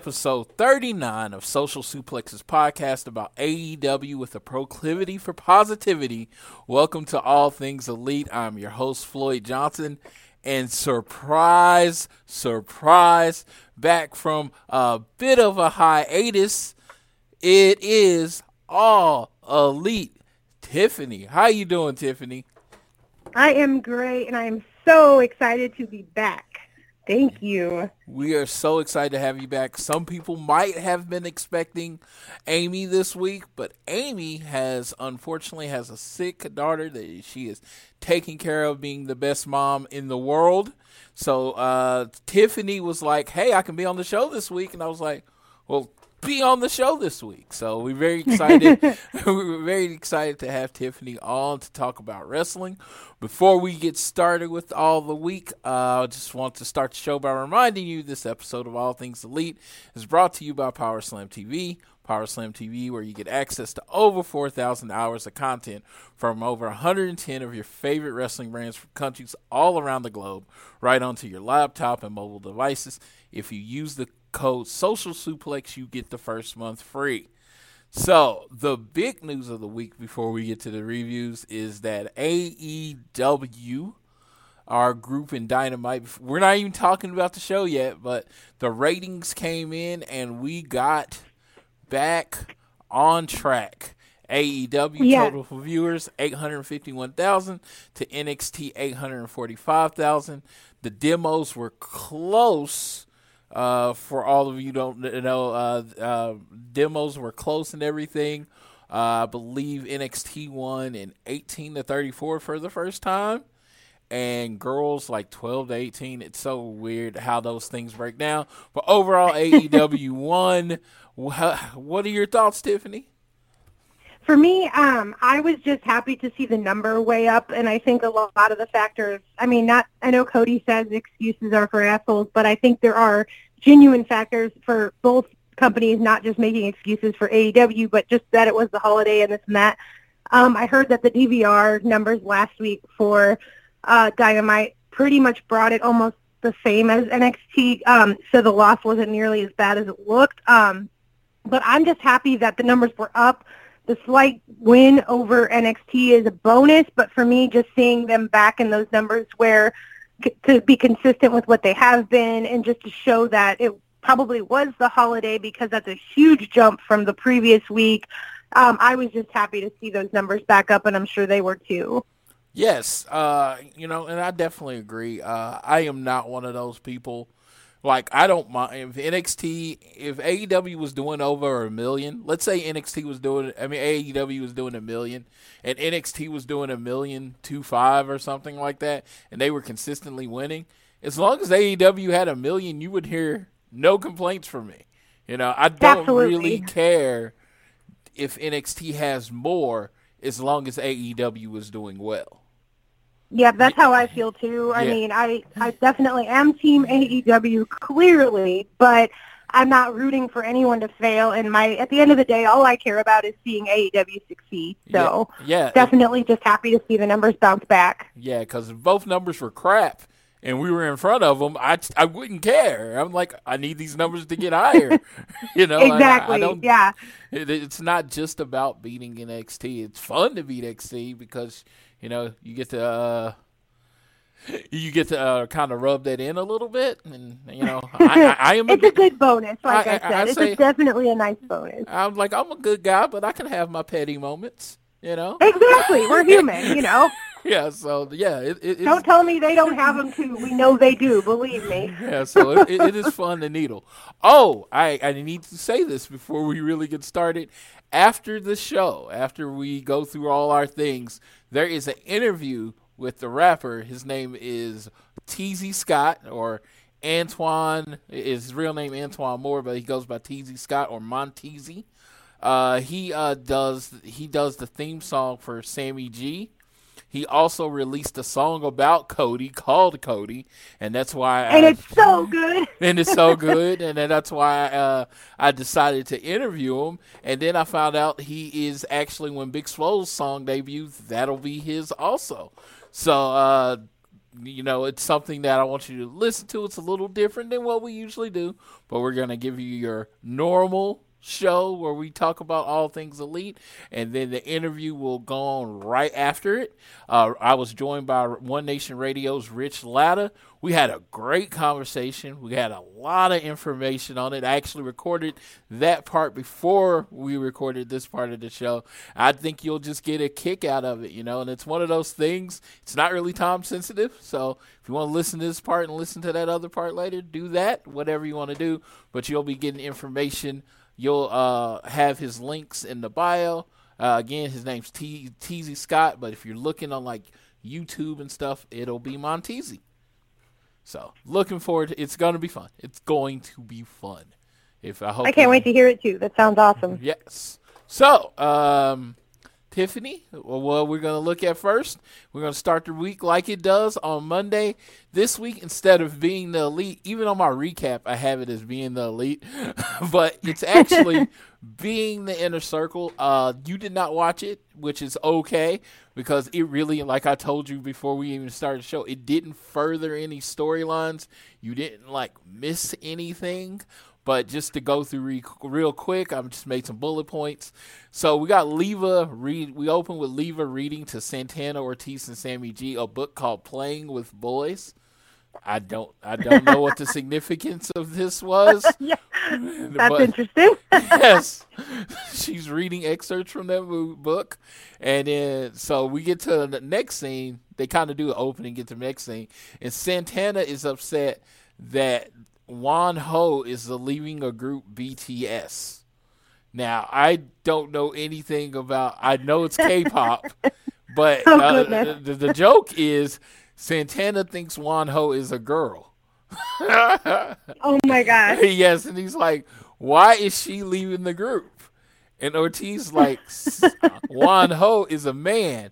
Episode 39 of Social Suplexes podcast about AEW with a proclivity for positivity. Welcome to All Things Elite. I'm your host, Floyd Johnson. And surprise, surprise, back from a bit of a hiatus, it is All Elite Tiffany. How are you doing, Tiffany? I am great, and I am so excited to be back. Thank you. We are so excited to have you back. Some people might have been expecting Amy this week, but Amy has unfortunately has a sick daughter that she is taking care of being the best mom in the world. So uh, Tiffany was like, "Hey, I can be on the show this week," and I was like, "Well, be on the show this week." So we're very excited. we're very excited to have Tiffany on to talk about wrestling. Before we get started with all the week, uh, I just want to start the show by reminding you this episode of All Things Elite is brought to you by Power Slam TV. Power Slam TV, where you get access to over 4,000 hours of content from over 110 of your favorite wrestling brands from countries all around the globe, right onto your laptop and mobile devices. If you use the code Social Suplex, you get the first month free. So, the big news of the week before we get to the reviews is that AEW, our group in Dynamite, we're not even talking about the show yet, but the ratings came in and we got back on track. AEW Yeah. total viewers 851,000 to NXT 845,000. The demos were close uh, for all of you don't know, uh, uh, demos were close and everything. Uh, I believe NXT won in 18 to 34 for the first time, and girls like 12 to 18. It's so weird how those things break down. But overall, AEW won. What are your thoughts, Tiffany? For me, um, I was just happy to see the number way up, and I think a lot of the factors. I mean, not. I know Cody says excuses are for assholes, but I think there are genuine factors for both companies, not just making excuses for AEW, but just that it was the holiday and this and that. Um, I heard that the DVR numbers last week for uh, Dynamite pretty much brought it almost the same as NXT, um, so the loss wasn't nearly as bad as it looked. Um, but I'm just happy that the numbers were up. The slight win over NXT is a bonus, but for me, just seeing them back in those numbers where to be consistent with what they have been and just to show that it probably was the holiday because that's a huge jump from the previous week. Um, I was just happy to see those numbers back up, and I'm sure they were too. Yes, uh, you know, and I definitely agree. Uh, I am not one of those people Like I don't mind if NXT if AEW was doing over a million. Let's say NXT was doing. I mean AEW was doing a million, and NXT was doing a million two five or something like that, and they were consistently winning. As long as AEW had a million, you would hear no complaints from me. You know, I don't Absolutely. really care if NXT has more as long as AEW is doing well. Yeah, that's how I feel too. I Yeah. mean, I I definitely am team AEW clearly, but I'm not rooting for anyone to fail. And my at the end of the day, all I care about is seeing AEW succeed. So yeah, yeah, definitely just happy to see the numbers bounce back. yeah, because both numbers were crap. And we were in front of them. I, I wouldn't care. I'm like, I need these numbers to get higher. you know, like, I- exactly. I don't, yeah. It, it's not just about beating NXT. It's fun to beat NXT because you know you get to uh, you get to uh, kind of rub that in a little bit, and you know I, I, I am a It's a good, good bonus, like I- I, said. It's say- definitely a nice bonus. I'm like I'm a good guy, but I can have my petty moments. You know, Exactly. We're human, you know. yeah. So yeah, it, it, Don't tell me they don't have them too. We know they do. Believe me. yeah. So it, it, it is fun to needle. Oh, I I need to say this before we really get started. After the show, after we go through all our things, there is an interview with the rapper. His name is TZ Scott or Antoine. His real name Antoine Moore, but he goes by TZ Scott or Monteezy. Uh, he uh, does he does the theme song for Sammy G. He also released a song about Cody called Cody, and that's why And I, it's so good. and it's so good, and then that's why uh, I decided to interview him. And then I found out he is actually when Big Swole's song debuts, that'll be his also. So uh, you know, it's something that I want you to listen to. It's a little different than what we usually do, but we're gonna give you your normal show where we talk about all things elite, and then the interview will go on right after it. Uh, I was joined by One Nation Radio's Rich Latta. We had a great conversation. We had a lot of information on it. I actually recorded that part before we recorded this part of the show. I think you'll just get a kick out of it, you know. And it's one of those things. It's not really time sensitive, so if you want to listen to this part and listen to that other part later, do that. Whatever you want to do, but you'll be getting information. You'll uh, have his links in the bio. Uh, again, his name's T- Teasy Scott, but if you're looking on like YouTube and stuff, it'll be Monteezy. So looking forward. To, it's going to be fun. It's going to be fun. If I hope I can't wait to hear it too. That sounds awesome. Yes. So, um, Tiffany, well, what we're going to look at first, we're going to start the week like it does on Monday. This week, instead of being the elite, even on my recap, I have it as being the elite, but it's actually being the inner circle. Uh, you did not watch it, which is okay because it really, like I told you before we even started the show, it didn't further any storylines. You didn't like miss anything. But just to go through re- real quick, I've just made some bullet points. So we got Leva read. We open with Leva reading to Santana Ortiz and Sammy G a book called "Playing with Boys." I don't. I don't know what the significance of this was. Yeah, that's but- interesting. yes, she's reading excerpts from that book, and then so we get to the next scene. They kind of do the opening, get to the next scene, and Santana is upset that Wonho is the leaving a group BTS. Now I don't know anything about. I know it's K-pop, but Oh, uh, the, the joke is Santana thinks Wonho is a girl. Oh my gosh. yes, and he's like, "Why is she leaving the group?" And Ortiz like, "S- "Wonho is a man."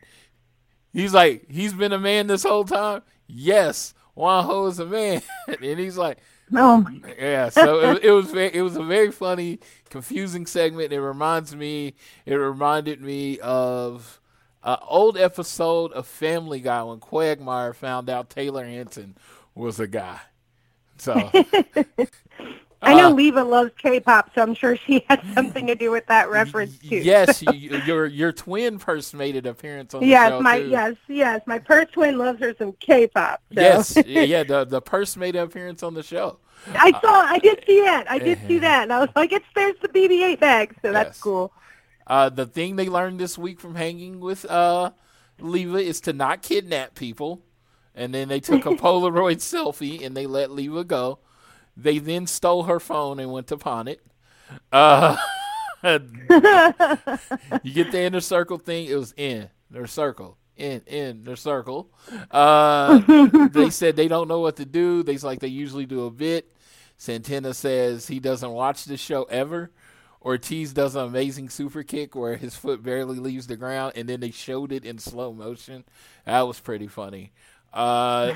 He's like, "He's been a man this whole time." Yes, Wonho is a man, and he's like, Oh, my- um, "Yeah." So it, it was ve- it was a very funny, confusing segment. It reminds me, it reminded me of an old episode of Family Guy when Quagmire found out Taylor Hanson was a guy. So. I know Uh, Leva loves K-pop, so I'm sure she had something to do with that reference too. Yes, you, your your twin first made an appearance on the Yes, show my too. yes, yes, my purse twin loves her some K-pop. So. Yes, yeah, yeah, the the purse made an appearance on the show. I saw, I did see that, I did see that, and I was like, it's there's the BB-8 bag, so that's cool. Uh, the thing they learned this week from hanging with uh, Leva is to not kidnap people, and then they took a Polaroid selfie and they let Leva go. They then stole her phone and went to pawn it. Uh, you get the inner circle thing. It was in their circle, in in their circle. Uh, they said they don't know what to do. They like they usually do a bit. Santana says he doesn't watch this show ever, Ortiz does an amazing super kick where his foot barely leaves the ground, and then they showed it in slow motion. That was pretty funny. Uh,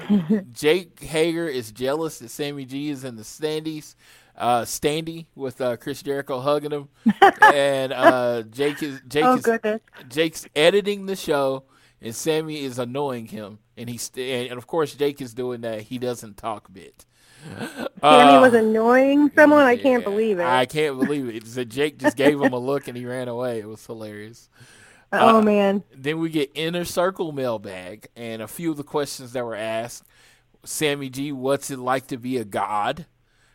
Jake Hager is jealous that Sammy G is in the standees, uh, standy with uh, Chris Jericho hugging him, and uh, Jake is Jake Oh is goodness. Jake's editing the show, and Sammy is annoying him, and he's and, and of course Jake is doing that. He doesn't talk bit. Sammy Uh, was annoying someone. I can't believe it. I can't believe it. So Jake just gave him a look and he ran away. It was hilarious. Oh uh, man. Then we get inner circle mailbag and a few of the questions that were asked. Sammy G, what's it like to be a god?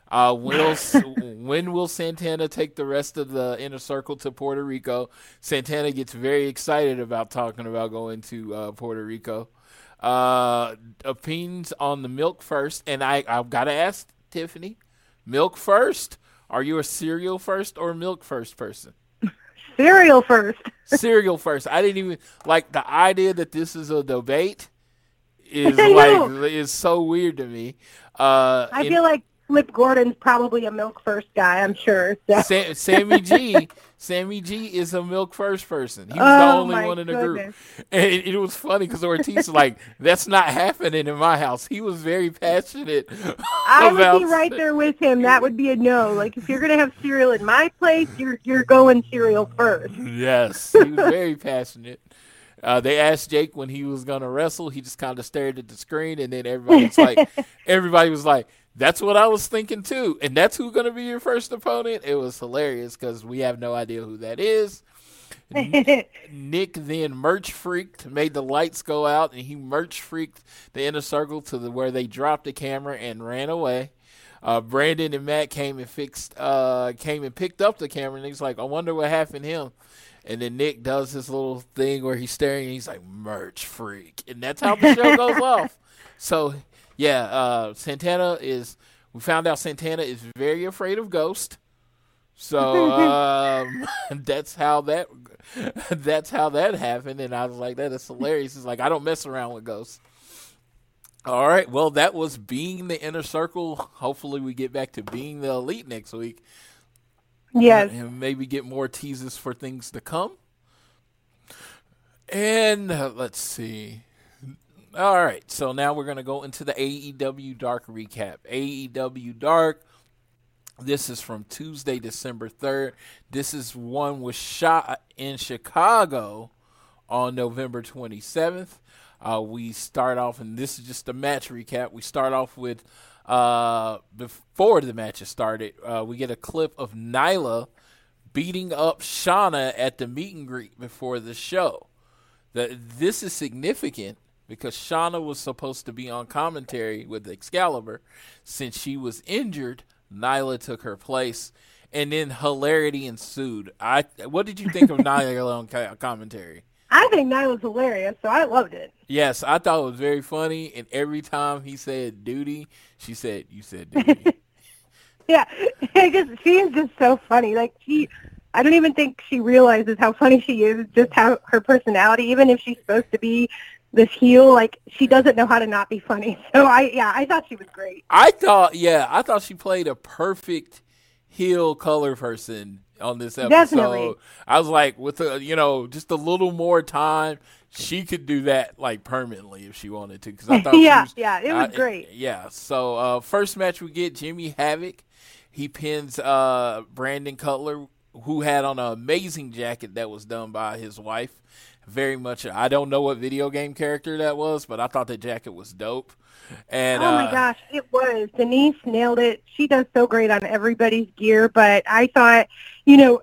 Uh, will when will Santana take the rest of the inner circle to Puerto Rico? Santana gets very excited about talking about going to uh, Puerto Rico. Uh, opinions on the milk first, and I I've got to ask Tiffany, milk first? Are you a cereal first or milk first person? Cereal first. cereal first. I didn't even like the idea that this is a debate is like is so weird to me. Uh, I and feel like Flip Gordon's probably a milk first guy. I'm sure. So. Sam, Sammy G, Sammy G is a milk first person. He was the Oh, only one in the goodness. group, and it, it was funny because Ortiz was like, "That's not happening in my house." He was very passionate. I would be right there with him. That would be a no. Like if you're gonna have cereal in my place, you're you're going cereal first. Yes, he was very passionate. Uh, they asked Jake when he was gonna wrestle. He just kind of stared at the screen, and then everybody was like, everybody was like, "That's what I was thinking too." And that's who's gonna be your first opponent. It was hilarious because we have no idea who that is. Nick then merch freaked, made the lights go out, and he merch freaked the inner circle to the where they dropped the camera and ran away. Uh, Brandon and Matt came and fixed, uh, came and picked up the camera, and he's like, "I wonder what happened to him." And then Nick does this little thing where he's staring, and he's like, "Merch freak," and that's how the show goes off. So, yeah, uh, Santana is. We found out Santana is very afraid of ghosts. So um, that's how that that's how that happened, and I was like, that is hilarious. It's like I don't mess around with ghosts. All right, well, that was being the inner circle. Hopefully, we get back to being the elite next week, yes. and maybe get more teases for things to come. And uh, let's see. All right, so now we're going to go into the AEW Dark recap. AEW Dark. This is from Tuesday, December 3rd. This is one was shot in Chicago on November 27th. Uh, we start off, and this is just a match recap. We start off with uh, before the matches started, uh, we get a clip of Nyla beating up Shauna at the meet and greet before the show. That this is significant because Shauna was supposed to be on commentary with Excalibur. Since she was injured, Nyla took her place, and then hilarity ensued. I what did you think of Nyla on commentary? I think Nyla's hilarious, so I loved it. Yes, I thought it was very funny, and every time he said duty, she said, "You said duty." Yeah, just she is just so funny. Like she, I don't even think she realizes how funny she is. Just how her personality, even if she's supposed to be this heel, like she doesn't know how to not be funny. So I, yeah, I thought she was great. I thought, yeah, I thought she played a perfect heel color person on this episode. Definitely. I was like, with a, you know, just a little more time, she could do that like permanently if she wanted to. Because I thought, Yeah, was, yeah, it was I- great. Yeah. So uh, first match we get Jimmy Havoc. He pins uh, Brandon Cutler, who had on an amazing jacket that was done by his wife. Very much. I don't know what video game character that was, but I thought the jacket was dope. And oh uh, my gosh, it was. Denise nailed it. She does so great on everybody's gear, but I thought, you know,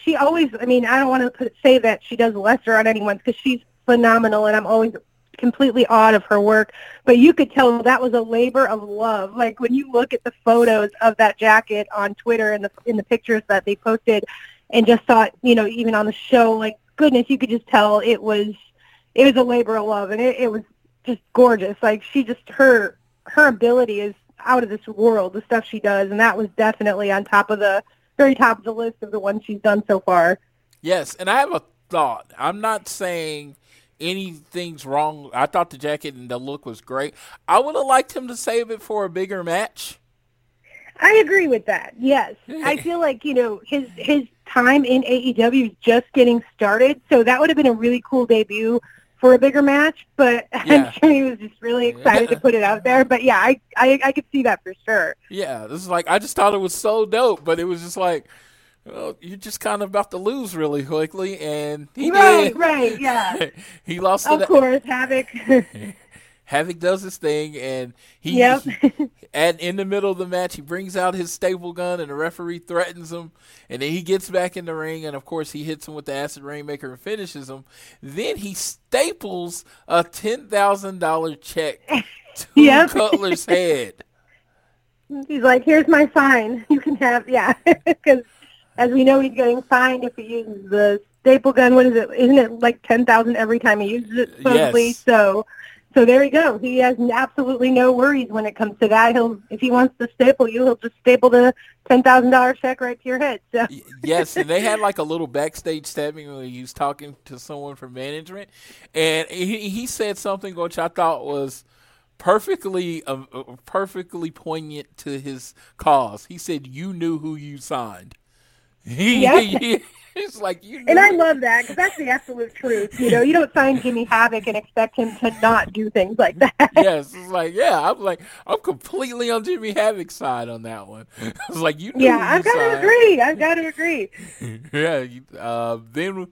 she always, I mean, I don't want to say that she does lesser on anyone's because she's phenomenal and I'm always completely awed of her work, but you could tell that was a labor of love. Like when you look at the photos of that jacket on Twitter and the in the pictures that they posted and just saw it, you know, even on the show, like goodness, you could just tell it was it was a labor of love and it, it was just gorgeous. Like she just her her ability is out of this world. The stuff she does, and that was definitely on top of the very top of the list of the ones she's done so far. Yes, and I have a thought. I'm not saying anything's wrong. I thought the jacket and the look was great. I would have liked him to save it for a bigger match. I agree with that. Yes, I feel like you know his his time in AEW is just getting started, so that would have been a really cool debut for a bigger match. But Yeah. I'm sure he was just really excited to put it out there. But yeah, I I, I could see that for sure. Yeah, this is like I just thought it was so dope, but it was just like, well, you're just kind of about to lose really quickly, and he right, did. right, yeah. he lost to of the, course, Havoc. Havoc does his thing, and he, Yep. he- and in the middle of the match, he brings out his staple gun, and the referee threatens him, and then he gets back in the ring, and of course he hits him with the acid rainmaker and finishes him. Then he staples a ten thousand dollar check to Yep. Cutler's head. He's like, "Here's my fine. You can have yeah." Because as we know, he's getting fined if he uses the staple gun. What is it? Isn't it like ten thousand every time he uses it? Supposedly. Yes. So, so there you go. He has absolutely no worries when it comes to that. He'll if he wants to staple you, he'll just staple the ten thousand dollar check right to your head. So yes, and they had like a little backstage stabbing when he was talking to someone from management, and he he said something which I thought was perfectly uh, uh, perfectly poignant to his cause. He said, "You knew who you signed." He, Yeah. he- it's like you. And I love that because that's the absolute truth. You know, you don't sign Jimmy Havoc and expect him to not do things like that. yes, it's like yeah. I'm like I'm completely on Jimmy Havoc's side on that one. I was like, you. Yeah, I've got to agree. I've got to agree. yeah. Uh, then,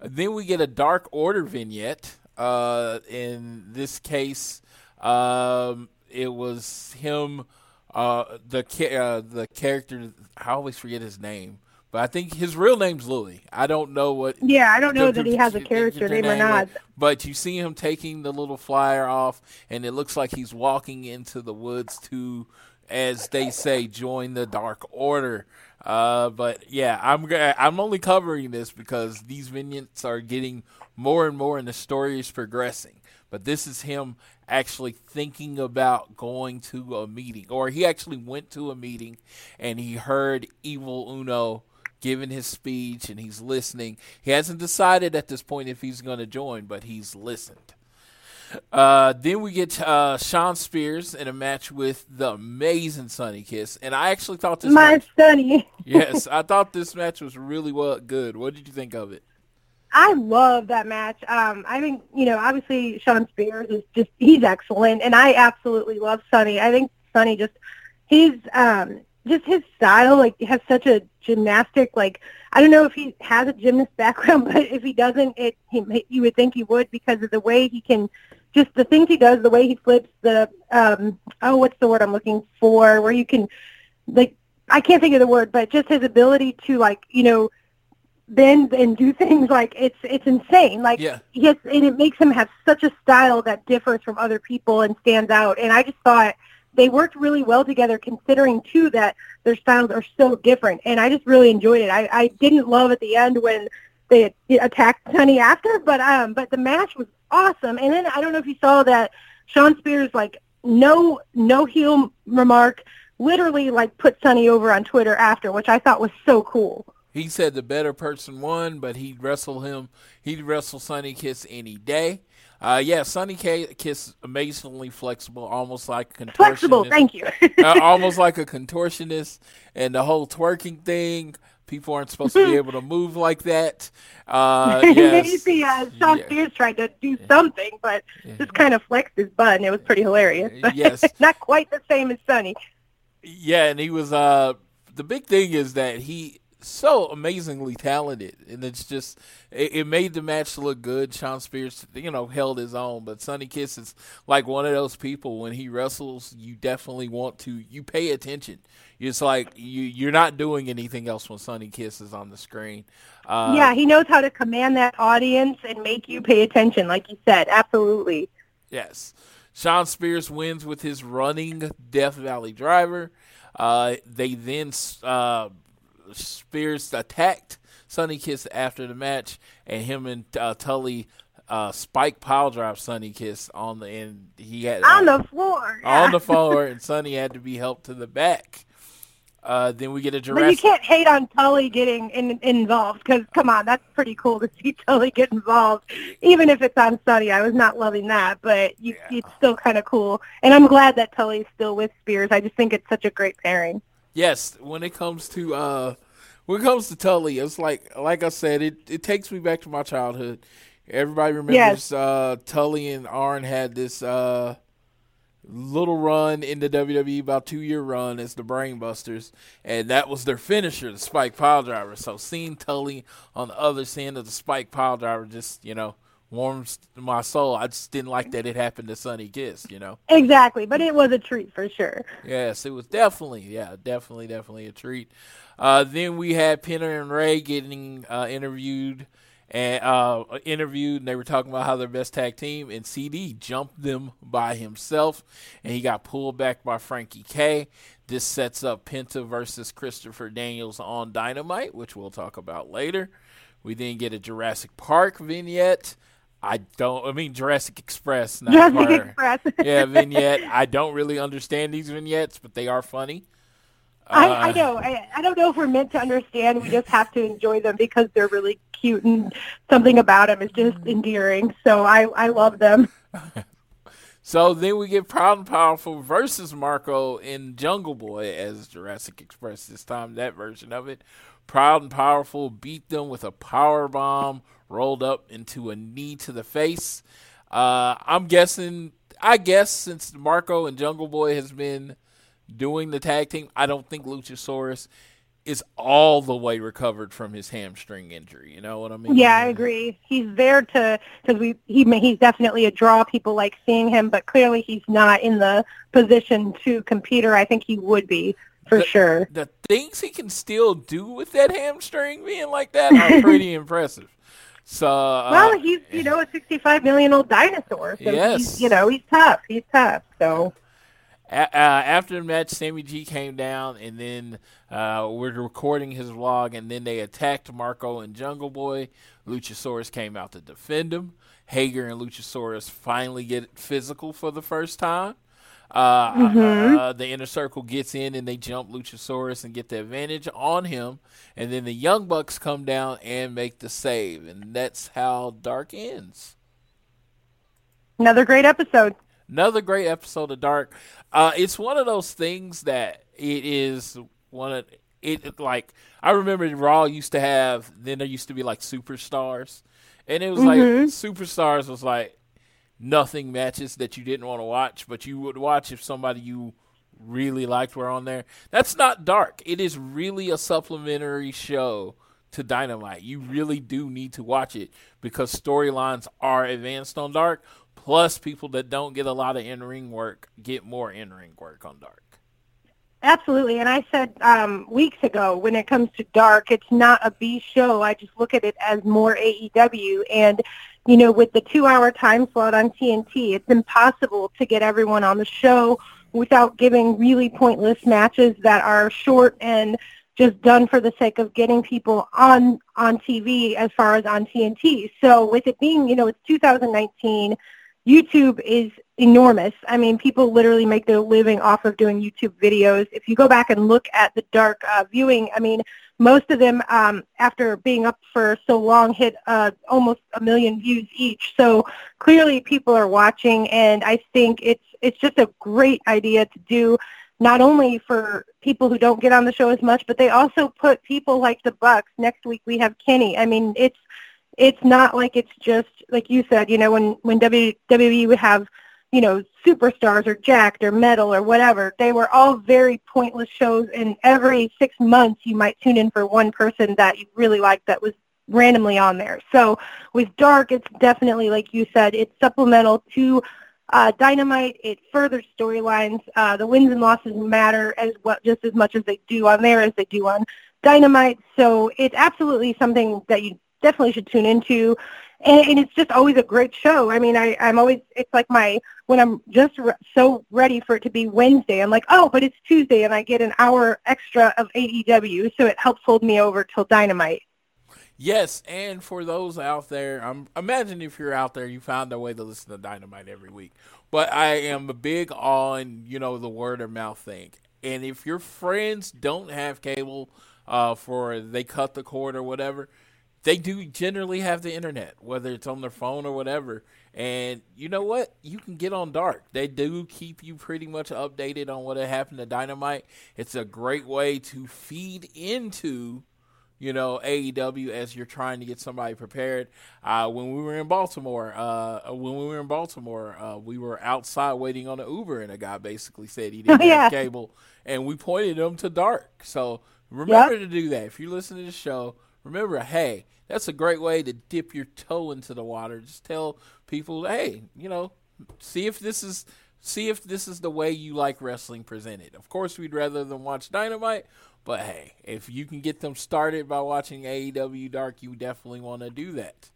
then we get a Dark Order vignette. Uh, in this case, um, it was him. Uh, the uh, the character. I always forget his name, but I think his real name's Louis. I don't know what. Yeah, I don't know that he has a character name or not. But you see him taking the little flyer off, and it looks like he's walking into the woods to, as they say, join the Dark Order. Uh, but yeah, I'm I'm only covering this because these vignettes are getting more and more, and the story is progressing. But this is him actually thinking about going to a meeting, or he actually went to a meeting and he heard Evil Uno giving his speech and he's listening. He hasn't decided at this point if he's going to join, but he's listened. Uh, then we get uh, Shawn Spears in a match with the amazing Sonny Kiss, and I actually thought this My match. sonny. yes, I thought this match was really well good. What did you think of it? I love that match. Um, I think you know, obviously Shawn Spears is just he's excellent, and I absolutely love Sonny. I think Sonny just he's um, just his style like has such a gymnastic like I don't know if he has a gymnast background, but if he doesn't, it he, you would think he would because of the way he can just the things he does, the way he flips the um, oh what's the word I'm looking for, where you can like I can't think of the word, but just his ability to like you know bend and do things like it's it's insane. Like Yeah. yes, and it makes him have such a style that differs from other people and stands out. And I just thought they worked really well together, considering too that their styles are so different. And I just really enjoyed it. I, I didn't love at the end when they attacked Sonny after, but um, but the match was awesome. And then I don't know if you saw that Shawn Spears like no no heel remark, literally like put Sonny over on Twitter after, which I thought was so cool. He said the better person won, but he'd wrestle him. He'd wrestle Sonny Kiss any day. Uh, yeah, Sonny K- Kiss amazingly flexible, almost like a contortionist. Flexible, thank you. uh, almost like a contortionist, and the whole twerking thing. People aren't supposed to be able to move like that. Uh, yes. Maybe uh, Shawn Yeah. Spears tried to do something, but just kind of flexed his butt, and it was pretty hilarious. But Yes. not quite the same as Sonny. Yeah, and he was uh the big thing is that he so amazingly talented and it's just it, it made the match look good. Shawn Spears, you know, held his own, but Sonny Kiss is like one of those people when he wrestles, you definitely want to you pay attention. It's like you you're not doing anything else when Sonny Kiss is on the screen. Uh, yeah, he knows how to command that audience and make you pay attention, like you said. Absolutely. Yes. Sean Spears wins with his running Death Valley driver. Uh, they then uh, Spears attacked Sonny Kiss after the match, and him and uh, Tully uh, spike pile drive Sonny Kiss on the and he had On the floor. on the floor, and Sonny had to be helped to the back. Uh, then we get a But you can't hate on Tully getting in, involved because, come on, that's pretty cool to see Tully get involved, even if it's on Sonny. I was not loving that, but you, it's still kind of cool. And I'm glad that Tully's still with Spears. I just think it's such a great pairing. Yes, when it comes to uh, when it comes to Tully, it's like like I said, it it takes me back to my childhood. Everybody remembers Yes. uh, Tully and Arn had this uh, little run in the WWE, about two year run as the Brainbusters, and that was their finisher, the Spike Pile Driver. So seeing Tully on the other end of the Spike Pile Driver just you know warms my soul. I just didn't like that it happened to Sonny Kiss, you know. Exactly, but it was a treat for sure. Yes, it was definitely, yeah, definitely, definitely a treat. Uh, then we had Penta and Rey getting uh, interviewed and uh, interviewed, and they were talking about how they're best tag team, and CD jumped them by himself, and he got pulled back by Frankie K. This sets up Penta versus Christopher Daniels on Dynamite, which we'll talk about later. We then get a Jurassic Park vignette. I don't. I mean Jurassic Express, not Jurassic Park. Express. yeah, vignette. I don't really understand these vignettes, but they are funny. I, Uh, I know. I, I don't know if we're meant to understand. We just have to enjoy them because they're really cute and something about them is just endearing. So I, I love them. So then we get Proud and Powerful versus Marko in Jungle Boy as Jurassic Express this time, that version of it. Proud and Powerful beat them with a power bomb rolled up into a knee to the face. Uh, I'm guessing, I guess since Marko and Jungle Boy has been doing the tag team, I don't think Luchasaurus is all the way recovered from his hamstring injury. You know what I mean? Yeah, I agree. He's there to because we he he's definitely a draw. People like seeing him, but clearly he's not in the position to compete. Or I think he would be for The- sure. the things he can still do with that hamstring being like that are pretty impressive. So, uh, well, he's you know a 65 million old dinosaur. So Yes. he's, you know he's tough. He's tough. So uh, after the match, Sammy G came down, and then uh, we're recording his vlog, and then they attacked Marko and Jungle Boy. Luchasaurus came out to defend him. Hager and Luchasaurus finally get physical for the first time. Uh, uh, the inner circle gets in and they jump Luchasaurus and get the advantage on him. And then the Young Bucks come down and make the save. And that's how Dark ends. another great episode. Another great episode of Dark. Uh, it's one of those things that it is one of it like I remember Raw used to have then there used to be like superstars. And it was like superstars was like nothing matches that you didn't want to watch, but you would watch if somebody you really liked were on there. That's not dark. It is really a supplementary show to Dynamite. You really do need to watch it because storylines are advanced on Dark. Plus, people that don't get a lot of in ring work get more in ring work on Dark. Absolutely. And I said um, weeks ago, when it comes to dark, it's not a B show. I just look at it as more AEW. And, you know, with the two-hour time slot on TNT, it's impossible to get everyone on the show without giving really pointless matches that are short and just done for the sake of getting people on on TV as far as on TNT. So with it being, you know, it's 2019, YouTube is enormous. I mean, people literally make their living off of doing YouTube videos. If you go back and look at the dark uh, viewing, I mean, most of them, um, after being up for so long, hit uh, almost a million views each. So clearly, people are watching, and I think it's it's just a great idea to do. Not only for people who don't get on the show as much, but they also put people like the Bucks. Next week we have Kenny. I mean, it's it's not like it's just like you said, you know, when when WWE would have, you know, superstars or jacked or metal or whatever, they were all very pointless shows and every 6 months you might tune in for one person that you really liked that was randomly on there. So with Dark, it's definitely like you said, it's supplemental to uh, Dynamite. It furthers storylines. Uh, the wins and losses matter as well, just as much as they do on there as they do on Dynamite. So it's absolutely something that you definitely should tune into. And, and it's just always a great show. I mean, I, I'm always, it's like my, when I'm just re- so ready for it to be Wednesday, I'm like, oh, but it's Tuesday and I get an hour extra of AEW. So it helps hold me over till Dynamite. Yes, and for those out there, I'm imagine if you're out there, you found a way to listen to Dynamite every week. But I am big on you know the word of mouth thing. And if your friends don't have cable, uh, for they cut the cord or whatever, they do generally have the internet, whether it's on their phone or whatever. And you know what? You can get on Dark. They do keep you pretty much updated on what happened to Dynamite. It's a great way to feed into, you know, AEW as you're trying to get somebody prepared. Uh, when we were in Baltimore, uh, when we were in Baltimore, uh, we were outside waiting on an Uber, and a guy basically said he didn't Oh, yeah. have cable, and we pointed him to Dark. So remember to do that. If you listen to the show, remember, hey, that's a great way to dip your toe into the water. Just tell people, hey, you know, see if this is see if this is the way you like wrestling presented. Of course, we'd rather them watch Dynamite, but hey, if you can get them started by watching AEW Dark, you definitely want to do that.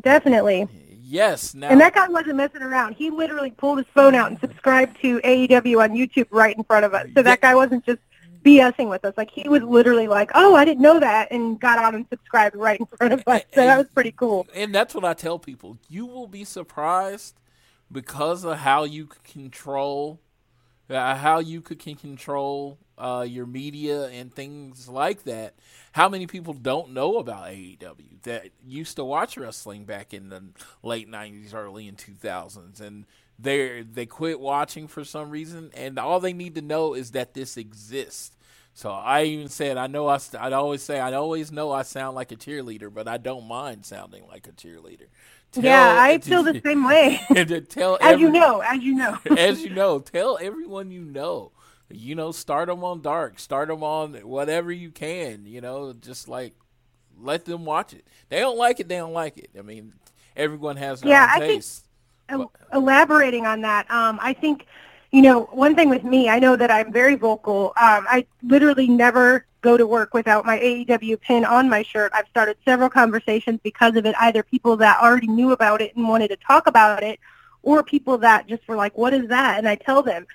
Definitely. Yes, now And that guy wasn't messing around. He literally pulled his phone out and subscribed to AEW on YouTube right in front of us. So that guy wasn't just BSing with us. Like he was literally like, "Oh, I didn't know that," and got on and subscribed right in front of us. So that was pretty cool. and that's what I tell people. You will be surprised because of how you control, uh, how you could can control uh, your media and things like that. How many people don't know about AEW that used to watch wrestling back in the late '90s, early in 2000s, and they they quit watching for some reason, and all they need to know is that this exists. So I even said, I know I, st- I'd always say, I always know I sound like a cheerleader, but I don't mind sounding like a cheerleader. Tell- yeah, I feel the same way. and tell as you know, as you know. as you know, tell everyone you know. You know, start them on dark, start them on whatever you can. You know, just like let them watch it. They don't like it, they don't like it. I mean, everyone has their Yeah, own I think- taste. El- elaborating on that, um, I think, you know, one thing with me, I know that I'm very vocal. Um, I literally never go to work without my AEW pin on my shirt. I've started several conversations because of it, either people that already knew about it and wanted to talk about it, or people that just were like, what is that? And I tell them.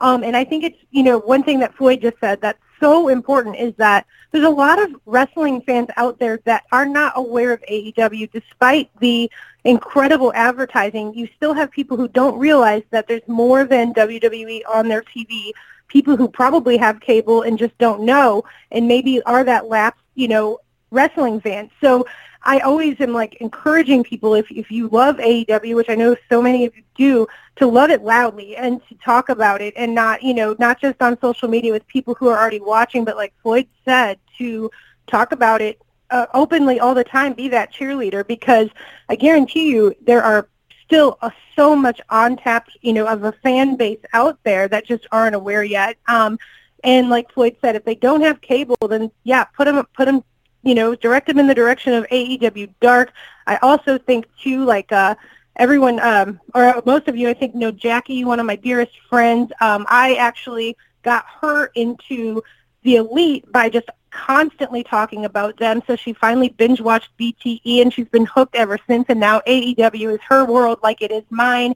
Um, and I think it's, you know, one thing that Floyd just said that's so important is that there's a lot of wrestling fans out there that are not aware of AEW despite the incredible advertising. You still have people who don't realize that there's more than WWE on their TV. People who probably have cable and just don't know and maybe are that lapsed, you know, wrestling fan. So I always am like encouraging people if if you love AEW, which I know so many of you do, to love it loudly and to talk about it and not, you know, not just on social media with people who are already watching, but like Floyd said, to talk about it uh, openly all the time, be that cheerleader because I guarantee you there are still a, so much untapped, you know, of a fan base out there that just aren't aware yet. Um, and like Floyd said, if they don't have cable, then yeah, put them, put them, you know, direct them in the direction of AEW Dark. I also think too, like uh, everyone, um, or most of you, I think know Jackie, one of my dearest friends. Um, I actually got her into the Elite by just constantly talking about them. So she finally binge watched BTE and she's been hooked ever since. And now AEW is her world like it is mine.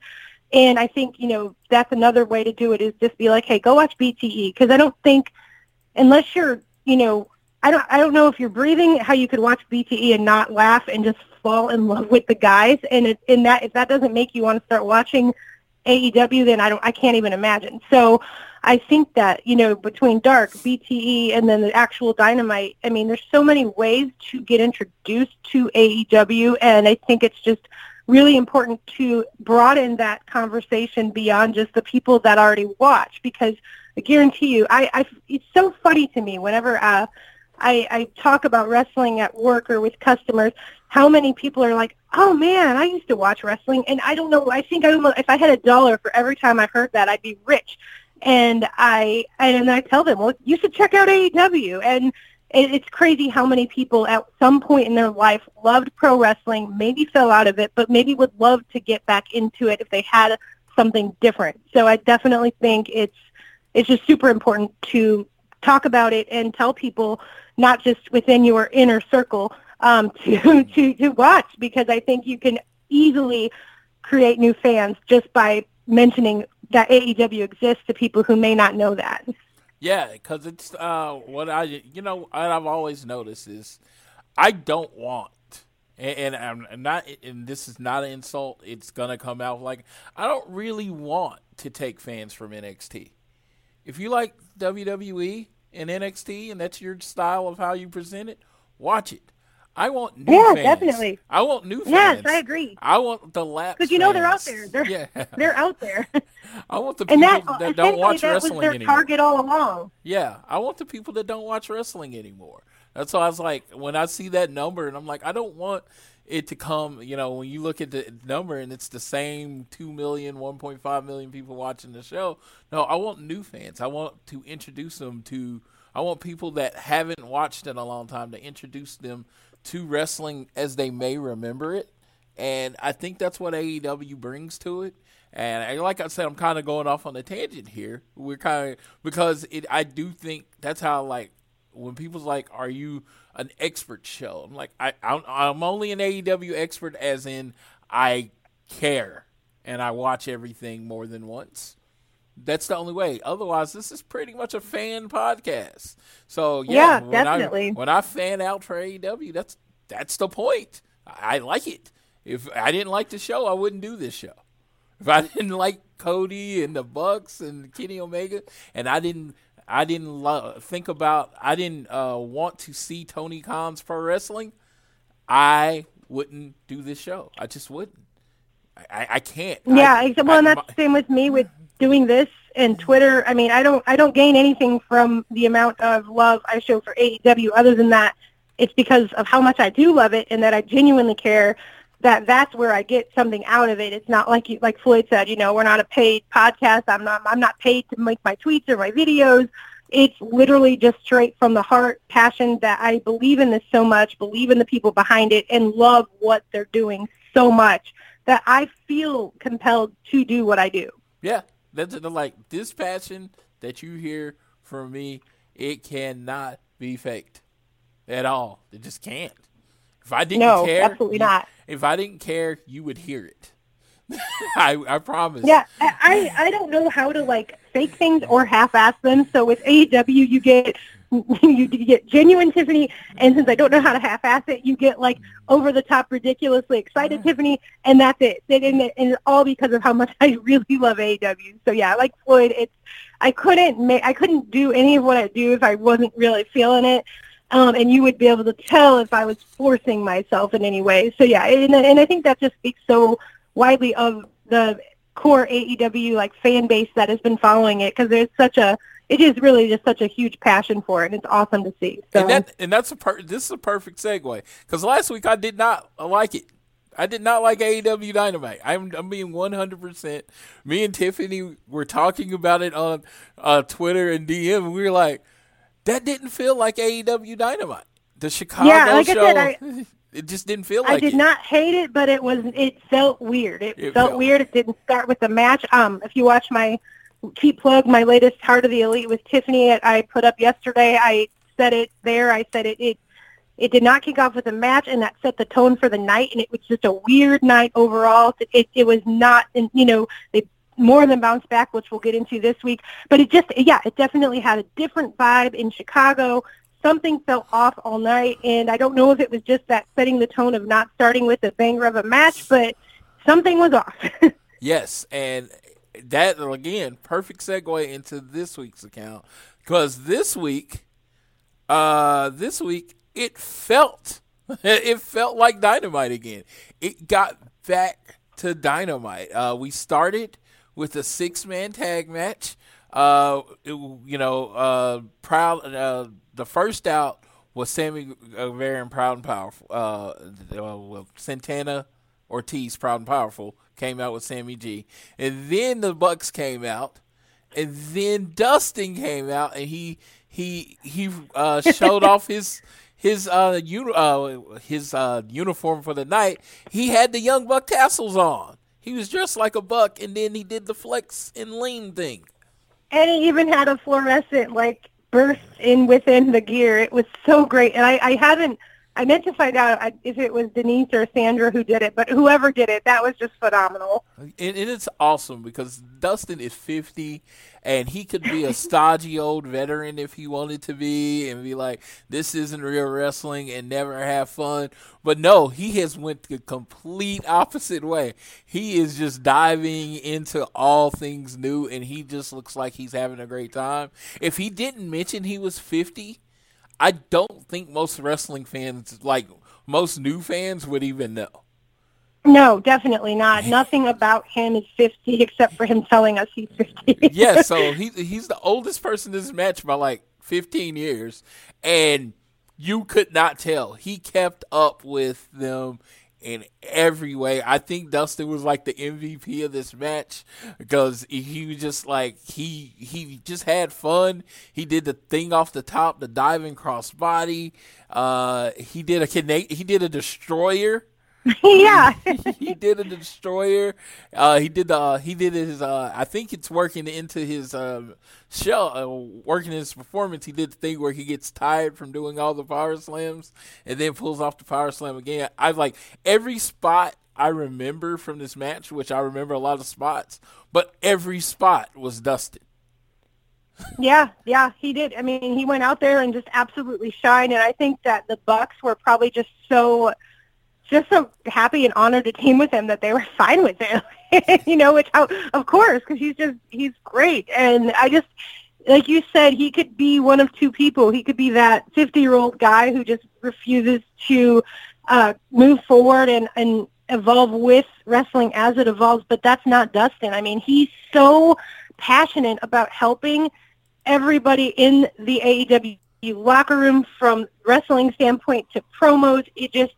And I think, you know, that's another way to do it is just be like, hey, go watch BTE. Because I don't think, unless you're, you know, I don't, I don't know if you're breathing, how you could watch BTE and not laugh and just fall in love with the guys. And it, in that, if that doesn't make you want to start watching AEW, then I don't, I can't even imagine. So I think that, you know, between Dark, BTE, and then the actual Dynamite, I mean, there's so many ways to get introduced to AEW, and I think it's just really important to broaden that conversation beyond just the people that already watch, because I guarantee you, I, I it's so funny to me whenever uh, I, I talk about wrestling at work or with customers, how many people are like, oh man, I used to watch wrestling, and I don't know, I think I almost, if I had a dollar for every time I heard that, I'd be rich and I and I tell them, well, you should check out AEW. And it, it's crazy how many people at some point in their life loved pro wrestling, maybe fell out of it, but maybe would love to get back into it if they had something different. So I definitely think it's it's just super important to talk about it and tell people, not just within your inner circle, um, to to to watch because I think you can easily create new fans just by mentioning that AEW exists to people who may not know that. Yeah, because it's uh, what I you know what I've always noticed is I don't want, and, and I'm not, and this is not an insult. It's gonna come out like I don't really want to take fans from NXT. if you like WWE and NXT and that's your style of how you present it, watch it. I want new Yeah, fans. definitely. I want new fans. Yes. I agree. I want the lap Because you know they're out there. They're yeah. they're out there, I want the people that, that, don't watch that was wrestling their anymore. target all along. Yeah, I want the people that don't watch wrestling anymore. That's why I was like, when I see that number, and I'm like, I don't want it to come. You know, when you look at the number and it's the same 2 million, 1.5 million people watching the show. No, I want new fans. I want to introduce them to. I want people that haven't watched in a long time to introduce them to wrestling as they may remember it. And I think that's what AEW brings to it. And like I said, I'm kind of going off on a tangent here. We're kind of because it. I do think that's how like when people's like, "Are you an expert show?" I'm like, I I'm, I'm only an AEW expert as in I care and I watch everything more than once. That's the only way. Otherwise, this is pretty much a fan podcast. So yeah, Yeah, when definitely. I, when I fan out for AEW, that's that's the point. I, I like it. If I didn't like the show, I wouldn't do this show. If I didn't like Cody and the Bucks and Kenny Omega, and I didn't, I didn't lo- think about, I didn't uh, want to see Tony Khan's pro wrestling, I wouldn't do this show. I just wouldn't. I, I, I can't. Yeah, I, well, and that's the same with me with doing this and Twitter. I mean, I don't I don't gain anything from the amount of love I show for AEW. Other than that, it's because of how much I do love it and that I genuinely care. That that's where I get something out of it. It's not like you, like Floyd said. You know, we're not a paid podcast. I'm not I'm not paid to make my tweets or my videos. It's literally just straight from the heart, passion that I believe in this so much, believe in the people behind it, and love what they're doing so much that I feel compelled to do what I do. Yeah, that's like this passion that you hear from me. It cannot be faked at all. It just can't. If I didn't No, care, absolutely you- not. If I didn't care, you would hear it. I I promise. Yeah, I I don't know how to like fake things or half-ass them. So with AEW, you get you get genuine Tiffany, and since I don't know how to half-ass it, you get like over-the-top, ridiculously excited Tiffany, and that's it. And, and, and it's all because of how much I really love AEW. So yeah, like Floyd, it's I couldn't make I couldn't do any of what I do if I wasn't really feeling it. Um, and you would be able to tell if I was forcing myself in any way. So yeah, and, and I think that just speaks so widely of the core AEW like fan base that has been following it because there's such a it is really just such a huge passion for it and it's awesome to see. So and that and that's a per- this is a perfect segue because last week I did not like it. I did not like AEW Dynamite. I'm I'm being 100. percent Me and Tiffany were talking about it on uh, Twitter and DM. And we were like, that didn't feel like AEW Dynamite. The Chicago Yeah, like I show, said, I- it just didn't feel I like I did it. not hate it, but it was it felt weird. It, It felt felt- weird. It didn't start with the match. Um, if you watch my cheap plug, my latest Heart of the Elite with Tiffany, it, I put up yesterday. I said it there. I said it. It it did not kick off with a match, and that set the tone for the night. And it was just a weird night overall. It it, it was not, and you know, they more than bounce back, which we'll get into this week. But it just, yeah, it definitely had a different vibe in Chicago something felt off all night, and I don't know if it was just that setting the tone of not starting with a banger of a match, but something was off. Yes, and that again, perfect segue into this week's account because this week, uh, this week it felt it felt like dynamite again. It got back to dynamite. Uh, we started with a six man tag match. Uh, it, you know, uh, proud. Uh, the first out was Sammy Guevara and Proud and Powerful. Uh, uh, Santana Ortiz, Proud and Powerful, came out with Sammy G, and then the Bucks came out, and then Dustin came out, and he he he uh, showed off his his uh, uni- uh his uh, uniform for the night. He had the Young Buck tassels on. He was dressed like a buck, and then he did the flex and lean thing. and he even had a fluorescent like burst in within the gear. It was so great, and I, I haven't I meant to find out if it was Denise or Sandra who did it, but whoever did it, that was just phenomenal. And, and it's awesome because Dustin is 50 and he could be a stodgy old veteran if he wanted to be and be like, this isn't real wrestling and never have fun. But no, he has went the complete opposite way. He is just diving into all things new and he just looks like he's having a great time. If he didn't mention he was 50, I don't think most wrestling fans, like most new fans, would even know. No, definitely not. Nothing about him is 50 except for him telling us he's 50. yeah, so he, he's the oldest person in this match by like 15 years, and you could not tell. He kept up with them in every way. I think Dustin was like the MVP of this match because he was just like he he just had fun. He did the thing off the top, the diving cross body. Uh, he did a he did a destroyer. yeah, he did a destroyer. Uh, he did the uh, he did his. Uh, I think it's working into his um, show, uh, working his performance. He did the thing where he gets tired from doing all the power slams and then pulls off the power slam again. I like every spot I remember from this match, which I remember a lot of spots, but every spot was dusted. yeah, yeah, he did. I mean, he went out there and just absolutely shined, and I think that the Bucks were probably just so just so happy and honored to team with him that they were fine with him. you know, which of course, because he's just he's great, and I just like you said, he could be one of two people. He could be that fifty-year-old guy who just refuses to uh, move forward and and evolve with wrestling as it evolves. But that's not Dustin. I mean, he's so passionate about helping everybody in the AEW locker room from wrestling standpoint to promos. It just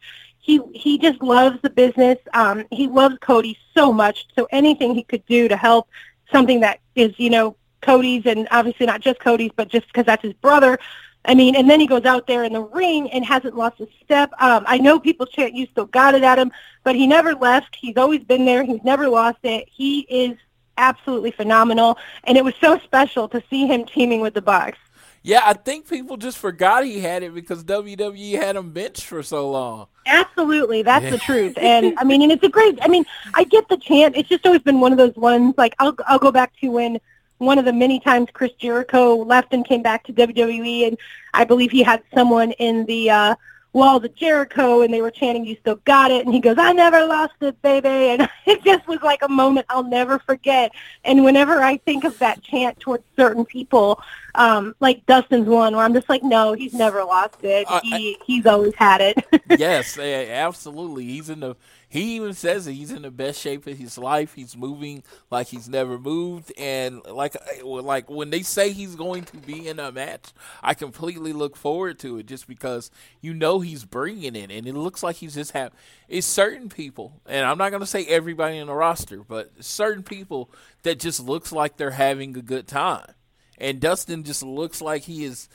he he just loves the business. Um, he loves Cody so much. So anything he could do to help something that is, you know, Cody's and obviously not just Cody's, but just because that's his brother. I mean, and then he goes out there in the ring and hasn't lost a step. Um, I know people chant, "You still got it" at him, but he never left. He's always been there. He's never lost it. He is absolutely phenomenal, and it was so special to see him teaming with the Bucks. Yeah, I think people just forgot he had it because WWE had him benched for so long. Absolutely, that's yeah. the truth. And I mean, and it's a great. I mean, I get the chant. It's just always been one of those ones. Like I'll I'll go back to when one of the many times Chris Jericho left and came back to WWE, and I believe he had someone in the uh, walls of Jericho, and they were chanting, "You still got it," and he goes, "I never lost it, baby," and it just was like a moment I'll never forget. And whenever I think of that chant towards certain people, um, like Dustin's one, where I'm just like, no, he's never lost it. Uh, he he's always had it. yes, absolutely. He's in the he even says that he's in the best shape of his life. He's moving like he's never moved, and like like when they say he's going to be in a match, I completely look forward to it just because you know he's bringing it, and it looks like he's just have it's certain people, and I'm not going to say everybody in the roster, but certain people that just looks like they're having a good time, and Dustin just looks like he is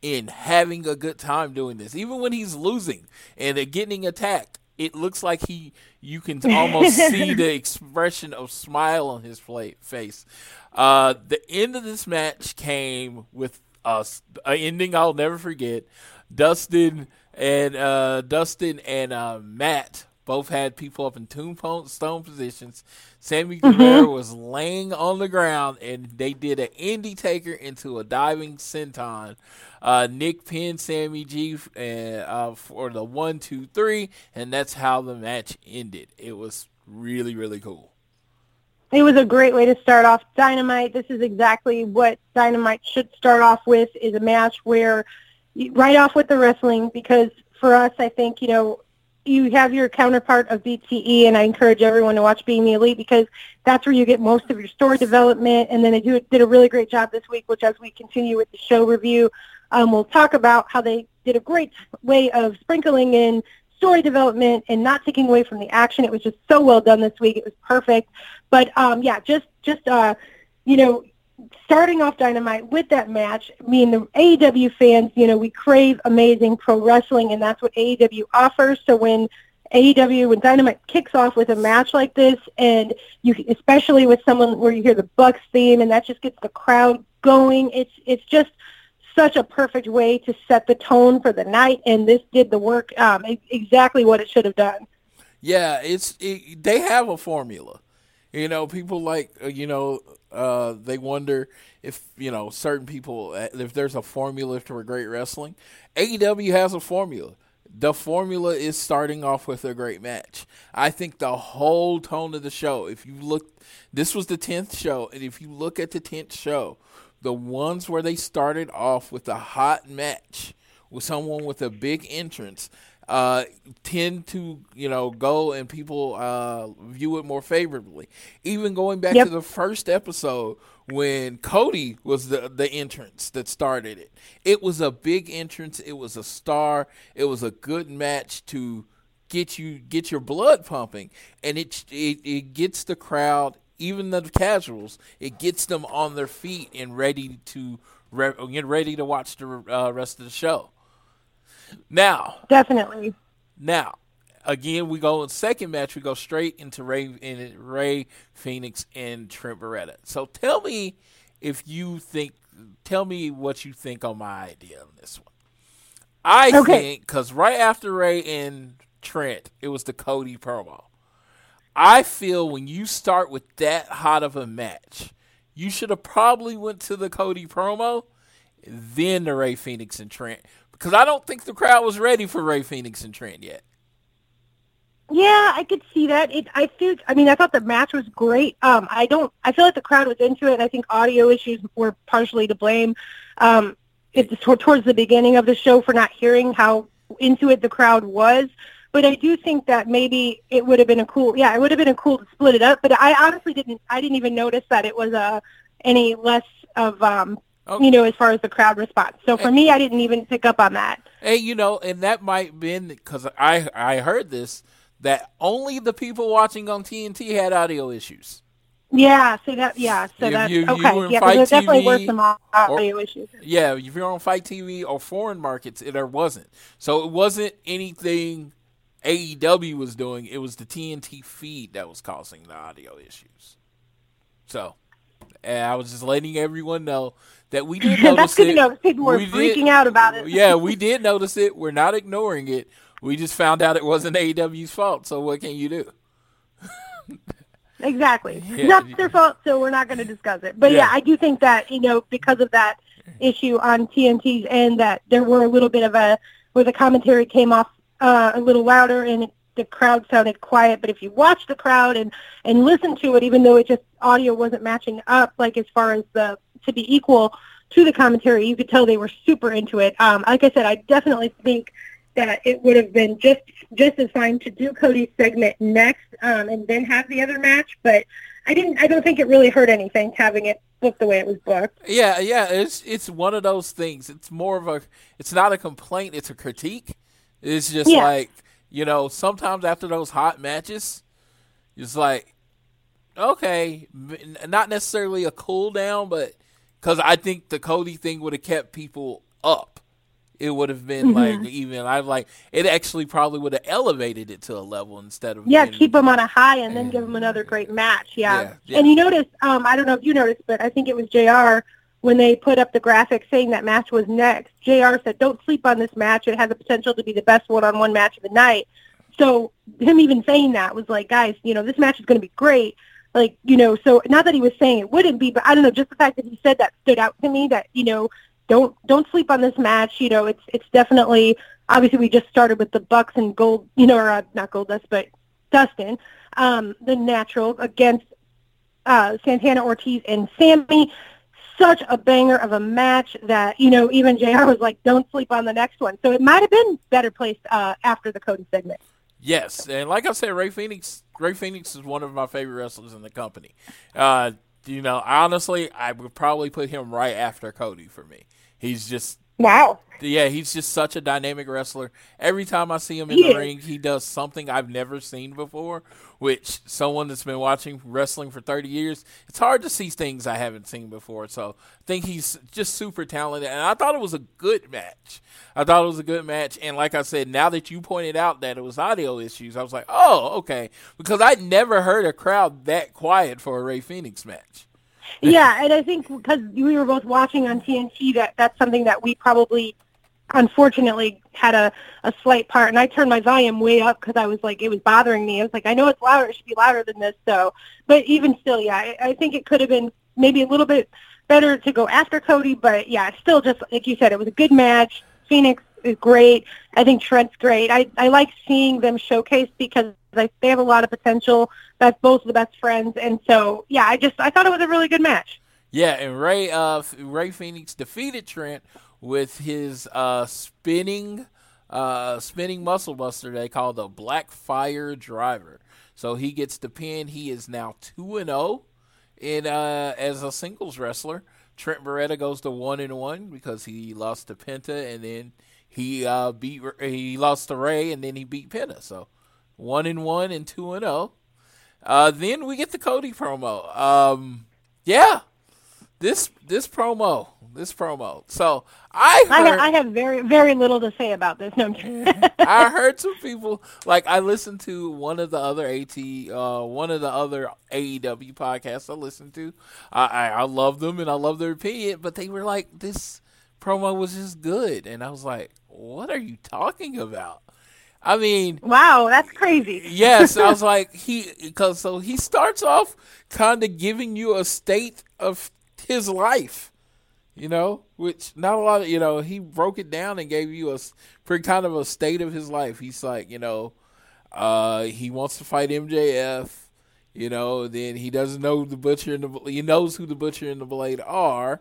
in having a good time doing this, even when he's losing and they're getting attacked it looks like he you can almost see the expression of smile on his face. Uh, the end of this match came with a, a ending I'll never forget. Dustin and uh, Dustin and uh, Matt both had people up in tombstone positions. Sammy mm-hmm. Guevara was laying on the ground, and they did an Indy Taker into a diving senton. Uh, Nick pinned Sammy G uh, uh, for the one, two, three, and that's how the match ended. It was really, really cool. It was a great way to start off Dynamite. This is exactly what Dynamite should start off with: is a match where right off with the wrestling. Because for us, I think you know you have your counterpart of BTE, and I encourage everyone to watch Being the Elite because that's where you get most of your story development. And then they do, did a really great job this week, which as we continue with the show review, um, we'll talk about how they did a great way of sprinkling in story development and not taking away from the action. It was just so well done this week. It was perfect. But um, yeah, just just uh, you know, starting off Dynamite with that match, I mean, the AEW fans, you know, we crave amazing pro wrestling, and that's what AEW offers. So when AEW, when Dynamite kicks off with a match like this, and you, especially with someone where you hear the Bucks theme, and that just gets the crowd going, it's it's just such a perfect way to set the tone for the night, and this did the work um, exactly what it should have done. Yeah, it's it, they have a formula. You know, people like uh, you know uh, they wonder if you know certain people uh, if there's a formula for great wrestling. AEW has a formula. The formula is starting off with a great match. I think the whole tone of the show, if you look, this was the 10th show, and if you look at the 10th show, the ones where they started off with a hot match with someone with a big entrance uh, tend to, you know, go and people uh, view it more favorably. Even going back Yep. to the first episode when Cody was the the entrance that started it. It was a big entrance. It was a star. It was a good match to get you get your blood pumping, and it it, it gets the crowd, even the casuals, it gets them on their feet and ready to re- get ready to watch the uh, rest of the show. Now, Definitely. now, again, we go in second match. We go straight into Rey in Rey Fenix and Trent Beretta. So tell me if you think. Tell me what you think on my idea on this one. I Okay. think because right after Rey and Trent, it was the Cody promo. I feel when you start with that hot of a match, you should have probably went to the Cody promo, then the Rey Fenix and Trent, because I don't think the crowd was ready for Rey Fenix and Trent yet. Yeah, I could see that. It, I feel. I mean, I thought the match was great. Um, I don't. I feel like the crowd was into it, and I think audio issues were partially to blame. Um, it's towards the beginning of the show for not hearing how into it the crowd was. But I do think that maybe it would have been a cool. Yeah, it would have been a cool to split it up. But I honestly didn't. I didn't even notice that it was uh, any less of um, Oh. you know, as far as the crowd response. So for me, I didn't even pick up on that. Hey, you know, and that might been because I I heard this that only the people watching on TNT had audio issues. Yeah, so that yeah, so that's you- you okay. were in yeah, there definitely were some audio issues. Yeah, if you're on FITE TV or foreign markets, it, there wasn't. So it wasn't anything AEW was doing. It was the TNT feed that was causing the audio issues. So, and I was just letting everyone know that we did notice That's good it. to know. People were We did- freaking out about it. yeah, we did notice it. We're not ignoring it. We just found out it wasn't AEW's fault. So what can you do? Exactly. Yeah. It's not their fault, so we're not going to discuss it. But yeah. Yeah. I do think that, you know, because of that issue on TNT's end, that there were a little bit of a, where the commentary came off uh, a little louder and it, the crowd sounded quiet. But if you watch the crowd and, and listen to it, even though it just, audio wasn't matching up, like as far as the, to be equal to the commentary, you could tell they were super into it. Um, like I said, I definitely think that it would have been just just as fine to do Cody's segment next um, and then have the other match. But I didn't. I don't think it really hurt anything having it booked the way it was booked. Yeah, yeah, it's it's one of those things. It's more of a it's not a complaint, it's a critique. It's just Yeah. like, you know, sometimes after those hot matches, it's like okay, not necessarily a cool down, but cuz I think the Cody thing would have kept people up. It would have been Mm-hmm. like even I like it actually probably would have elevated it to a level instead of Yeah, keep them on a high and then give them another great match. Yeah. Yeah, yeah. And you notice, um, I don't know if you noticed, but I think it was Jr. when they put up the graphic saying that match was next. Jr. said, "Don't sleep on this match. It has the potential to be the best one-on-one match of the night." So him even saying that was like, guys, you know, this match is going to be great. Like, you know, so not that he was saying it wouldn't be, but I don't know, just the fact that he said that stood out to me. That you know, don't don't sleep on this match. You know, it's it's definitely obviously we just started with the Bucks and Gold, you know, or uh, not Goldust, but Dustin, um, the natural against uh, Santana Ortiz and Sammy. Such a banger of a match that you know even Jr. was like, "Don't sleep on the next one." So it might have been better placed uh, after the Cody segment. Yes, and like I said, Rey Fenix. Rey Fenix is one of my favorite wrestlers in the company. Uh, you know, honestly, I would probably put him right after Cody for me. He's just, Wow. yeah, he's just such a dynamic wrestler. Every time I see him in He the is. ring, he does something I've never seen before. Which someone that's been watching wrestling for thirty years, it's hard to see things I haven't seen before. So I think he's just super talented, and I thought it was a good match. I thought it was a good match, and like I said, now that you pointed out that it was audio issues, I was like, oh, okay, because I'd never heard a crowd that quiet for a Rey Fenix match. yeah, and I think because we were both watching on TNT, that that's something that we probably, unfortunately, had a, a slight part. And I turned my volume way up because I was like, it was bothering me. I was like, I know it's louder. It should be louder than this. So, but even still, yeah, I, I think it could have been maybe a little bit better to go after Cody. But yeah, still just like you said, it was a good match. Fenix is great. I think Trent's great. I I like seeing them showcased because like they have a lot of potential. That's both the best friends, and so yeah, I just I thought it was a really good match. Yeah, and Rey uh Rey Fenix defeated Trent with his uh spinning uh spinning muscle buster they call the Black Fire Driver. So he gets the pin. He is now two and zero in uh as a singles wrestler. Trent Beretta goes to one and one because he lost to Penta and then he uh beat he lost to Rey and then he beat Penta. So one and one and two and zero. Uh, then we get the Cody promo. Um, yeah, this this promo, this promo. So I I, heard, ha- I have very very little to say about this. No. I heard some people like I listened to one of the other AT, uh, one of the other AEW podcasts I listened to. I, I I love them and I love their opinion, but they were like this promo was just good, and I was like, what are you talking about? I mean, wow, that's crazy. yes, I was like he because so he starts off kind of giving you a state of his life, you know, which not a lot of you know he broke it down and gave you a pretty kind of a state of his life. He's like you know, uh, he wants to fight MJF, you know, then he doesn't know the butcher and the he knows who the butcher and the blade are.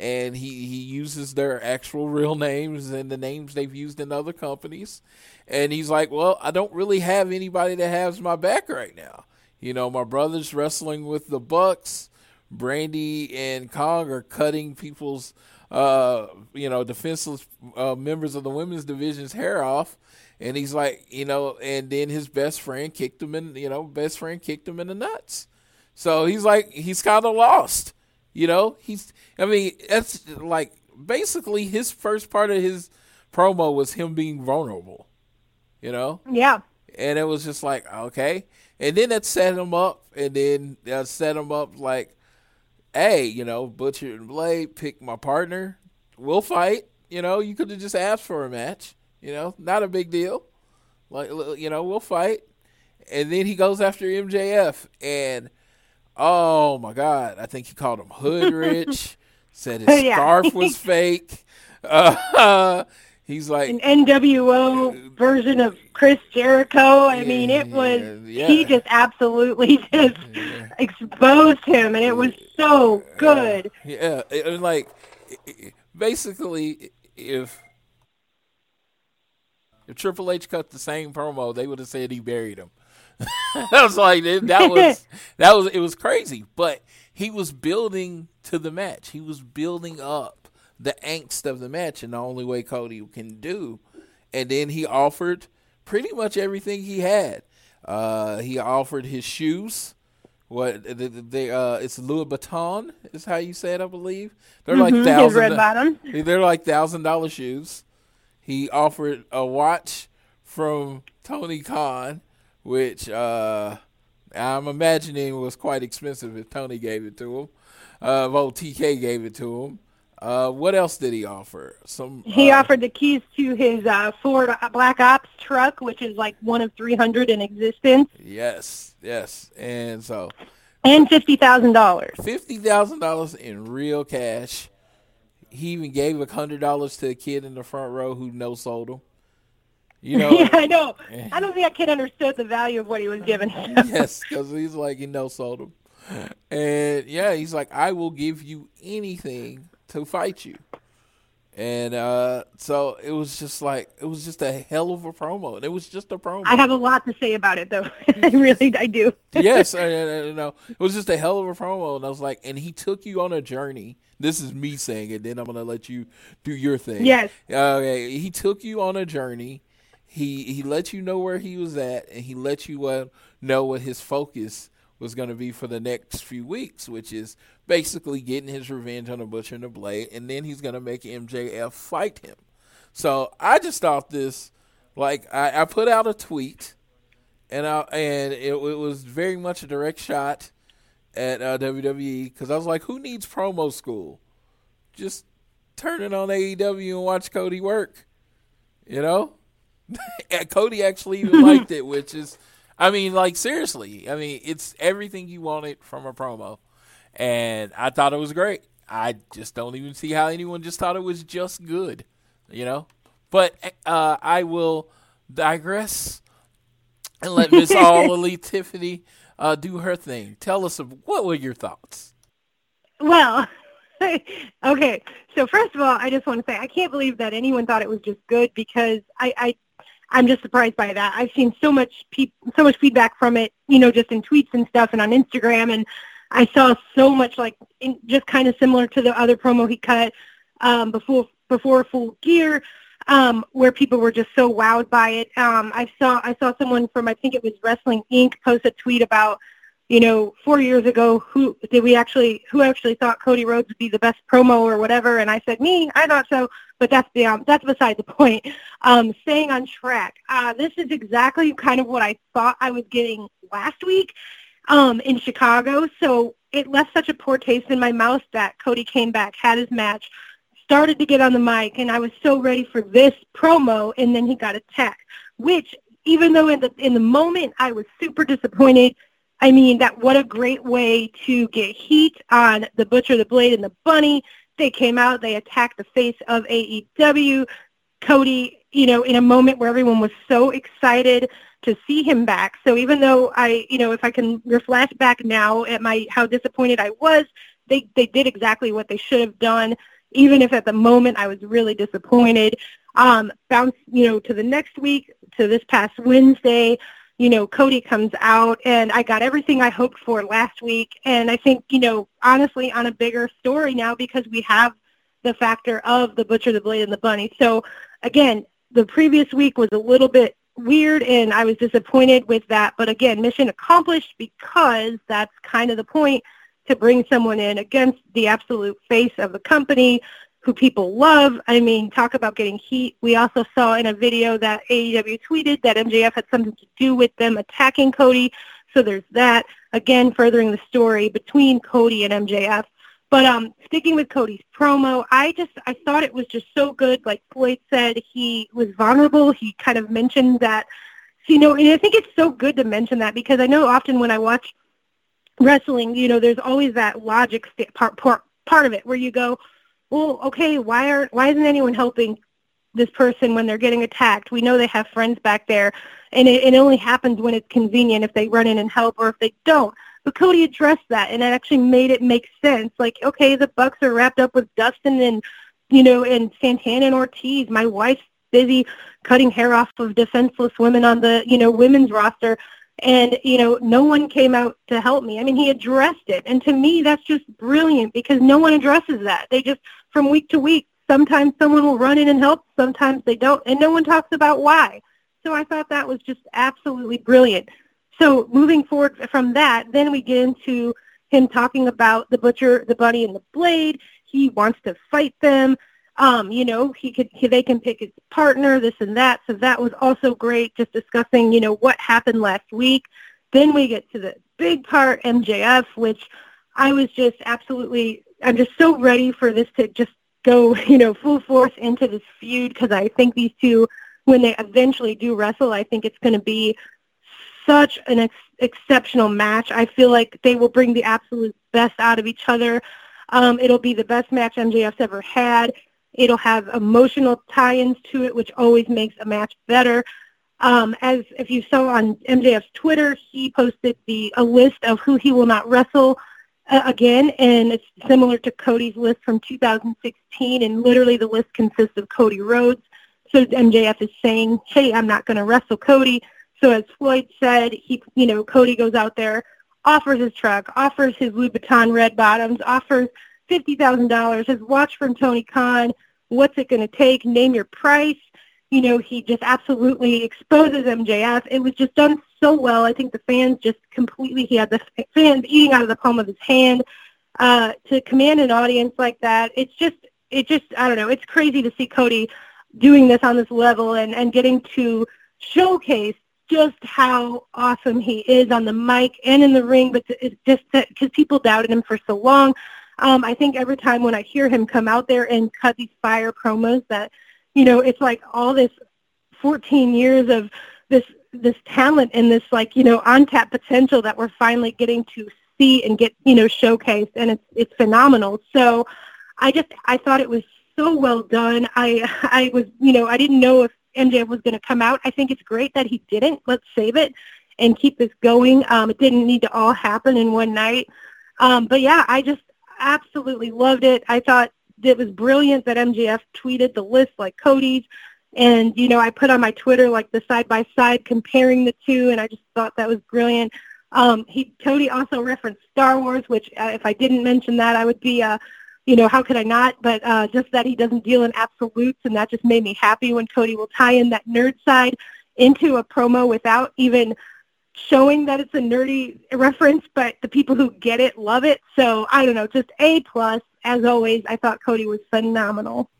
And he, he uses their actual real names and the names they've used in other companies. And he's like, Well, I don't really have anybody that has my back right now. You know, my brother's wrestling with the Bucks. Brandi and Kong are cutting people's, uh, you know, defenseless uh, members of the women's division's hair off. And he's like, you know, and then his best friend kicked him in, you know, best friend kicked him in the nuts. So he's like, he's kind of lost. You know, he's, I mean, that's like basically his first part of his promo was him being vulnerable, you know? Yeah. and it was just like okay. And then that set him up and then that set him up like hey you know butcher and blade pick my partner. We'll fight. You know you could have just asked for a match. You know not a big deal. Like you know we'll fight. And then he goes after mjf and oh my god i think he called him hood rich said his Yeah. scarf was fake uh, he's like An NWO version of Chris Jericho. I mean, it was Yeah. he just absolutely just exposed him, and it was so good. Yeah, it, like basically, if if Triple H cut the same promo, they would have said he buried him. I was like, that that was that was it was crazy, but he was building to the match. He was building up the angst of the match, and the only way Cody can do. And then he offered pretty much everything he had. Uh, he offered his shoes. What they, they uh, it's Louis Vuitton is how you say it, I believe. They're like Mhm, his thousand. red bottom. They're like thousand dollar shoes. He offered a watch from Tony Khan, which uh, I'm imagining was quite expensive if Tony gave it to him. Uh, well, TK gave it to him. Uh, what else did he offer? Some He uh, offered the keys to his uh, Ford Black Ops truck, which is like one of 300 in existence, Yes, yes, and so and fifty thousand dollars. fifty thousand dollars in real cash. He even gave a hundred dollars to a kid in the front row who no sold him. You know, yeah, I know. I don't think that kid understood the value of what he was given. yes, because he's like he no sold him, and yeah, he's like I will give you anything to fight you, and uh so it was just like it was just a hell of a promo, and it was just a promo. I have a lot to say about it, though. I really, I do. yes, I, I, I know. It was just a hell of a promo, and I was like, and he took you on a journey. This is me saying it. Then I'm gonna let you do your thing. Yes. Okay. He took you on a journey. He he let you know where he was at, and he let you uh, know what his focus was going to be for the next few weeks, which is basically getting his revenge on the Butcher and the Blade, and then he's going to make MJF fight him. So I just thought this, like I, I put out a tweet, and I and it, it was very much a direct shot at uh, WWE because I was like, who needs promo school? Just turn it on AEW and watch Cody work. You know, Cody actually even liked it, which is, I mean, like seriously, I mean, it's everything you wanted from a promo, and I thought it was great. I just don't even see how anyone just thought it was just good, you know. But uh, I will digress and let Miss All Elite Tiffany uh, do her thing. Tell us what were your thoughts. Well, okay. So first of all, I just want to say I can't believe that anyone thought it was just good because I, I I'm just surprised by that. I've seen so much pe- so much feedback from it, you know, just in tweets and stuff and on Instagram, and I saw so much like in, just kind of similar to the other promo he cut um, before before Full Gear, um, where people were just so wowed by it. Um, I saw I saw someone from I think it was Wrestling Inc. post a tweet about you know, four years ago, who did we actually, who actually thought Cody Rhodes would be the best promo or whatever? And I said, me, I thought so, but that's the, um, that's beside the point. Um, staying on track. Uh, this is exactly kind of what I thought I was getting last week, um, in Chicago. So it left such a poor taste in my mouth that Cody came back, had his match, started to get on the mic, and I was so ready for this promo, and then he got attacked, which even though in the in the moment I was super disappointed I mean, that what a great way to get heat on the Butcher, the Blade, and the Bunny. They came out, they attacked the face of AEW. Cody, you know, in a moment where everyone was so excited to see him back. So even though I, you know, if I can reflect back now at my how disappointed I was, they they did exactly what they should have done. Even if at the moment I was really disappointed. Um, bounce, you know, to the next week, to this past Wednesday you know, Cody comes out and I got everything I hoped for last week. And I think, you know, honestly on a bigger story now because we have the factor of the Butcher, the Blade, and the Bunny. So again, the previous week was a little bit weird and I was disappointed with that. But again, mission accomplished because that's kind of the point to bring someone in against the absolute face of the company who people love. I mean, talk about getting heat. We also saw in a video that AEW tweeted that MJF had something to do with them attacking Cody. So there's that. Again, furthering the story between Cody and MJF. But um, sticking with Cody's promo, I just I thought it was just so good. Like Floyd said, he was vulnerable. He kind of mentioned that, you know, and I think it's so good to mention that because I know often when I watch wrestling, you know, there's always that logic part part part of it where you go, well, okay, why aren't why isn't anyone helping this person when they're getting attacked? We know they have friends back there, and it, it only happens when it's convenient if they run in and help or if they don't. But Cody addressed that, and it actually made it make sense. Like, okay, the Bucks are wrapped up with Dustin and you know and Santana and Ortiz. My wife's busy cutting hair off of defenseless women on the you know women's roster and you know no one came out to help me i mean he addressed it and to me that's just brilliant because no one addresses that they just from week to week. Sometimes someone will run in and help sometimes they don't and no one talks about why. So i thought that was just absolutely brilliant. So moving forward from that then we get into him talking about the butcher the bunny and the blade. He wants to fight them. Um, you know, he could he, they can pick his partner, this and that. So that was also great, just discussing, you know, what happened last week. Then we get to the big part, MJF, which I was just absolutely, I'm just so ready for this to just go, you know, full force into this feud because I think these two, when they eventually do wrestle, I think it's going to be such an ex- exceptional match. I feel like they will bring the absolute best out of each other. Um, it'll be the best match MJF's ever had. It'll have emotional tie-ins to it, which always makes a match better. Um, as if you saw on MJF's Twitter, he posted the a list of who he will not wrestle uh, again, and it's similar to Cody's list from 2016. And literally, the list consists of Cody Rhodes. So MJF is saying, "Hey, I'm not going to wrestle Cody." So as Floyd said, he, you know, Cody goes out there, offers his truck, offers his Louboutin red bottoms, offers $50,000, his watch from Tony Khan, what's it going to take, name your price. You know, he just absolutely exposes MJF. It was just done so well. I think the fans just completely, he had the fans eating out of the palm of his hand. Uh, to command an audience like that, it's just, it just, I don't know, it's crazy to see Cody doing this on this level and, and getting to showcase just how awesome he is on the mic and in the ring, but it's just because people doubted him for so long. Um, I think every time when I hear him come out there and cut these fire promos, that you know, it's like all this 14 years of this this talent and this like you know untapped potential that we're finally getting to see and get you know showcased, and it's it's phenomenal. So I just I thought it was so well done. I I was you know I didn't know if MJF was going to come out. I think it's great that he didn't. Let's save it and keep this going. Um, it didn't need to all happen in one night. Um, but yeah, I just absolutely loved it. I thought it was brilliant that MJF tweeted the list like Cody's. And, you know, I put on my Twitter like the side-by-side comparing the two, and I just thought that was brilliant. Um, he Cody also referenced Star Wars, which uh, if I didn't mention that, I would be, uh, you know, how could I not? But uh, just that he doesn't deal in absolutes, and that just made me happy when Cody will tie in that nerd side into a promo without even showing that it's a nerdy reference, but the people who get it love it. So I don't know, just A plus. As always, I thought Cody was phenomenal.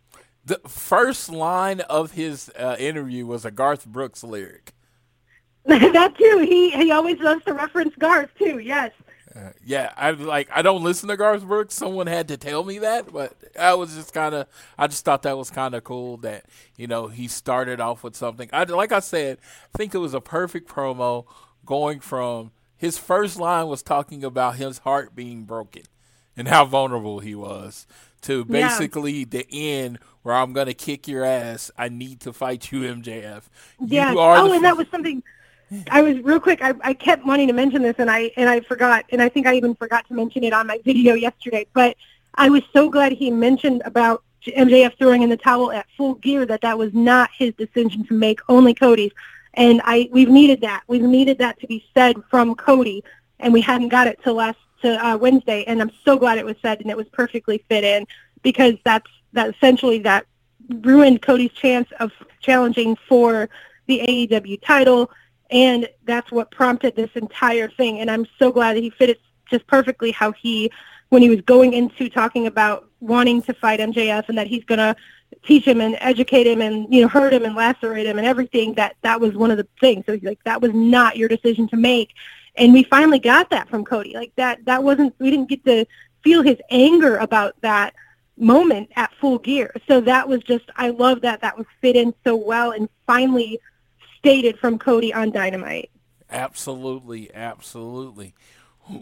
The first line of his uh, interview was a Garth Brooks lyric. that too. He he always loves to reference Garth too. Yes. Uh, yeah, I like. I don't listen to Garth Brooks. Someone had to tell me that, but I was just kind of. I just thought that was kind of cool that you know he started off with something. I like I said, I think it was a perfect promo going from his first line was talking about his heart being broken and how vulnerable he was to basically yeah. the end where I'm gonna kick your ass. I need to fight you, MJF. Yeah. oh, and that was something. I was real quick. I, I kept wanting to mention this, and I and I forgot, and I think I even forgot to mention it on my video yesterday. But I was so glad he mentioned about MJF throwing in the towel at Full Gear. That that was not his decision to make, only Cody's. And I we've needed that. We've needed that to be said from Cody, and we hadn't got it till last to uh, Wednesday. And I'm so glad it was said, and it was perfectly fit in because that's that essentially that ruined Cody's chance of challenging for the AEW title, and that's what prompted this entire thing. And I'm so glad that he fit it just perfectly how he when he was going into talking about wanting to fight MJF and that he's to teach him and educate him and you know hurt him and lacerate him and everything that that was one of the things so he's like that was not your decision to make and we finally got that from Cody like that that wasn't we didn't get to feel his anger about that moment at full gear so that was just I love that that was fit in so well and finally stated from Cody on Dynamite absolutely absolutely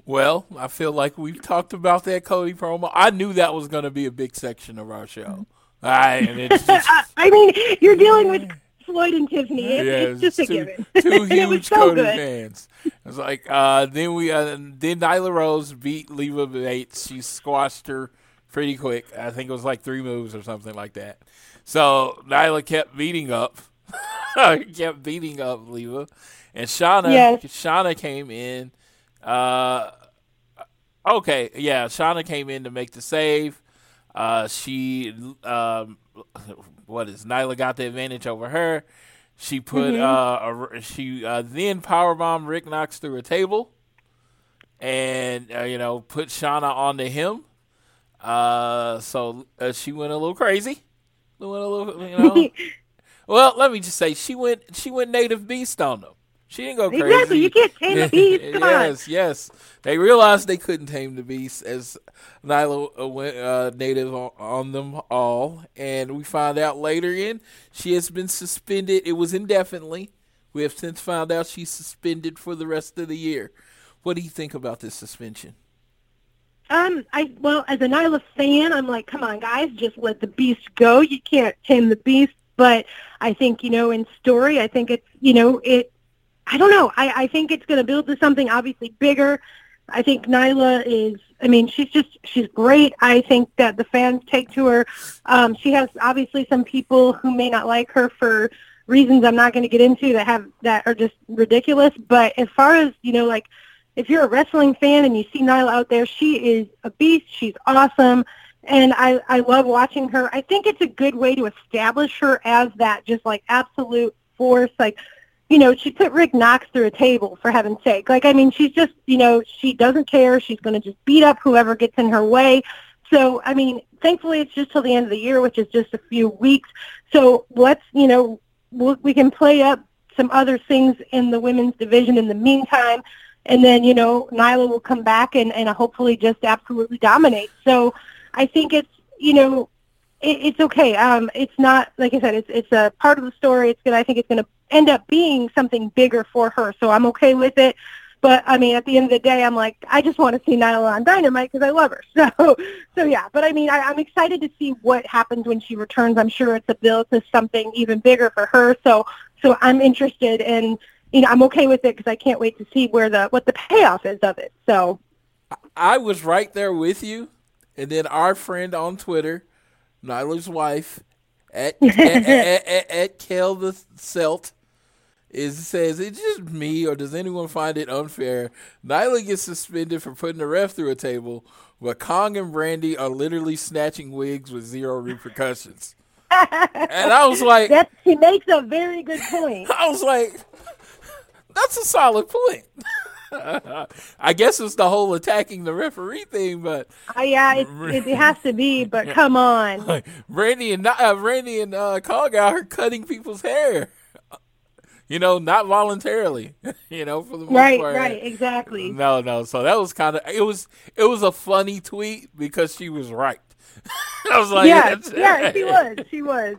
well, I feel like we've talked about that Cody promo. I knew that was going to be a big section of our show. I, just, I mean, you're dealing with Floyd and Tiffany. It, yeah, it's just a given. Two huge so Cody good. fans. It's like uh, then we uh, then Nyla Rose beat Leva Bates. She squashed her pretty quick. I think it was like three moves or something like that. So Nyla kept beating up, kept beating up Leva, and Shauna. Yes. Shauna came in. Uh, okay, yeah, Shauna came in to make the save. Uh, she, um, what is Nyla got the advantage over her. She put mm-hmm. uh, a, she uh, then powerbomb Rick Knox through a table, and uh, you know put Shauna onto him. Uh, so uh, she went a little crazy. Went a little, you know. well, let me just say she went she went native beast on them. She didn't go crazy. Exactly. You can't tame the beast. Come yes, on. yes. They realized they couldn't tame the beast as Nyla uh, went uh, native on, on, them all, and we find out later in she has been suspended. It was indefinitely. We have since found out she's suspended for the rest of the year. What do you think about this suspension? Um, I well, as a Nyla fan, I'm like, come on, guys, just let the beast go. You can't tame the beast. But I think you know, in story, I think it's you know, it I don't know. I, I think it's going to build to something obviously bigger. I think Nyla is. I mean, she's just she's great. I think that the fans take to her. Um, she has obviously some people who may not like her for reasons I'm not going to get into that have that are just ridiculous. But as far as you know, like if you're a wrestling fan and you see Nyla out there, she is a beast. She's awesome. And I, I love watching her. I think it's a good way to establish her as that just like absolute force. Like you know, she put Rick Knox through a table for heaven's sake. Like, I mean, she's just, you know, she doesn't care. She's going to just beat up whoever gets in her way. So, I mean, thankfully it's just till the end of the year, which is just a few weeks. So let's, you know, we can play up some other things in the women's division in the meantime. And then, you know, Nyla will come back and, and hopefully just absolutely dominate. So I think it's, you know, it, it's okay. Um, it's not, like I said, it's, it's a part of the story. It's to, I think it's to end up being something bigger for her. So I'm okay with it. But I mean, at the end of the day, I'm like, I just want to see Nyla on Dynamite because I love her. So, so yeah. But I mean, I, I'm excited to see what happens when she returns. I'm sure it's a build to something even bigger for her. So, so I'm interested, and you know, I'm okay with it because I can't wait to see where the what the payoff is of it. So, I was right there with you, and then our friend on Twitter, Nyla's wife, at at, at, at, at Kel the Celt, is says it's just me, or does anyone find it unfair? Nyla gets suspended for putting the ref through a table, but Kong and Brandi are literally snatching wigs with zero repercussions. and I was like, that she makes a very good point. I was like, that's a solid point. I guess it's the whole attacking the referee thing, but Uh, yeah, it, it has to be. But come on. Randy and uh, Randy and uh, out here cutting people's hair. You know, not voluntarily. You know, for the most Right, part. right, exactly. No, no. So that was kind of it was it was a funny tweet because she was right. I was like, yeah, that's- yeah, she was. She was.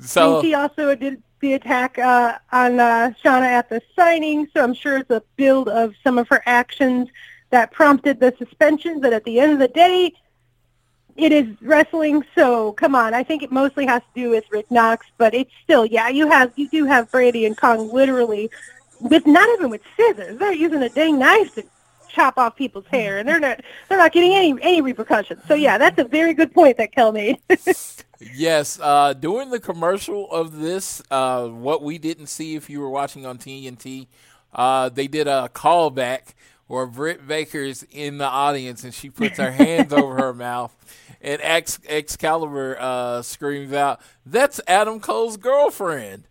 So and she also did the attack uh, on uh, Shauna at the signing, so I'm sure it's a build of some of her actions that prompted the suspensions. That at the end of the day, it is wrestling. So come on, I think it mostly has to do with Rick Knox, but it's still, yeah, you have you do have Brandi and Kong literally with not even with scissors. They're using a dang knife to chop off people's hair, and they're not they're not getting any any repercussions. So yeah, that's a very good point that Kel made. Yes, uh, during the commercial of this, uh, what we didn't see if you were watching on TNT, uh, they did a callback where Britt Baker's in the audience and she puts her hands over her mouth, and Ex- Excalibur uh, screams out, "That's Adam Cole's girlfriend!"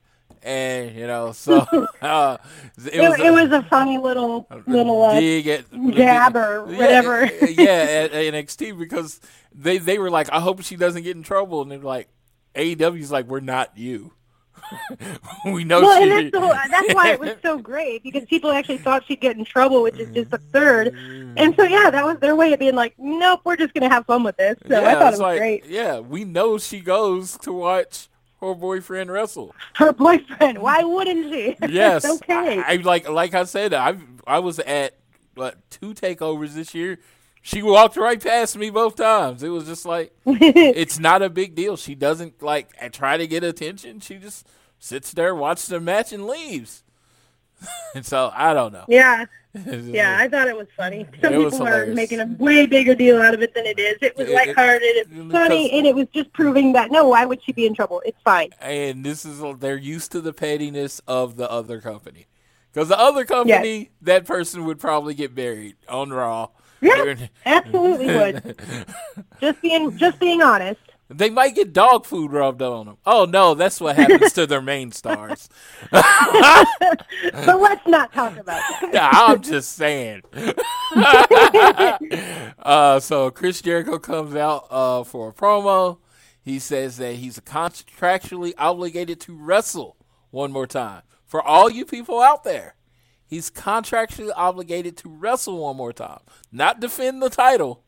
And you know, so uh, it, it, it was a funny little little uh, dig at jab or Yeah, whatever. yeah, at NXT because they they were like, I hope she doesn't get in trouble, and they're like, AEW's like, we're not you. we know Well, she. and that's, the whole, that's why it was so great because people actually thought she'd get in trouble, which is just absurd. And so, yeah, that was their way of being like, nope, we're just going to have fun with this. So I thought it was like, great. Yeah, we know she goes to watch her boyfriend wrestle. Her boyfriend, why wouldn't she? Yes, okay. I, I like like I said, I I was at what two takeovers this year. She walked right past me both times. It was just like it's not a big deal. She doesn't like try to get attention. She just sits there, watches the match, and leaves. And so I don't know. yeah, yeah, I thought it was funny. Some It people are making a way bigger deal out of it than it is. It was It- it- it's funny, and it was just proving that, no, why would she be in trouble? It's fine. and this is they're used to the pettiness of the other company. Because the other company, that person would probably get buried on Raw. Yeah, absolutely would. just being, just being honest. They might get dog food rubbed on them. Oh no, that's what happens to their main stars. But let's not talk about that. Yeah, I'm just saying. uh, so Chris Jericho comes out uh, for a promo. He says that he's contractually obligated to wrestle one more time. For all you people out there, he's contractually obligated to wrestle one more time. Not defend the title,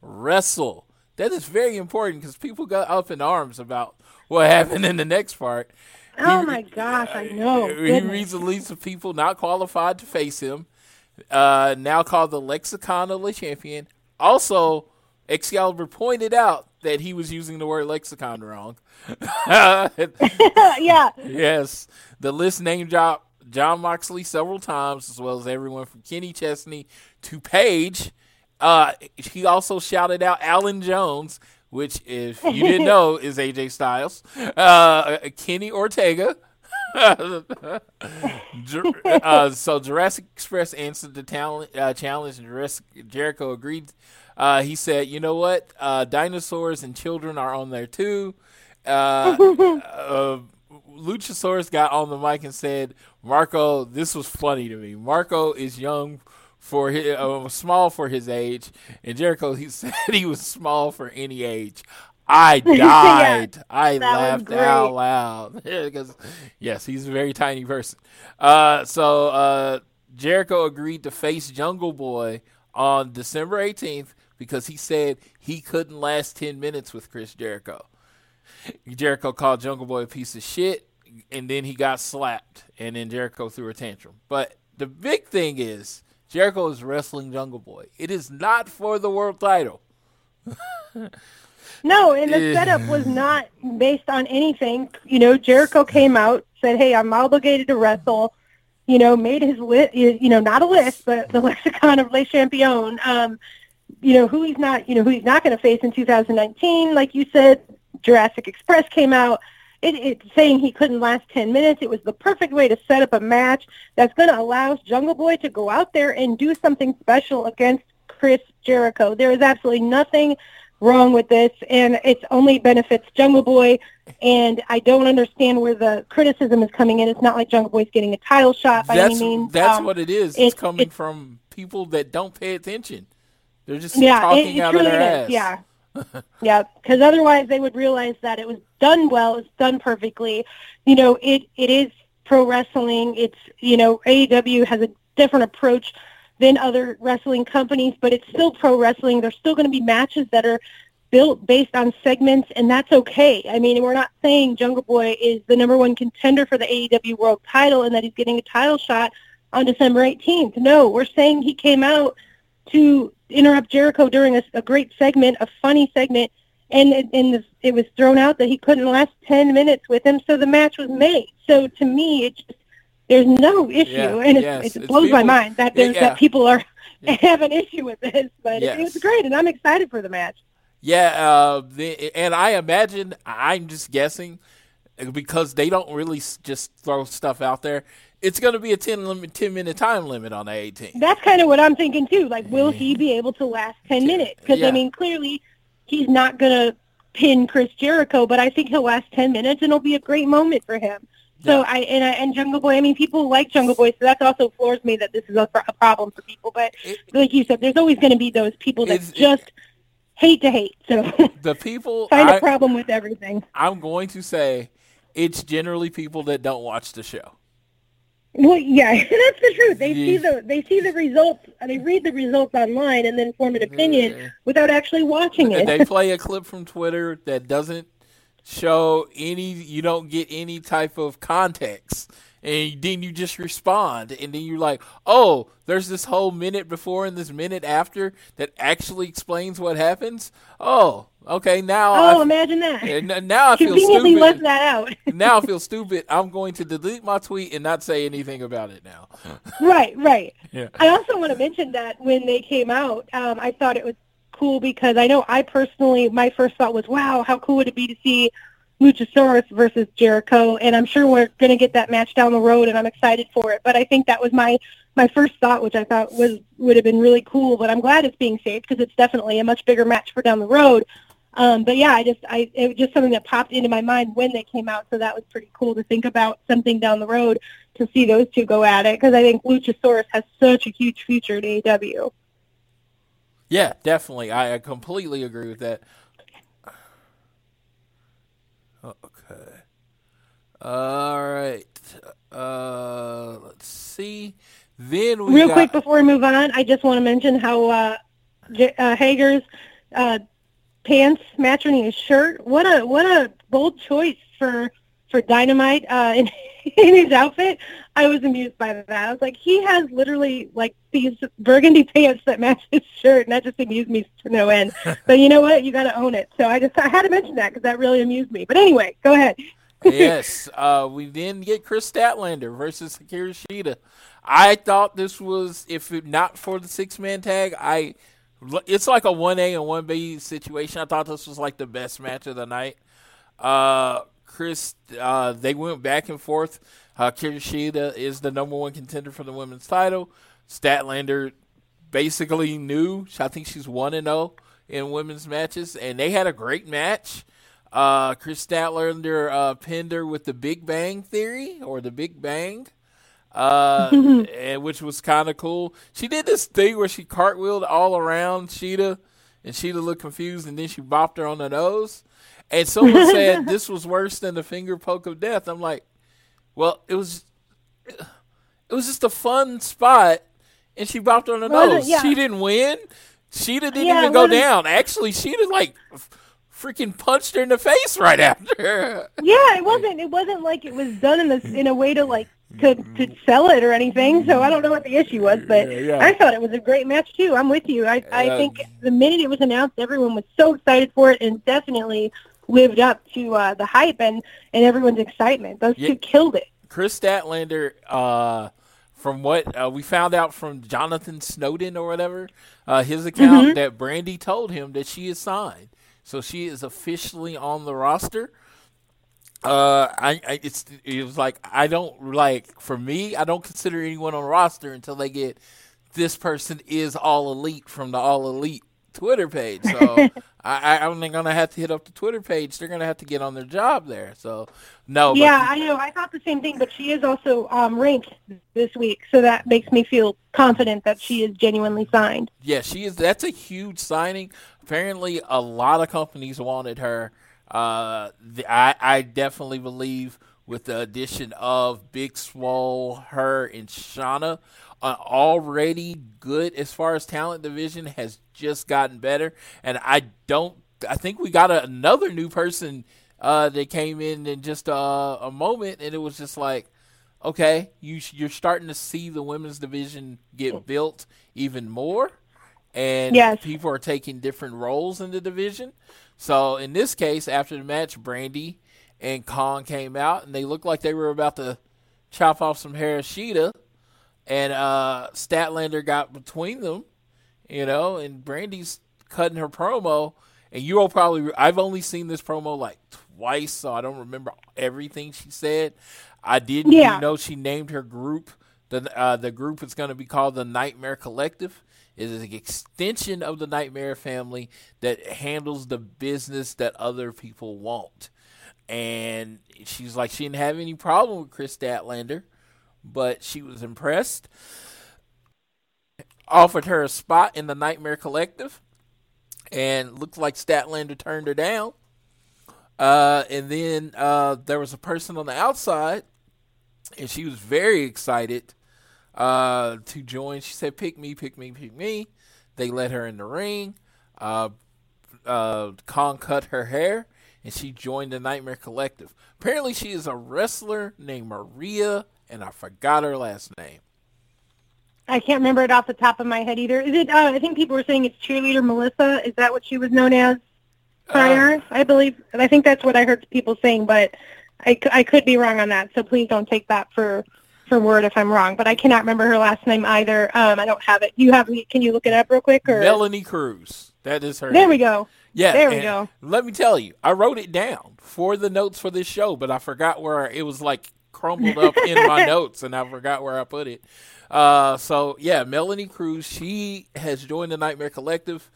wrestle. That is very important because people got up in arms about what happened in the next part. Oh He- my gosh, I know. he Goodness. reads a list of people not qualified to face him. Uh, now called the Lexicon of the Champion. Also, Excalibur pointed out that he was using the word lexicon wrong. yeah, yes, the list named Jon, Jon Moxley several times, as well as everyone from Kenny Chesney to Paige. Uh, he also shouted out Allen Jones, which, if you didn't know, is AJ Styles. Uh, Kenny Ortega. Uh, so Jurassic Express answered the talent, uh, challenge, and Jericho agreed. Uh, he said, "You know what? Uh, dinosaurs and children are on there too." Uh, uh, Luchasaurus got on the mic and said, "Marko, this was funny to me. Marko is young for his, uh, small for his age, and Jericho he said he was small for any age. I died. I laughed out loud because yes, he's a very tiny person. Uh, so uh, Jericho agreed to face Jungle Boy on December 18th because he said he couldn't last 10 minutes with Chris Jericho. Jericho called Jungle Boy a piece of shit, and then he got slapped, and then Jericho threw a tantrum. But the big thing is Jericho is wrestling Jungle Boy. It is not for the world title. No, and the setup was not based on anything. You know, Jericho came out, said, "Hey, I'm obligated to wrestle." You know, made his list. You know, not a list, but the lexicon of Les Champions. Um, you know who he's not. You know who he's not going to face in 2019. Like you said, Jurassic Express came out. It, it's saying he couldn't last 10 minutes. It was the perfect way to set up a match that's going to allow Jungle Boy to go out there and do something special against Chris Jericho. There is absolutely nothing wrong with this, and it's only benefits Jungle Boy. And I don't understand where the criticism is coming in. It's not like Jungle Boy's getting a title shot by That's any means. that's Um, what it is. It's, it- coming it- from people that don't pay attention. They're just yeah, talking it, it out of their is. ass. Yeah, yeah. Because otherwise, they would realize that it was done well. It's done perfectly. You know, it it is pro wrestling. It's you know, AEW has a different approach than other wrestling companies, but it's still pro wrestling. There's still going to be matches that are built based on segments, and that's okay. I mean, we're not saying Jungle Boy is the number one contender for the AEW World Title and that he's getting a title shot on December 18th. No, we're saying he came out to interrupt Jericho during a, a great segment, a funny segment, and it, and this- it was thrown out that he couldn't last 10 minutes with him, so the match was made. So to me, it just, there's no issue, Yeah, and it, yes, it blows my mind that there's yeah. that people are Yeah. have an issue with this, but it, Yes. it was great, and I'm excited for the match. Yeah, uh, the, and I imagine I'm just guessing because they don't really just throw stuff out there. It's going to be a 10, limit, 10 minute time limit on the 18. That's kind of what I'm thinking too. Like, will he be able to last 10 minutes? Because, Yeah. I mean, clearly he's not going to pin Chris Jericho, but I think he'll last 10 minutes and it'll be a great moment for him. So Yeah. I and I, and Jungle Boy. I mean, people like Jungle Boy, so that also floors me that this is a, a problem for people. But It- like you said, there's always going to be those people that just hate to hate. So The people find I, a problem with everything. I'm going to say it's generally people that don't watch the show. Well, yeah, that's the truth. They see the they see the results. Uh, they read the results online and then form an opinion Yeah. without actually watching it. they play a clip from Twitter that doesn't show any. You don't get any type of context, and then you just respond, and then you're like, "Oh, there's this whole minute before and this minute after that actually explains what happens." Oh, okay. Now, oh, I, imagine that. now I feel stupid. left that out. now I feel stupid. I'm going to delete my tweet and not say anything about it now. right, right. Yeah. I also want to mention that when they came out, um, I thought it was cool because I know I personally, my first thought was, wow, how cool would it be to see Luchasaurus versus Jericho? And I'm sure we're going to get that match down the road, and I'm excited for it. But I think that was my my first thought, which I thought was would have been really cool. But I'm glad it's being saved because it's definitely a much bigger match for down the road. Um, but yeah, I just I it was just something that popped into my mind when they came out, so that was pretty cool to think about something down the road to see those two go at it because I think Luchasaurus has such a huge future in AEW. Yeah, definitely. I, I completely agree with that. Okay. All right. Uh, let's see. Then we Real got, quick before we move on, I just want to mention how uh, J- uh, Hager's uh, pants match on his shirt. What a what a bold choice for for Dynamite uh, in, in his outfit. I was amused by that. I was like, he has literally like these burgundy pants that match his shirt, and that just amused me to no end. but you know what? You got to own it. So I just I had to mention that because that really amused me. But anyway, go ahead. yes, uh, we then get Kris Statlander versus Hikaru Shida. I thought this was, if it not for the six man tag, I it's like a one A and one B situation. I thought this was like the best match of the night. Uh, Kris, uh, they went back and forth. Uh, Hikaru Shida is the number one contender for the women's title. Statlander basically knew. I think she's one and zero in women's matches, and they had a great match. Uh, Kris Statlander uh, pinned her with the Big Bang Theory or the Big Bang, uh, and, which was kind of cool. She did this thing where she cartwheeled all around Shida, and Shida looked confused, and then she bopped her on the nose. And someone said this was worse than the finger poke of death. I'm like, well, it was, it was just a fun spot, and she bopped her on the nose. Yeah. She didn't win. Shida didn't Yeah, even go down. Actually, Shida like freaking punched her in the face right after. Yeah, it wasn't. It wasn't like it was done in this in a way to like to to sell it or anything. So I don't know what the issue was, but Yeah, yeah. I thought it was a great match too. I'm with you. I I Uh, think the minute it was announced, everyone was so excited for it, and definitely lived up to uh, the hype and and everyone's excitement. Those Yeah. two killed it. Kris Statlander, uh, from what uh, we found out from Jonathan Snowden or whatever, uh, his account that Brandi told him that she is signed, so she is officially on the roster. Uh, I, I it's it was like I don't like for me I don't consider anyone on roster until they get this person is all elite from the all elite Twitter page. So I, I'm gonna have to hit up the Twitter page. They're gonna have to get on their job there. So no, but Yeah, I know. I thought the same thing, but she is also um, ranked this week, so that makes me feel confident that she is genuinely signed. Yeah, she is. That's a huge signing. Apparently, a lot of companies wanted her. Uh, the, I I definitely believe with the addition of Big Swole, her, and Shauna, an already good as far as talent division has just gotten better. And I don't. I think we got a, another new person uh, that came in in just a, a moment, and it was just like okay, you you're starting to see the women's division get built even more, and Yes. people are taking different roles in the division. So in this case, after the match, Brandi and Kong came out, and they looked like they were about to chop off some hair of Shida, and uh, Statlander got between them, you know, and Brandi's cutting her promo, and you all probably I've only seen this promo like twice, so I don't remember everything she said. I did Yeah. you know she named her group. The uh, the group is going to be called the Nightmare Collective. Is an extension of the Nightmare family that handles the business that other people won't. And she's like, she didn't have any problem with Kris Statlander, but she was impressed. Offered her a spot in the Nightmare Collective, and looked like Statlander turned her down. Uh, and then uh, there was a person on the outside, and she was very excited uh, to join. She said, "Pick me, pick me, pick me." They let her in the ring. Uh, uh, Kong cut her hair, and she joined the Nightmare Collective. Apparently, she is a wrestler named Maria, and I forgot her last name. I can't remember it off the top of my head either. Is it? Uh, I think people were saying it's cheerleader Melissa. Is that what she was known as prior? I believe. I think that's what I heard people saying, but I, I could be wrong on that. So please don't take that for for word if I'm wrong. But I cannot remember her last name either. Um, I don't have it. You have? Can you look it up real quick? Or Melanie Cruz. That is her. there name. we go. Yeah, There we go. Let me tell you, I wrote it down for the notes for this show, but I forgot where it was like crumbled up in my notes, and I forgot where I put it. Uh, so yeah, Melanie Cruz, she has joined the Nightmare Collective,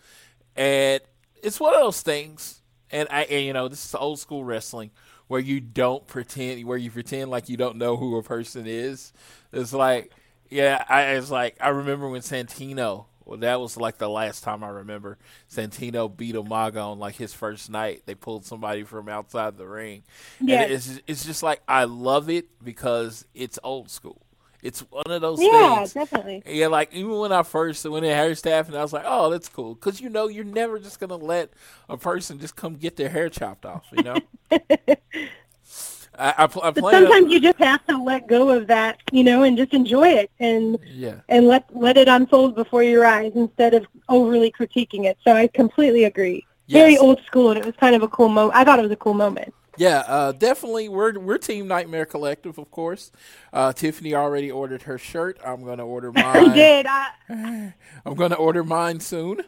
and it's one of those things. And I, and, you know, this is old school wrestling where you don't pretend, where you pretend like you don't know who a person is. It's like, yeah, I it's like I remember when Santino. Well, that was like the last time I remember Santino beat Umaga on like his first night. They pulled somebody from outside the ring. Yes. And it's it's just like I love it because it's old school. It's one of those Yeah, things. definitely. Yeah, like even when I first went in hair staff, and I was like, "Oh, that's cool," because you know you're never just gonna let a person just come get their hair chopped off. You know. I, I, pl- I But sometimes you just have to let go of that, you know, and just enjoy it and yeah, and let let it unfold before your eyes instead of overly critiquing it. So I completely agree. Very old school, and it was kind of a cool moment. I thought it was a cool moment. Yeah, uh, definitely. We're we're Team Nightmare Collective, of course. Uh, Tiffany already ordered her shirt. I'm gonna order I mine. did. I, I'm gonna order mine soon.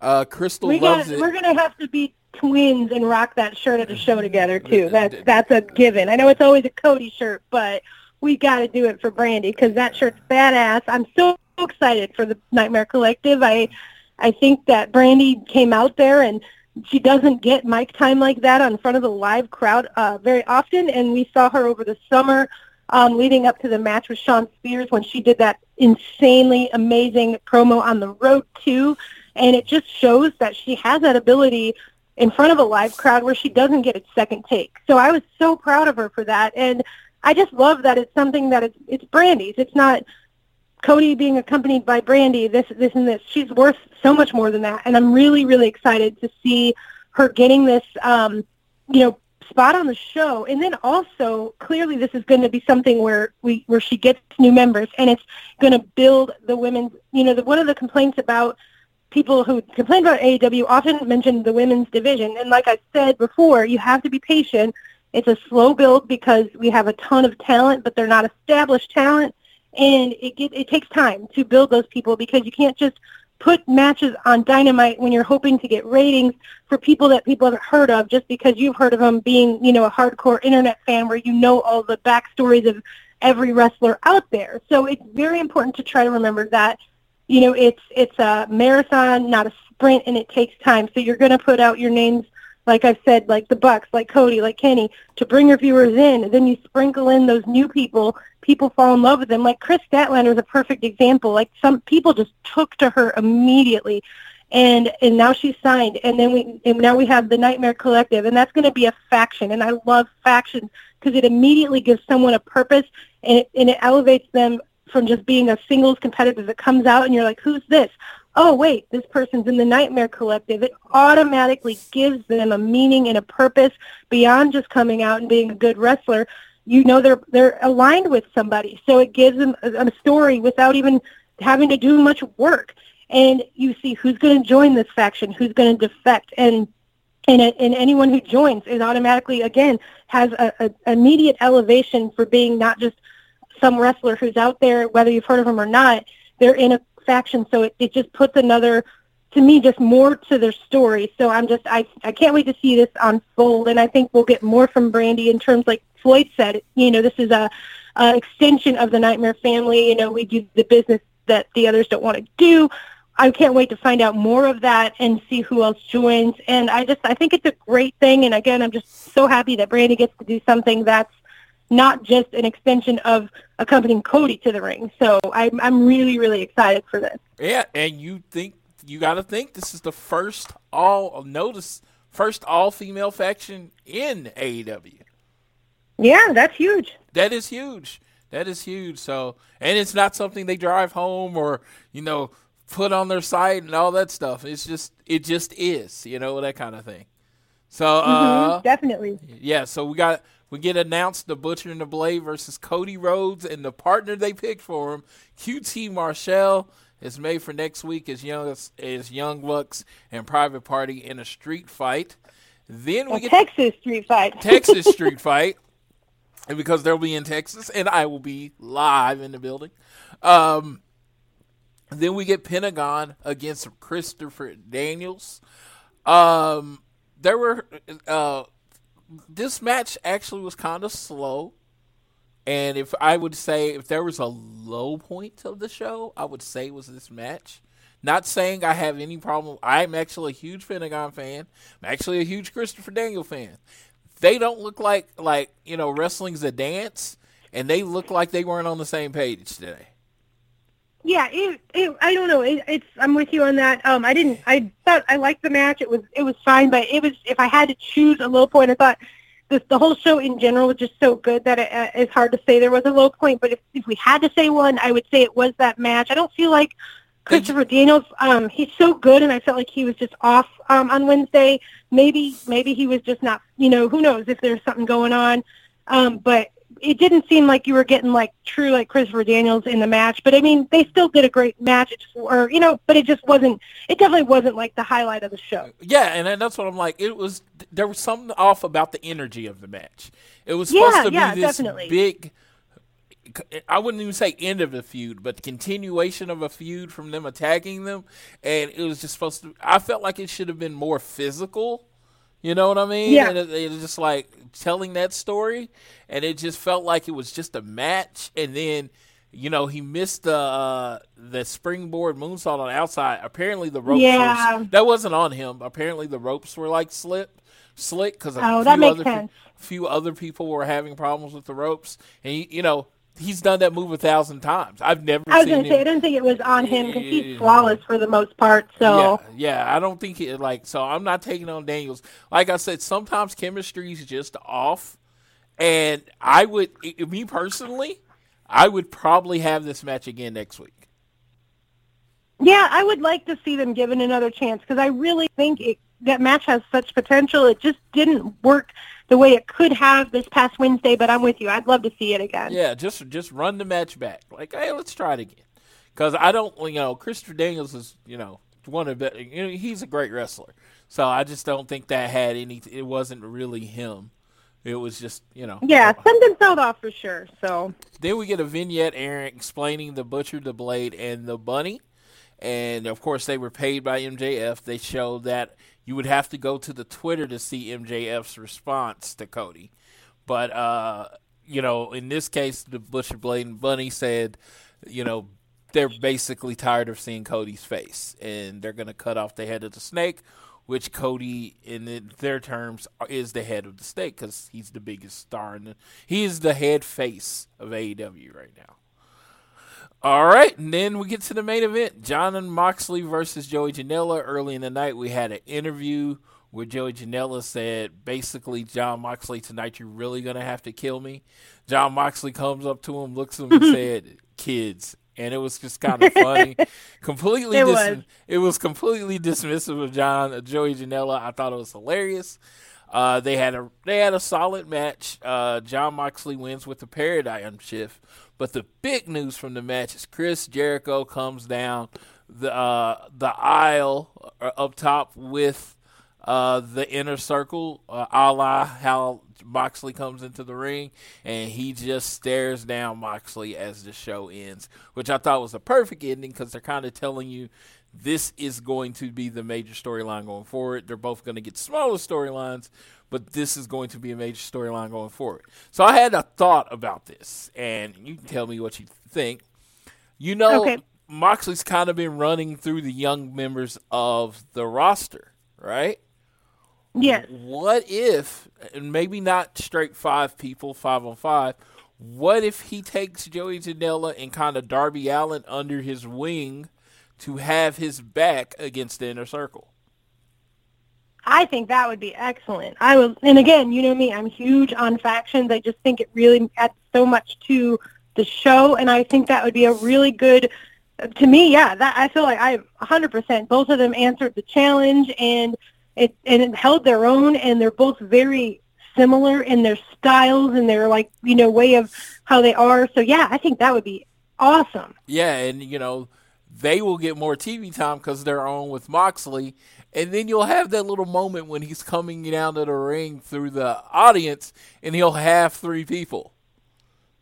Uh, Crystal we loves it. We're gonna have to be twins and rock that shirt at the show together too. That's that's a given. I know it's always a Cody shirt, but we got to do it for Brandi because that shirt's badass. I'm so excited for the Nightmare Collective. I I think that Brandi came out there and she doesn't get mic time like that on front of the live crowd uh, very often, and we saw her over the summer um, leading up to the match with Shawn Spears when she did that insanely amazing promo on the road too. And it just shows that she has that ability in front of a live crowd where she doesn't get a second take. So I was so proud of her for that. And I just love that it's something that it's, it's Brandi's. It's not Cody being accompanied by Brandi, this, this, and this. She's worth so much more than that. And I'm really, really excited to see her getting this, um, you know, spot on the show. And then also, clearly, this is going to be something where we where she gets new members, and it's going to build the women's. You know, the, one of the complaints about people who complain about AEW often mention the women's division. And like I said before, you have to be patient. It's a slow build because we have a ton of talent, but they're not established talent, and it get, it takes time to build those people because you can't just put matches on Dynamite when you're hoping to get ratings for people that people haven't heard of just because you've heard of them being, you know, a hardcore internet fan where you know all the backstories of every wrestler out there. So it's very important to try to remember that, you know, it's it's a marathon, not a sprint, and it takes time. So you're going to put out your names, like I've said, like the Bucks, like Cody, like Kenny, to bring your viewers in. And then you sprinkle in those new people people fall in love with them. Like Kris Statlander is a perfect example. Like some people just took to her immediately, and and now she's signed. And then we and now we have the Nightmare Collective, and that's going to be a faction. And I love factions because it immediately gives someone a purpose, and it and it elevates them from just being a singles competitor that comes out and you're like, who's this? Oh wait, this person's in the Nightmare Collective. It automatically gives them a meaning and a purpose beyond just coming out and being a good wrestler you know they're they're aligned with somebody. So it gives them a, a story without even having to do much work. And you see who's going to join this faction who's going to defect. And and, and anyone who joins is automatically again has a, a immediate elevation for being not just some wrestler who's out there whether you've heard of them or not they're in a faction. So it, it just puts another to me just more to their story. So i'm just i i can't wait to see this unfold. And i think we'll get more from Brandi in terms like Floyd said, you know, this is a, a extension of the Nightmare family. You know, we do the business that the others don't want to do. I can't wait to find out more of that and see who else joins. And I just, I think it's a great thing. And again, I'm just so happy that Brandi gets to do something that's not just an extension of accompanying Cody to the ring. So I'm, I'm really, really excited for this. Yeah, and you think you got to think this is the first all notice first all female faction in AEW. Yeah, that's huge. That is huge. That is huge. So, and it's not something they drive home or you know put on their site and all that stuff. It's just it just is, you know, that kind of thing. So, uh, mm-hmm, definitely. Yeah. So we got we get announced the Butcher and the Blade versus Cody Rhodes and the partner they picked for him, QT Marshall. is made for next week as young as, as Young Bucks and Private Party in a street fight. Then we a get Texas street fight. Texas street fight because they'll be in Texas and I will be live in the building. Um, then we get Pentagon against Christopher Daniels. Um, there were uh, this match actually was kind of slow, and if I would say if there was a low point of the show, I would say was this match. Not saying I have any problem. I'm actually a huge Pentagon fan. I'm actually a huge Christopher Daniel fan they don't look like like you know wrestling's a dance, and they look like they weren't on the same page today. Yeah, it, it, I don't know. It, it's I'm with you on that. Um, I didn't. I thought I liked the match. It was it was fine, but it was if I had to choose a low point, I thought the the whole show in general was just so good that it, uh, it's hard to say there was a low point. But if if we had to say one, I would say it was that match. I don't feel like Christopher Daniels, um, he's so good, and I felt like he was just off um, on Wednesday. Maybe, maybe he was just not. You know, who knows if there's something going on. Um, but it didn't seem like you were getting like true like Christopher Daniels in the match. But I mean, they still did a great match. It just, or you know, but it just wasn't. It definitely wasn't like the highlight of the show. Yeah, and that's what I'm like. It was there was something off about the energy of the match. It was supposed Yeah, to be yeah, this definitely. big. I wouldn't even say end of the feud, but the continuation of a feud from them attacking them, and it was just supposed to. I felt like it should have been more physical. You know what I mean? Yeah. And it, it was just like telling that story, and it just felt like it was just a match, and then. You know, he missed the uh, the springboard moonsault on the outside. Apparently, the ropes Yeah. were, that wasn't on him. Apparently, the ropes were like slip slick because a Oh, few other pe- few other people were having problems with the ropes, and you know he's done that move a thousand times. I've never I was to say, I didn't think it was on him because he's flawless for the most part. So Yeah, yeah, I don't think it like so. I'm not taking on Daniels. Like I said, sometimes chemistry is just off, and I would, me personally, I would probably have this match again next week. Yeah, I would like to see them given another chance because I really think it, that match has such potential. It just didn't work the way it could have this past Wednesday, but I'm with you. I'd love to see it again. Yeah, just just run the match back. Like, hey, let's try it again. Because I don't, you know, Christopher Daniels is, you know, one of the, you know, he's a great wrestler. So I just don't think that had any. It wasn't really him. It was just, you know. Yeah, something felt off for sure. So Then we get a vignette, Aaron, explaining the Butcher, the Blade, and the Bunny. And of course, they were paid by MJF. They showed that you would have to go to the Twitter to see MJF's response to Cody. But, uh, you know, in this case, the Butcher, Blade, and Bunny said, you know, they're basically tired of seeing Cody's face. And they're going to cut off the head of the snake, which Cody, in their terms, is the head of the snake because he's the biggest star. In the, he is the head face of AEW right now. All right, and then we get to the main event: Jon and Moxley versus Joey Janela. Early in the night, we had an interview where Joey Janela said, basically, Jon Moxley, tonight you're really gonna have to kill me. Jon Moxley comes up to him, looks at him, and said, "Kids." And it was just kind of funny. completely, It dis- was. it was completely dismissive of Jon uh, Joey Janela. I thought it was hilarious. Uh, they had a they had a solid match. Uh, Jon Moxley wins with the paradigm shift, but the big news from the match is Chris Jericho comes down the uh, the aisle uh, up top with uh, the inner circle, uh, a la how Moxley comes into the ring, and he just stares down Moxley as the show ends, which I thought was a perfect ending because they're kind of telling you this is going to be the major storyline going forward. They're both going to get smaller storylines, but this is going to be a major storyline going forward. So I had a thought about this, and you can tell me what you think. You know, Okay. Moxley's kind of been running through the young members of the roster, right? yes, What if, and maybe not straight five people, five on five, what if he takes Joey Janela and kind of Darby Allin under his wing to have his back against the inner circle? I think that would be excellent. I was, and again, you know me, I'm huge on factions. I just think it really adds so much to the show, and I think that would be a really good. To me, yeah, that I feel like I 100%. Both of them answered the challenge, and it and it held their own, and they're both very similar in their styles and their like you know way of how they are. So yeah, I think that would be awesome. Yeah, and you know they will get more TV time because they're on with Moxley, and then you'll have that little moment when he's coming down to the ring through the audience, and he'll have three people.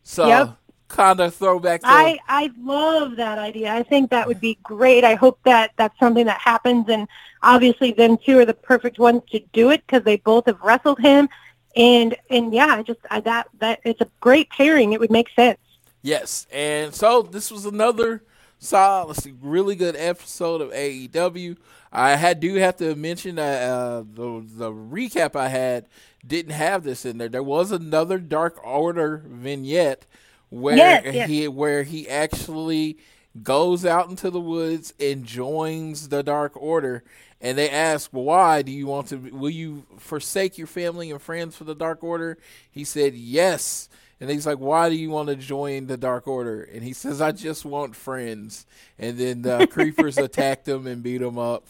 So Yep. kind of throwback to I I love that idea. I think that would be great. I hope that that's something that happens, and obviously, them two are the perfect ones to do it because they both have wrestled him, and and yeah, I just I, that that it's a great pairing. It would make sense. Yes, and so this was another solid, let's see, really good episode of AEW. I had do have to mention that uh, the the recap I had didn't have this in there. There was another Dark Order vignette where Yes, yes. he where he actually goes out into the woods and joins the Dark Order. And they ask, well, why do you want to? Will you forsake your family and friends for the Dark Order? He said, yes. And he's like, why do you want to join the Dark Order? And he says, I just want friends. And then the creepers attacked him and beat him up.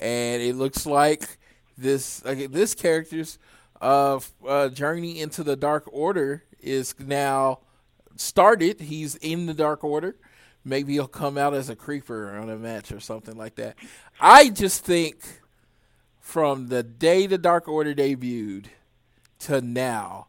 And it looks like this like, this character's uh, uh, journey into the Dark Order is now started. He's in the Dark Order. Maybe he'll come out as a creeper on a match or something like that. I just think from the day the Dark Order debuted to now,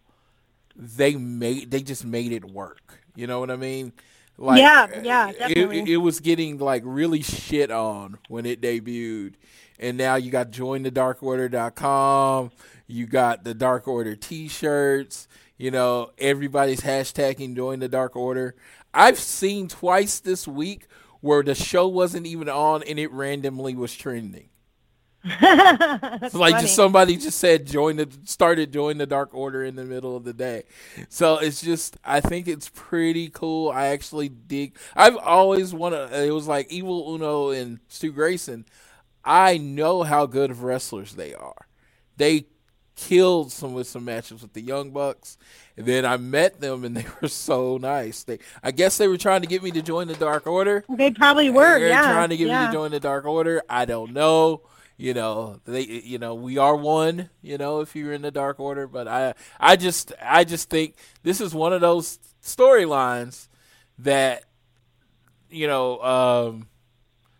they made they just made it work. You know what I mean? Like, Yeah, eh, yeah, it- definitely. It, it was getting like really shit on when it debuted, and now you got jointhedarkorder.com. You got the Dark Order T-shirts. You know, everybody's hashtagging Join the Dark Order. I've seen twice this week where the show wasn't even on and it randomly was trending. Like funny. just somebody just said join the started join the Dark Order in the middle of the day. So it's just I think it's pretty cool. I actually dig. I've always wanted. It was like Evil Uno and Stu Grayson. I know how good of wrestlers they are. They killed some with some matches with the Young Bucks. And then I met them and they were so nice. They I guess they were trying to get me to join the Dark Order. they probably were. They're yeah, trying to get yeah. me to join the Dark Order. I don't know. You know, they you know, we are one, you know, if you're in the Dark Order, but I I just I just think this is one of those storylines that you know, um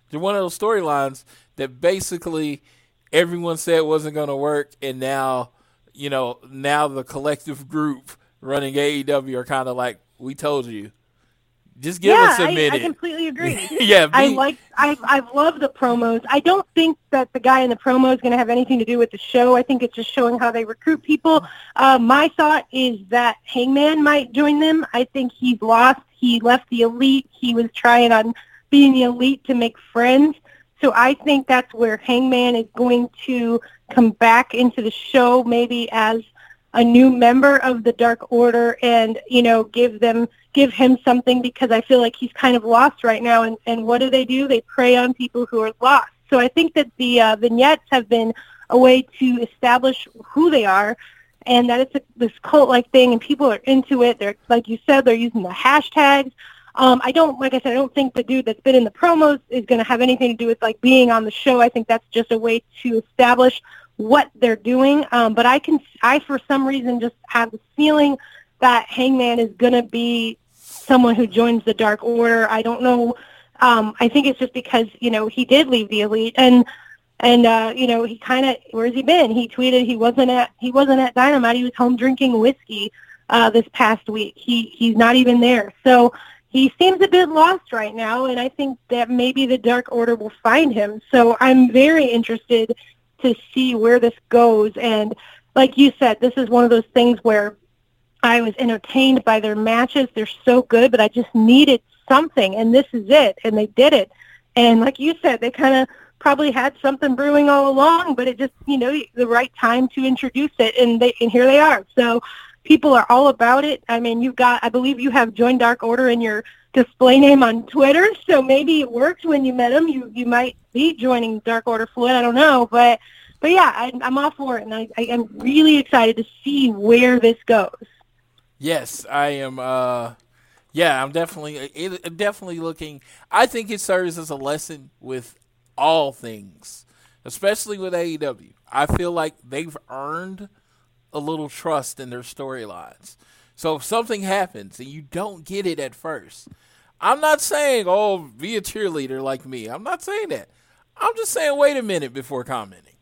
they're one of those storylines that basically everyone said wasn't going to work and now, you know, now the collective group running AEW are kind of like we told you. Just give yeah, us a I, minute. I completely agree. yeah, I be- like I I've loved the promos. I don't think that the guy in the promo is going to have anything to do with the show. I think it's just showing how they recruit people. Uh, my thought is that Hangman might join them. I think he's lost. He left the elite. He was trying on being the elite to make friends. So I think that's where Hangman is going to come back into the show, maybe as a new member of the Dark Order, and you know, give them give him something because I feel like he's kind of lost right now. And, and what do they do? They prey on people who are lost. So I think that the uh, vignettes have been a way to establish who they are and that it's a, this cult-like thing and people are into it. They're, like you said, they're using the hashtags. Um, I don't, like I said, I don't think the dude that's been in the promos is going to have anything to do with like being on the show. I think that's just a way to establish what they're doing. Um, but I can, I for some reason just have the feeling that Hangman is going to be someone who joins the Dark Order. I don't know. Um, I think it's just because you know he did leave the Elite, and and uh, you know he kind of where's he been? He tweeted he wasn't at he wasn't at Dynamite. He was home drinking whiskey uh, this past week. He he's not even there. So he seems a bit lost right now, and I think that maybe the Dark Order will find him. So I'm very interested to see where this goes. And like you said, this is one of those things where I was entertained by their matches. They're so good, but I just needed something, and this is it. And they did it. And like you said, they kind of probably had something brewing all along, but it just, you know, the right time to introduce it, and they and here they are. So people are all about it. I mean, you've got, I believe you have joined Dark Order in your display name on Twitter, so maybe it worked when you met them. You you might be joining Dark Order Floyd. I don't know, but but yeah, I, I'm all for it, and I, I am really excited to see where this goes. Yes, I am. Uh, yeah, I'm definitely, it, definitely looking. I think it serves as a lesson with all things, especially with AEW. I feel like they've earned a little trust in their storylines. So if something happens and you don't get it at first, I'm not saying, oh, be a cheerleader like me. I'm not saying that. I'm just saying, wait a minute before commenting.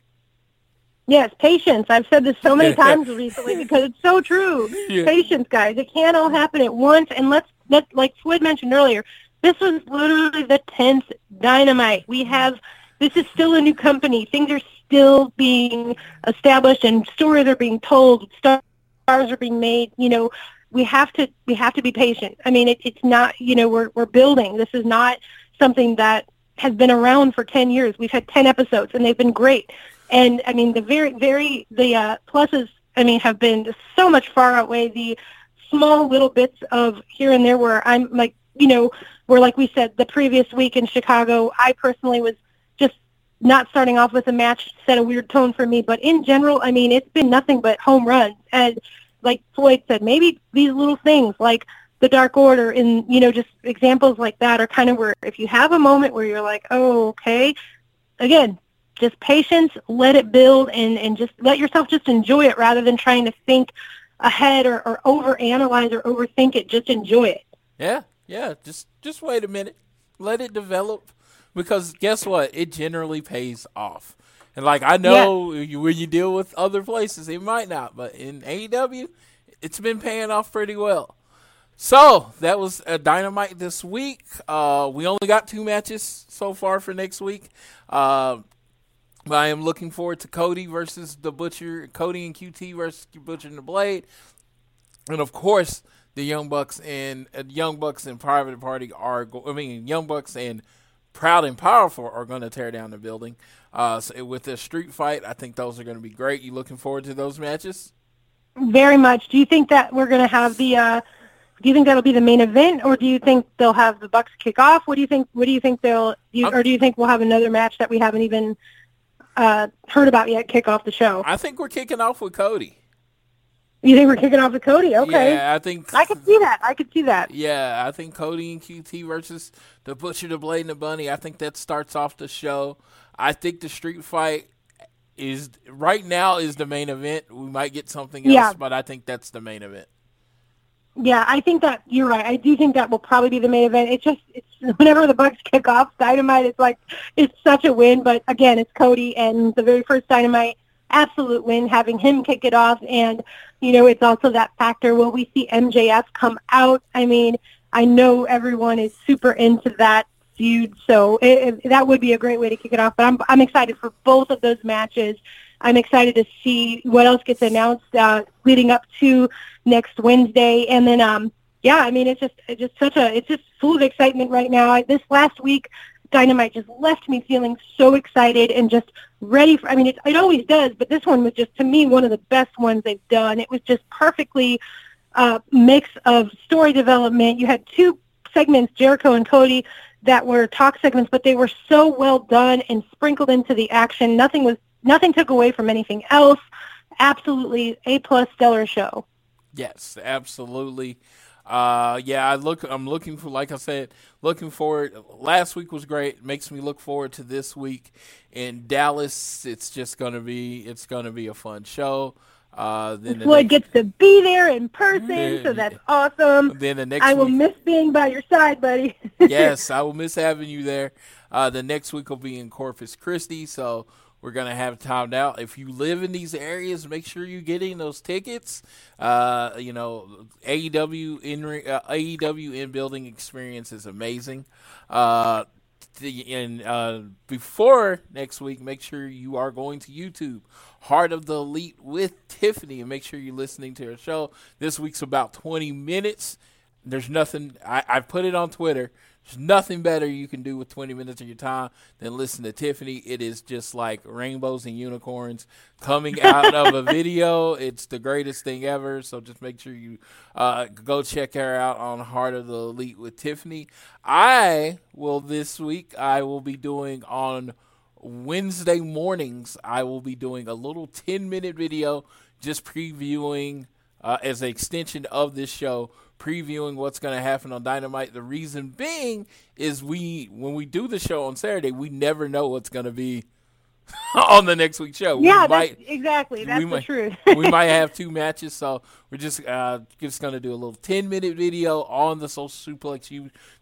Yes, patience. I've said this so many times recently because it's so true. Yeah. Patience, guys. It can't all happen at once. And let's let like Floyd mentioned earlier, this was literally the tenth dynamite. We have this is still a new company. Things are still being established and stories are being told. Stars are being made. You know, we have to we have to be patient. I mean, it, it's not. You know, we're we're building. This is not something that has been around for 10 years. We've had 10 episodes and they've been great. And I mean, the very, very, the uh, pluses, I mean, have been so much far outweigh the small little bits of here and there where I'm like, you know, where like we said, the previous week in Chicago, I personally was not starting off with a match set a weird tone for me. But in general, I mean, it's been nothing but home runs. And like Floyd said, maybe these little things like the Dark Order and, you know, just examples like that are kind of where if you have a moment where you're like, oh, okay, again, just patience, let it build, and, and just let yourself just enjoy it rather than trying to think ahead or, or overanalyze or overthink it. Just enjoy it. Yeah, yeah. Just just wait a minute. Let it develop. Because guess what? It generally pays off. And like I know you, when you deal with other places, it might not, but in AEW, it's been paying off pretty well. So that was a dynamite this week. Uh, we only got two matches so far for next week. Uh, but I am looking forward to Cody versus the Butcher, Cody and QT versus Butcher and the Blade, and of course the Young Bucks and uh, Young Bucks and Private Party are. Go- I mean, Young Bucks and Proud and Powerful are going to tear down the building. Uh, so with the street fight, I think those are going to be great. You looking forward to those matches? Very much. Do you think that we're going to have the? Uh, do you think that'll be the main event, or do you think they'll have the Bucks kick off? What do you think? What do you think they'll? Do you, or do you think we'll have another match that we haven't even uh, heard about yet kick off the show? I think we're kicking off with Cody. You think we're kicking off with Cody? Okay, Yeah, I think. I could see that. I could see that. Yeah, I think Cody and QT versus the Butcher, the Blade, and the Bunny. I think that starts off the show. I think the street fight is right now is the main event. We might get something else, Yeah. but I think that's the main event. Yeah, I think that you're right. I do think that will probably be the main event. It's just it's whenever the Bucks kick off Dynamite, it's like it's such a win. But again, it's Cody and the very first Dynamite, absolute win having him kick it off. And you know, it's also that factor. Will we see MJF come out? I mean, I know everyone is super into that feud, so it, it, that would be a great way to kick it off. But I'm I'm excited for both of those matches. I'm excited to see what else gets announced uh, leading up to next Wednesday, and then um, yeah, I mean it's just it's just such a it's just full of excitement right now. I, this last week, Dynamite just left me feeling so excited and just ready for. I mean, it it always does, but this one was just to me one of the best ones they've done. It was just perfectly uh, mix of story development. You had two segments, Jericho and Cody, that were talk segments, but they were so well done and sprinkled into the action. Nothing was nothing took away from anything else. Absolutely a plus stellar show. Yes, absolutely. Uh, yeah, I look. I'm looking for, like I said, looking forward. Last week was great. Makes me look forward to this week in Dallas. It's just gonna be. It's gonna be a fun show. Uh, then the Floyd next, gets to be there in person, so that's awesome. then the next I will week, miss being by your side, buddy. yes, I will miss having you there. Uh, the next week will be in Corpus Christi, so we're gonna have timed out. If you live in these areas, make sure you're getting those tickets. Uh, you know, AEW in uh, AEW in building experience is amazing. Uh, and uh, before next week, make sure you are going to YouTube, Heart of the Elite with Tiffany, and make sure you're listening to her show. This week's about 20 minutes. There's nothing, I, I put it on Twitter. There's nothing better you can do with 20 minutes of your time than listen to Tiffany. It is just like rainbows and unicorns coming out of a video. It's the greatest thing ever. So just make sure you uh, go check her out on Heart of the Elite with Tiffany. I will this week, I will be doing on Wednesday mornings, I will be doing a little 10 minute video just previewing uh, as an extension of this show, previewing what's going to happen on Dynamite. The reason being is we, when we do the show on Saturday, we never know what's going to be on the next week's show. yeah, might, that's, exactly. That's we the might- truth. we might have two matches, so we're just uh, just gonna do a little ten minute video on the Social Suplex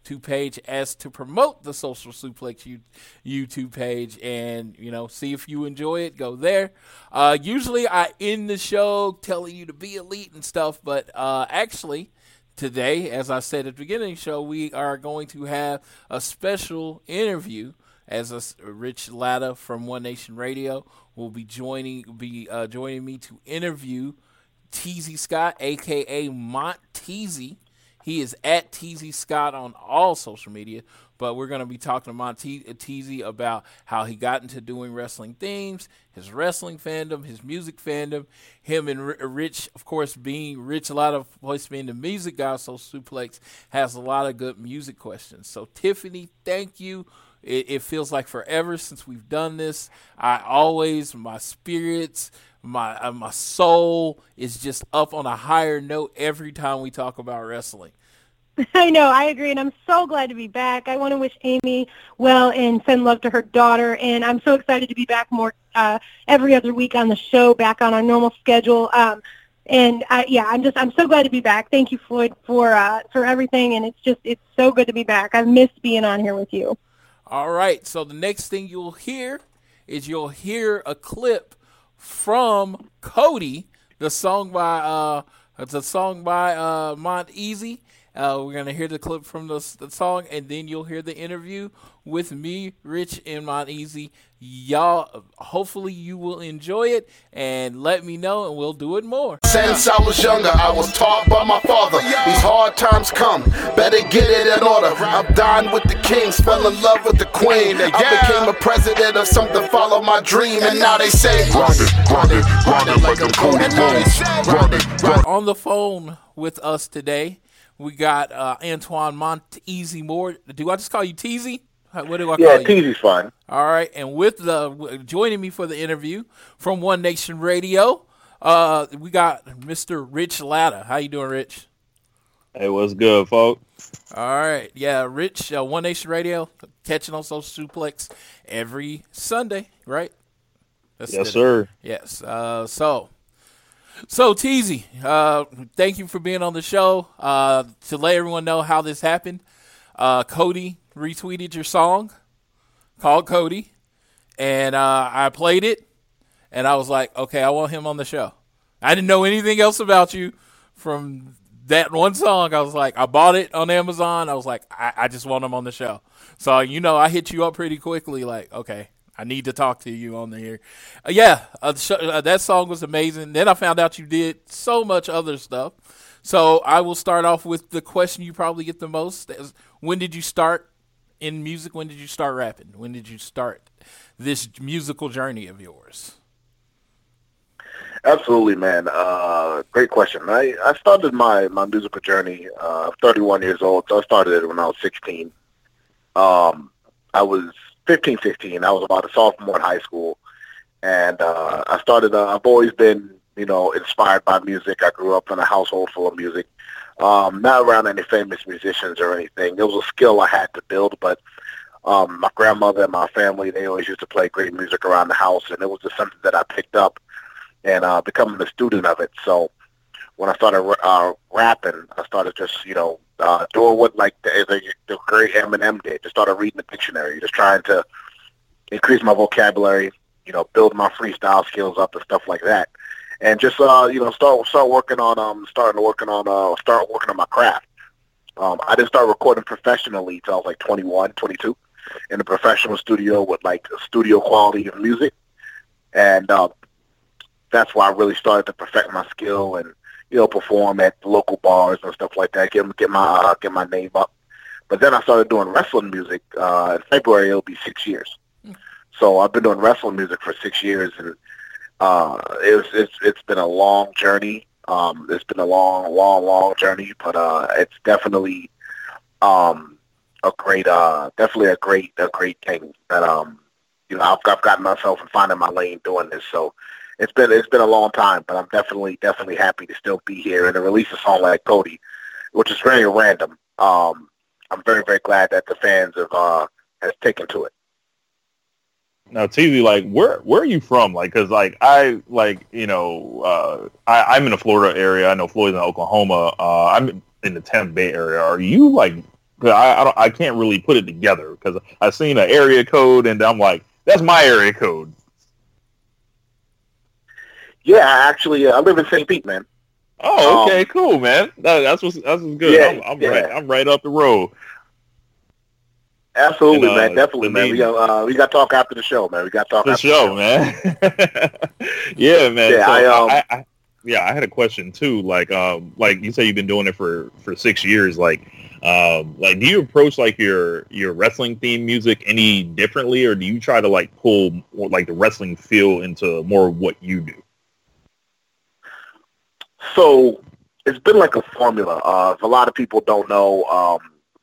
YouTube page as to promote the Social Suplex YouTube page, and you know, see if you enjoy it. Go there. Uh, usually, I end the show telling you to be elite and stuff, but uh, actually. Today, as I said at the beginning of the show, we are going to have a special interview as a Rich Latta from One Nation Radio will be joining be uh, joining me to interview Teasy Scott, aka Mont. He is at Teasy Scott on all social media, but we're going to be talking to Mont Te- about how he got into doing wrestling themes, his wrestling fandom, his music fandom. Him and R- Rich, of course, being Rich, a lot of voice being the music guy, so Suplex has a lot of good music questions. So, Tiffany, thank you. It, it feels like forever since we've done this. I always, my spirits, my uh, my soul is just up on a higher note every time we talk about wrestling. I know, I agree, and I'm so glad to be back. I want to wish Amy well and send love to her daughter, and I'm so excited to be back more uh, every other week on the show, back on our normal schedule. Um, and I, yeah, I'm just I'm so glad to be back. Thank you, Floyd, for uh, for everything, and it's just it's so good to be back. I've missed being on here with you. All right, so the next thing you'll hear is you'll hear a clip from Cody, the song by uh it's a song by uh Mont Easy. Uh, we're gonna hear the clip from the, the song, and then you'll hear the interview with me, Rich, and Mont Easy. Y'all, hopefully you will enjoy it, and let me know, and we'll do it more. Since I was younger, I was taught by my father. These hard times come, better get it in order. I've dined with the kings, fell in love with the queen. I became a president of something, follow my dream, and now they say, grind it, grind it, grind it like I'm Cody Rhodes. Grind it, grind it. On the phone with us today, we got uh, Antoine Monteasy Moore. Do I just call you Teasy? What do I Yeah, call you? Yeah, Teasy's fine. All right, and with the joining me for the interview from One Nation Radio, uh, we got Mr. Rich Latta. How you doing, Rich? Hey, what's good, folks? All right, yeah, Rich, uh, One Nation Radio, catching on Social Suplex every Sunday, right? That's Yes, it. sir. Yes. Uh, so, so Teasy, uh, thank you for being on the show. Uh, to let everyone know how this happened, uh, Cody retweeted your song called Cody, and uh, I played it, and I was like, okay, I want him on the show. I didn't know anything else about you from that one song. I was like, I bought it on Amazon. I was like, I, I just want him on the show. So you know, I hit you up pretty quickly. Like, okay, I need to talk to you on the here. Uh, yeah, uh, sh- uh, that song was amazing. Then I found out you did so much other stuff. So I will start off with the question you probably get the most: is, When did you start in music? When did you start rapping? When did you start this musical journey of yours? Absolutely, man. Uh, great question. I, I started my, my musical journey. Uh, 31 years old, so I started it when I was 16. Um, I was 15, 16. I was about a sophomore in high school, and uh, I started. Uh, I've always been, you know, inspired by music. I grew up in a household full of music. Um, not around any famous musicians or anything. It was a skill I had to build, but um, my grandmother and my family, they always used to play great music around the house, and it was just something that I picked up and uh, becoming a student of it. So when I started uh, rapping, I started just, you know, uh, doing what like the, the, great Eminem did. Just started reading the dictionary, just trying to increase my vocabulary, you know, build my freestyle skills up and stuff like that. And just, uh, you know, start start working on, um, starting working on, uh, start working on my craft. Um, I didn't start recording professionally till I was like 21, 22 in a professional studio with like studio quality of music. And uh, that's why I really started to perfect my skill and you know perform at local bars and stuff like that. Get get my uh, get my name up. But then I started doing wrestling music. Uh, in February it'll be six years. So I've been doing wrestling music for six years, and uh, it's it's it's been a long journey. Um, it's been a long, long, long journey, but uh, it's definitely um, a great, uh, definitely a great, a great thing that um, you know I've, I've gotten myself and finding my lane doing this. So it's been it's been a long time, but I'm definitely definitely happy to still be here and to release a song like Cody, which is very random. Um, I'm very very glad that the fans have uh, has taken to it. Now, TV, like, where where are you from? Like, cause like I like you know uh, I, I'm in the Florida area. I know Floyd's in Oklahoma. Uh, I'm in the Tampa Bay area. Are you like? I I, don't, I can't really put it together because I seen an area code and I'm like, that's my area code. Yeah, actually, uh, I live in St. Pete, man. Oh, Um, okay, cool, man. That, that's what's that's what's good. Yeah, I'm, I'm yeah. right. I'm right up the road. Absolutely, And, uh, man. Definitely, the man. We got uh, we got to talk after the show, man. We got to talk after the after show, man. yeah, man. Yeah, so I, um, I, I, yeah, I had a question too. Like, um, like you say, you've been doing it for for six years. Like, um, like do you approach like your your wrestling theme music any differently, or do you try to like pull like the wrestling feel into more of what you do? So it's been like a formula. Uh, if a lot of people don't know um,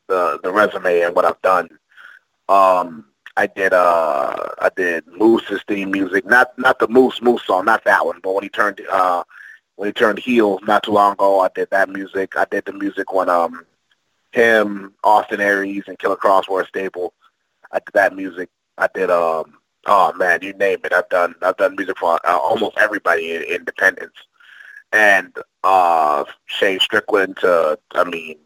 the the resume and what I've done. Um, I did uh, I did Moose's theme music, not not the Moose Moose song, not that one, but when he turned uh, when he turned heel not too long ago, I did that music. I did the music when um him, Austin Aries, and Killer Kross were a. I did that music. I did um oh man, you name it. I've done I've done music for uh, almost everybody in Independence and uh Shane Strickland to I mean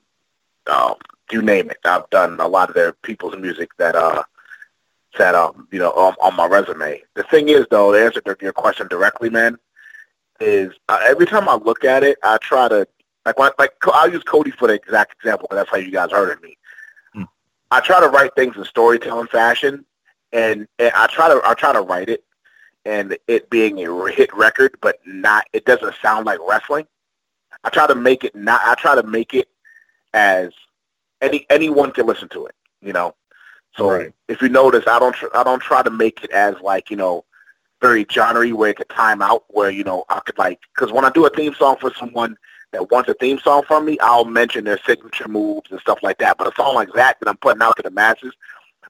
um you name it. I've done a lot of their people's music that uh that um you know on, on my resume. The thing is though, to answer your question directly, man, is uh, every time I look at it, I try to like when, like I'll use Cody for the exact example because that's how you guys heard of me. Hmm. I try to write things in storytelling fashion, and, and I try to I try to write it, and it being a hit record, but not it doesn't sound like wrestling. I try to make it not. I try to make it as any anyone can listen to it. You know, so Right. if you notice, I don't tr- I don't try to make it as like you know very genre where it could time out where you know I could like because when I do a theme song for someone that wants a theme song from me, I'll mention their signature moves and stuff like that. But a song like that that I'm putting out to the masses,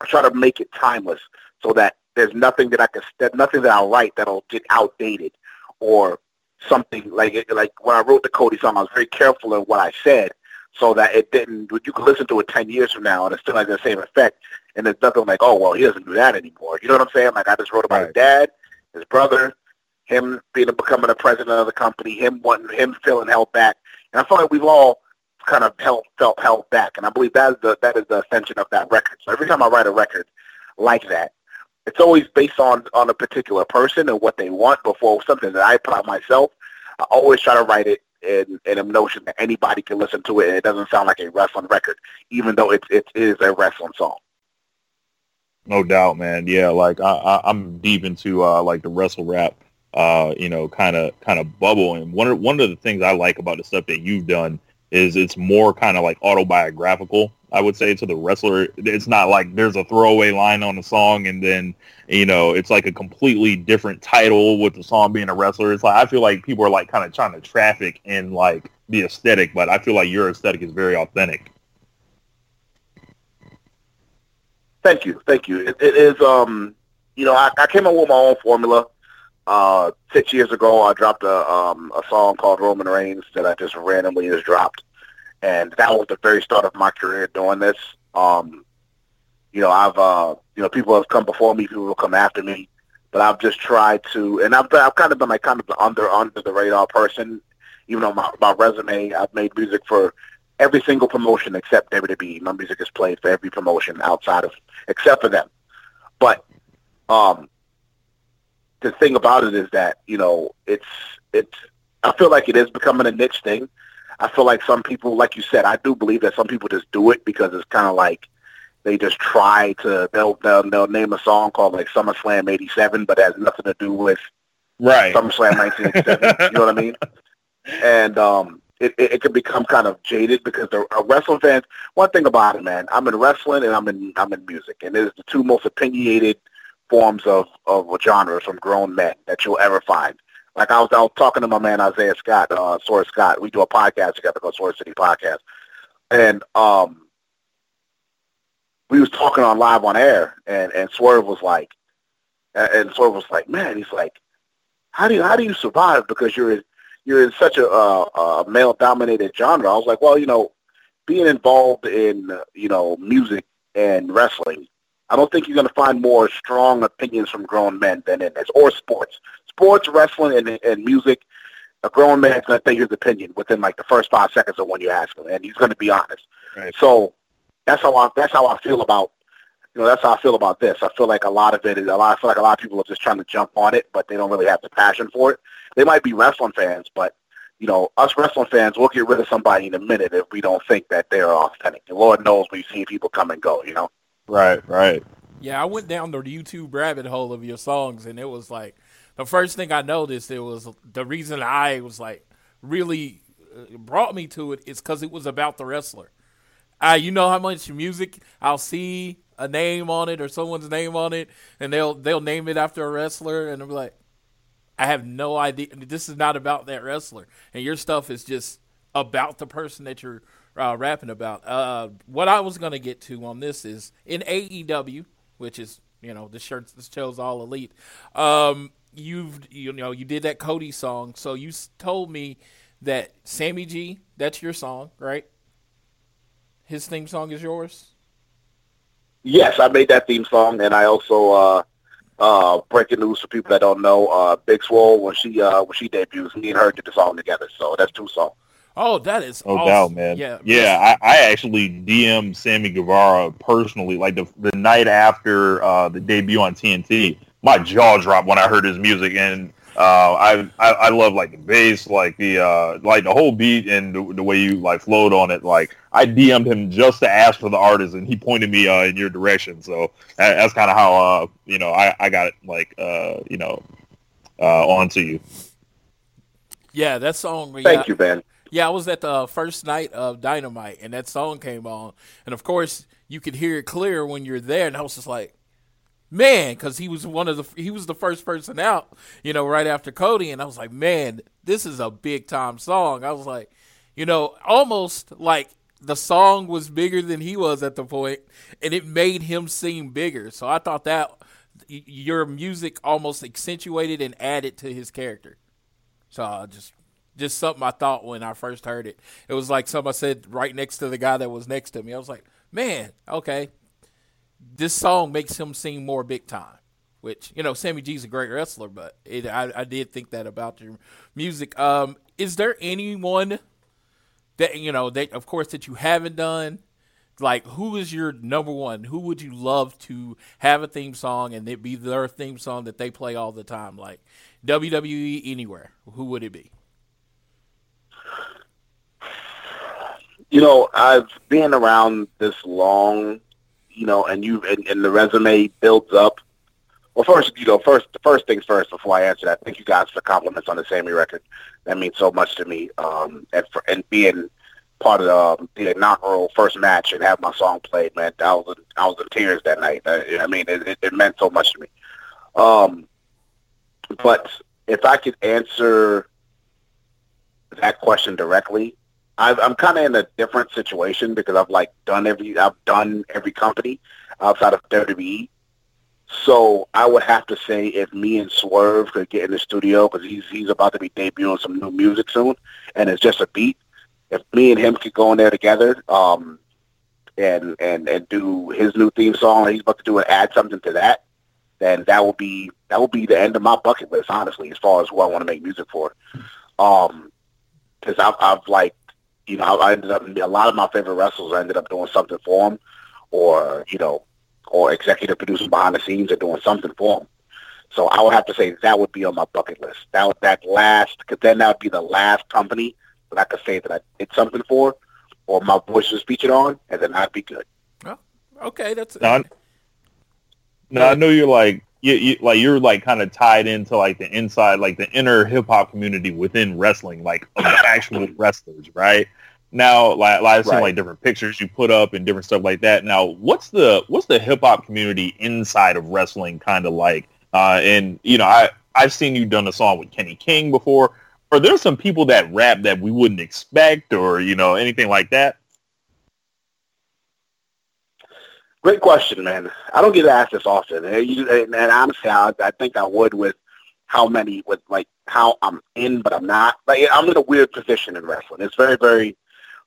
I try to make it timeless so that there's nothing that I can that nothing that I write that'll get outdated or something like it, like when I wrote the Cody song, I was very careful in what I said so that it didn't. You can listen to it ten years from now and it still has the same effect. And there's nothing like, oh well, he doesn't do that anymore. You know what I'm saying? Like I just wrote about his dad, his brother, him being becoming a president of the company, him wanting him feeling held back, and I feel like we've all kind of held, felt held back, and I believe that is the that is the ascension of that record. So every time I write a record like that, it's always based on on a particular person and what they want before something that I put out myself. I always try to write it in in a notion that anybody can listen to it and it doesn't sound like a wrestling record, even though it it is a wrestling song. No doubt, man. Yeah, like I, I, I'm deep into uh, like the wrestle rap, uh, you know, kind of kind of bubble. And one of one of the things I like about the stuff that you've done is it's more kind of like autobiographical. I would say to the wrestler, it's not like there's a throwaway line on the song and then you know it's like a completely different title with the song being a wrestler. It's like I feel like people are like kind of trying to traffic in like the aesthetic, but I feel like your aesthetic is very authentic. Thank you, thank you. It, it is, um, you know, I, I came up with my own formula. Uh, six years ago, I dropped a um, a song called Roman Reigns that I just randomly just dropped, and that was the very start of my career doing this. Um, you know, I've uh, you know, people have come before me, people will come after me, but I've just tried to, and I've I've kind of been like kind of the under under the radar person. Even on my my resume, I've made music for every single promotion except WWE. My music is played for every promotion outside of except for them. But um, the thing about it is that you know it's it's. I feel like it is becoming a niche thing. I feel like some people, like you said, I do believe that some people just do it because it's kind of like they just try to. They'll, they'll they'll name a song called like SummerSlam '87, but it has nothing to do with Right. SummerSlam 1987. you know what I mean? And um, it, it, it can become kind of jaded because the uh, wrestling fans. One thing about it, man, I'm in wrestling and I'm in I'm in music, and it is the two most opinionated forms of of genres from grown men that you'll ever find. Like I was, I was talking to my man Isaiah Scott, uh, Swerve Scott. We do a podcast together called Swerve City Podcast, and um, we was talking on live on air, and and Swerve was like, and Swerve was like, man, he's like, how do you how do you survive because you're you're in such a, uh, a male dominated genre. I was like, well, you know, being involved in you know music and wrestling, I don't think you're going to find more strong opinions from grown men than in this or sports, sports, wrestling, and, and music. A grown man's going to think his opinion within like the first five seconds of when you ask him, and he's going to be honest. Right. So that's how I that's how I feel about you know that's how I feel about this. I feel like a lot of it is a lot. I feel like a lot of people are just trying to jump on it, but they don't really have the passion for it. They might be wrestling fans, but you know, us wrestling fans, we'll get rid of somebody in a minute if we don't think that they're authentic. And Lord knows we've seen people come and go. You know. Right. Right. Yeah, I went down the YouTube rabbit hole of your songs, and it was like the first thing I noticed. It was the reason I was like really uh, brought me to it is because it was about the wrestler. Uh, you know how much music I'll see a name on it or someone's name on it, and they'll they'll name it after a wrestler, and I'm like, I have no idea. This is not about that wrestler, and your stuff is just about the person that you're uh, rapping about. Uh, what I was gonna get to on this is in AEW, which is you know the shirts this show's all elite. Um, you've you know you did that Cody song, so you told me that Sammy G, that's your song, right? His theme song is yours. Yes, I made that theme song, and I also uh, uh, breaking news for people that don't know. Uh, Big Swole when she uh, when she debuts, me and her did the song together. So that's two songs. Oh, that is No awesome. doubt, man. Yeah, yeah. I, I actually DM'd Sammy Guevara personally, like the the night after uh, the debut on TNT. My jaw dropped when I heard his music, and uh, I, I I love like the bass, like the uh, like the whole beat and the, the way you like flowed on it. Like I DM'd him just to ask for the artist, and he pointed me uh, in your direction. So that, that's kind of how uh, you know I, I got it like uh, you know uh, onto you. Yeah, that song. Thank yeah, you, Ben. Yeah, I was at the first night of Dynamite, and that song came on, and of course you could hear it clear when you're there, and I was just like, man, because he was one of the he was the first person out, you know, right after Cody, and I was like, man, this is a big time song. I was like, you know, almost like the song was bigger than he was at the point, and it made him seem bigger. So I thought that your music almost accentuated and added to his character. So I just just something I thought when I first heard it. It was like somebody said right next to the guy that was next to me. I was like, man, okay, this song makes him seem more big time. Which you know, Sammy G's a great wrestler, but it, I, I did think that about your music. Um, is there anyone that you know that, of course, that you haven't done? Like, who is your number one? Who would you love to have a theme song and it be their theme song that they play all the time? Like WWE anywhere, who would it be? You know, I've been around this long, you know, and you and, and the resume builds up. Well, first, you know, first first things first. Before I answer that, thank you guys for compliments on the Sammy record. That means so much to me. Um, and for and being part of the, um, the inaugural first match and have my song played, man, I was in, I was in tears that night. I, I mean, it, it, it meant so much to me. Um, but if I could answer that question directly, I've, I'm kind of in a different situation because I've like done every I've done every company outside of WWE. So I would have to say if me and Swerve could get in the studio because he's he's about to be debuting some new music soon, and it's just a beat. If me and him could go in there together, um, and and and do his new theme song, he's about to do and add something to that, then that will be that will be the end of my bucket list, honestly, as far as who I want to make music for. Um, because I've I've like you know I ended up a lot of my favorite wrestlers I ended up doing something for them, or you know, or executive producing behind the scenes or doing something for them. So I would have to say that would be on my bucket list. That would that last because then that would be the last company that I could say that I did something for, or my voice was featured on, and then I'd be good. Oh, okay, that's Now, I- now I know you're like you, you like you're like kind of tied into like the inside, like the inner hip hop community within wrestling, like actual wrestlers, right? Now, like, like I've seen Right. like different pictures you put up and different stuff like that. Now, what's the what's the hip hop community inside of wrestling kind of like? Uh, and you know, I I've seen you done a song with Kenny King before. Are there some people that rap that we wouldn't expect, or you know, anything like that? Great question, man. I don't get asked this often, and, you, and, and honestly, I, I think I would with how many, with like how I'm in, but I'm not. Like I'm in a weird position in wrestling. It's very, very,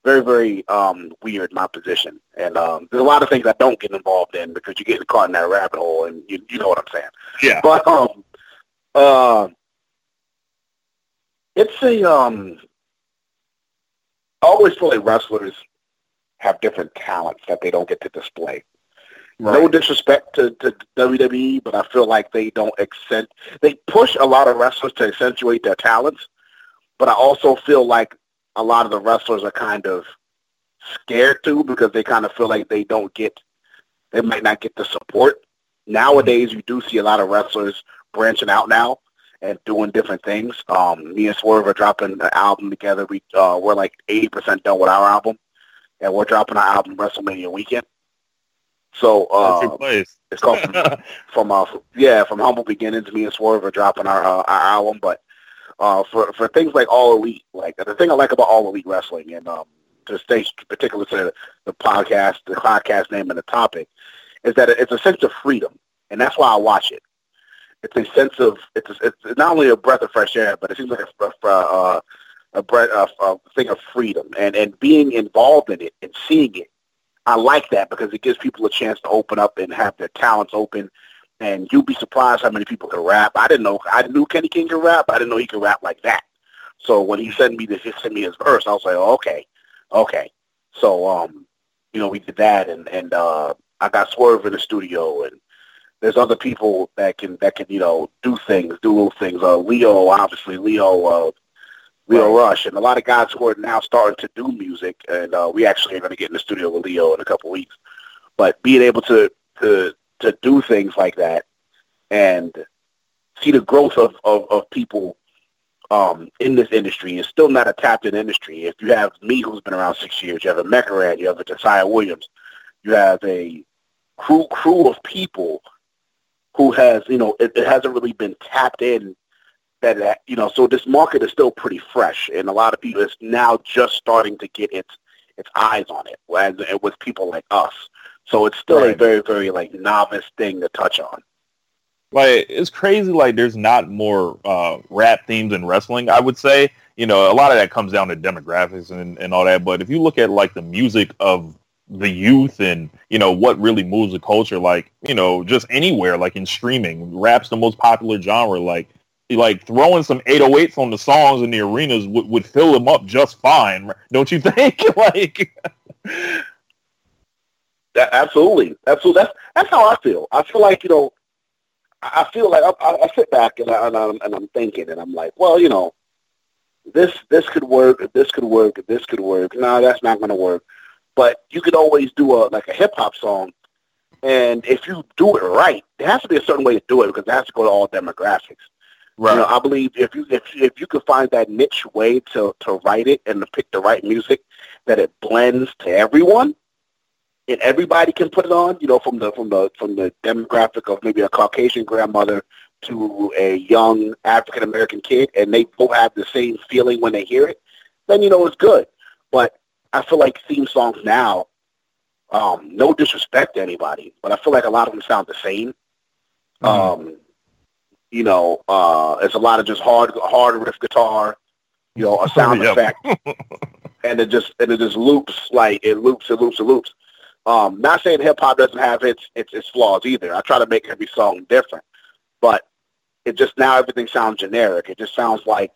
very, very um, weird my position, and um, there's a lot of things I don't get involved in because you get caught in that rabbit hole, and you, you know what I'm saying. Yeah. But um, uh, it's a um. I always feel like wrestlers have different talents that they don't get to display. No disrespect to, to WWE, but I feel like they don't accent. They push a lot of wrestlers to accentuate their talents, but I also feel like a lot of the wrestlers are kind of scared to because they kind of feel like they don't get, they might not get the support. Nowadays, you do see a lot of wrestlers branching out now and doing different things. Um, me and Swerve are dropping an album together. We uh, we're like eighty percent done with our album, and we're dropping our album WrestleMania weekend. So uh, it's called from, from uh, yeah from humble beginnings. Me and Swerve are dropping our uh, our album, but uh, for for things like All Elite, like the thing I like about All Elite Wrestling, and um, to stay particular to the podcast, the podcast name and the topic, is that it's a sense of freedom, and that's why I watch it. It's a sense of it's a, it's not only a breath of fresh air, but it seems like a a, uh, a breath of a thing of freedom, and and being involved in it and seeing it. I like that because it gives people a chance to open up and have their talents open. And you'd be surprised how many people can rap. I didn't know. I knew Kenny King could rap. I didn't know he could rap like that. So when he sent me this, he sent me his verse. I was like, okay, okay. So um, you know, we did that, and and uh, I got Swerve in the studio, and there's other people that can that can you know do things, do little things. Uh, Lio, obviously Lio, uh, Lio Rush, and a lot of guys who are now starting to do music. And uh, we actually are going to get in the studio with Lio in a couple weeks. But being able to to to do things like that and see the growth of of, of people um, in this industry is still not a tapped in industry. If you have me, who's been around six years, you have a Meccaran, you have a Josiah Williams, you have a crew crew of people who has, you know, it, it hasn't really been tapped in. That, that you know, so this market is still pretty fresh, and a lot of people is now just starting to get its its eyes on it, as with people like us. So it's still a very, very like novice thing to touch on. like it's crazy like there's not more uh rap themes in wrestling i would say you know a lot of that comes down to demographics and, and all that but if you look at like the music of the youth and you know what really moves the culture like you know just anywhere like in streaming rap's the most popular genre like like throwing some 808s on the songs in the arenas would, would fill them up just fine don't you think like That, absolutely, absolutely. That's that's how I feel. I feel like you know, I feel like I, I I sit back and, I, and I'm and I'm thinking, and I'm like, well, you know, this this could work, this could work, this could work. No, that's not going to work. But you could always do a like a hip hop song, and if you do it right, there has to be a certain way to do it because it has to go to all demographics. Right You know, I believe if you if if you could find that niche way to to write it and to pick the right music that it blends to everyone, and everybody can put it on. You know, from the from the from the demographic of maybe a Caucasian grandmother to a young African American kid, and they both have the same feeling when they hear it. Then you know it's good. But I feel like theme songs now. Um, no disrespect to anybody, but I feel like a lot of them sound the same. Um, you know, uh, it's a lot of just hard, hard riff guitar, you know, a sound Yep. effect, and it just and it just loops like it loops, it loops, it loops. Um, not saying hip hop doesn't have its, its its flaws either. I try to make every song different, but it just now everything sounds generic. It just sounds like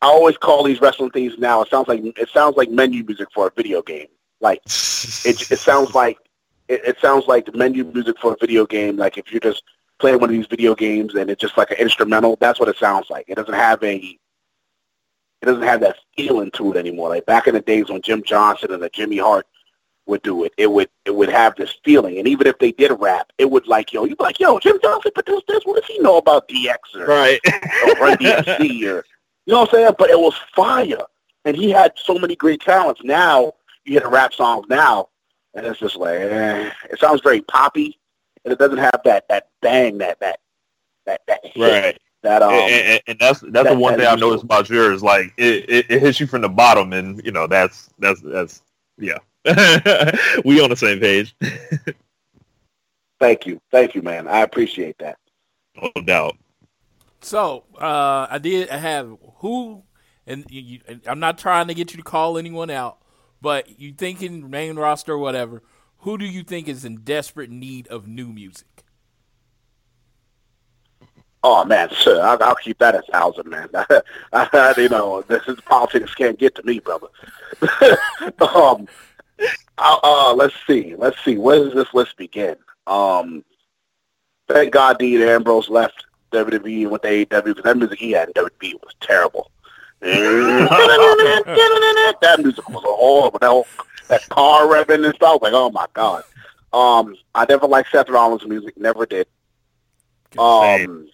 I always call these wrestling things now. It sounds like it sounds like menu music for a video game. Like it, it sounds like it, it sounds like the menu music for a video game. Like if you're just playing one of these video games and it's just like an instrumental, that's what it sounds like. It doesn't have a it doesn't have that feeling to it anymore. Like back in the days when Jim Johnston and the Jimmy Hart would do it, it would it would have this feeling. And even if they did rap, it would like yo, you'd be like, yo, Jim Johnston produced this. What does he know about DX or, right or Run DMC or you know what I'm saying? But it was fire, and he had so many great talents. Now you hear the rap songs now, and it's just like eh. it sounds very poppy, and it doesn't have that that bang, that that that that hit, right that um. and, and, and that's that's the one that thing I is noticed about yours. Like it, it, it hits you from the bottom, and you know that's that's that's yeah. we on the same page, Thank you, thank you, man. I appreciate that. no doubt. So uh, I did have who, and you, you, and I'm not trying to get you to call anyone out, but you thinking main roster or whatever. Who do you think is in desperate need of new music? Oh man, sir, I'll, I'll keep that a thousand, man. You know, this is politics can't get to me, brother. um, uh, let's see, let's see. Where does this list begin? Um, thank God Dean Ambrose left WWE to AEW because that music he had in WWE was terrible. That music was horrible. That, whole, that car revving and stuff, like, oh my God. Um, I never liked Seth Rollins' music, never did. Um,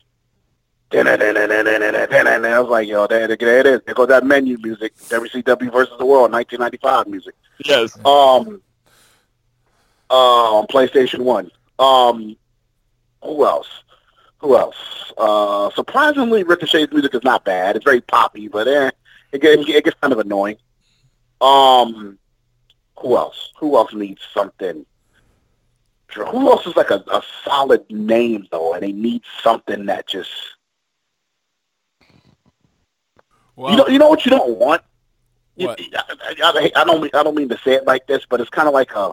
I was like, yo, there, there it is. There goes that menu music, WCW versus the World, 1995 music. Yes, Um, uh, on PlayStation One. Um, who else? Who else? Uh, surprisingly, Ricochet's music is not bad. It's very poppy, but eh, it gets, it gets kind of annoying. Um, who else? Who else needs something? Who else is like a, a solid name though, and they need something that just you know you know what you don't want. You- What? I, I, I don't mean I don't mean to say it like this, but it's kind of like a.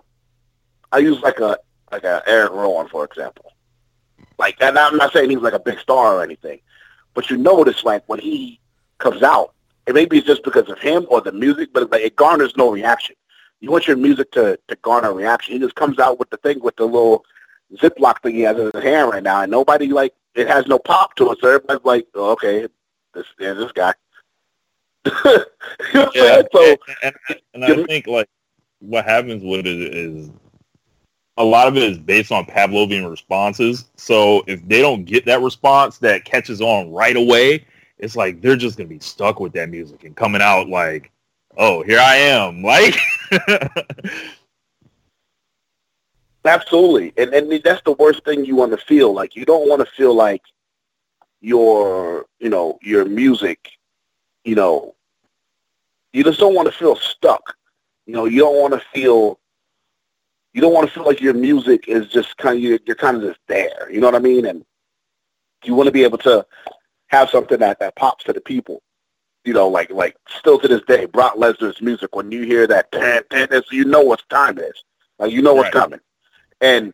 I use like a like a Eric Rowan for example. Like, and I'm not saying he's like a big star or anything, but you notice like when he comes out, and maybe it's just because of him or the music, but like, it garners no reaction. You want your music to to garner a reaction. He just comes out with the thing with the little Ziploc thing he has in his hand right now, and nobody like it has no pop to it. So everybody's like, oh, okay, this yeah, this guy. you know Yeah. So and, and, and I think like what happens with it is a lot of it is based on Pavlovian responses. So if they don't get that response that catches on right away, it's like they're just gonna be stuck with that music and coming out like, oh, here I am, like. Absolutely, and and that's the worst thing you want to feel. Like you don't want to feel like your you know your music, you know, you just don't want to feel stuck. You know, you don't want to feel you don't want to feel like your music is just kind of you're, you're kind of just there. You know what I mean? And you want to be able to have something that that pops to the people. You know, like like still to this day, Brock Lesnar's music. When you hear that, it's- you know what time it is. Like you know what's Right. coming, and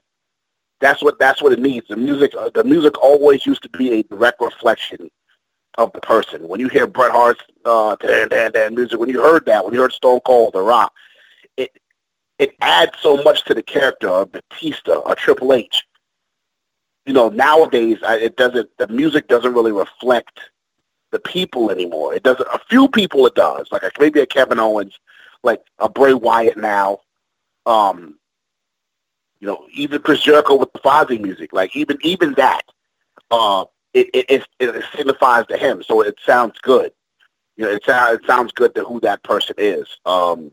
that's what that's what it needs. The music, uh, the music always used to be a direct reflection of the person. When you hear Bret Hart's uh, dan, dan, dan music, when you heard that, when you heard Stone Cold, The Rock, it adds so much to the character of Batista or Triple H. You know, nowadays I, it doesn't. The music doesn't really reflect the people anymore. It doesn't. A few people it does, like a, maybe a Kevin Owens, like a Bray Wyatt now. Um, you know, even Chris Jericho with the Fozzy music, like even even that, uh, it it, it, it signifies to him, so it sounds good. You know, it sounds it sounds good to who that person is. Um,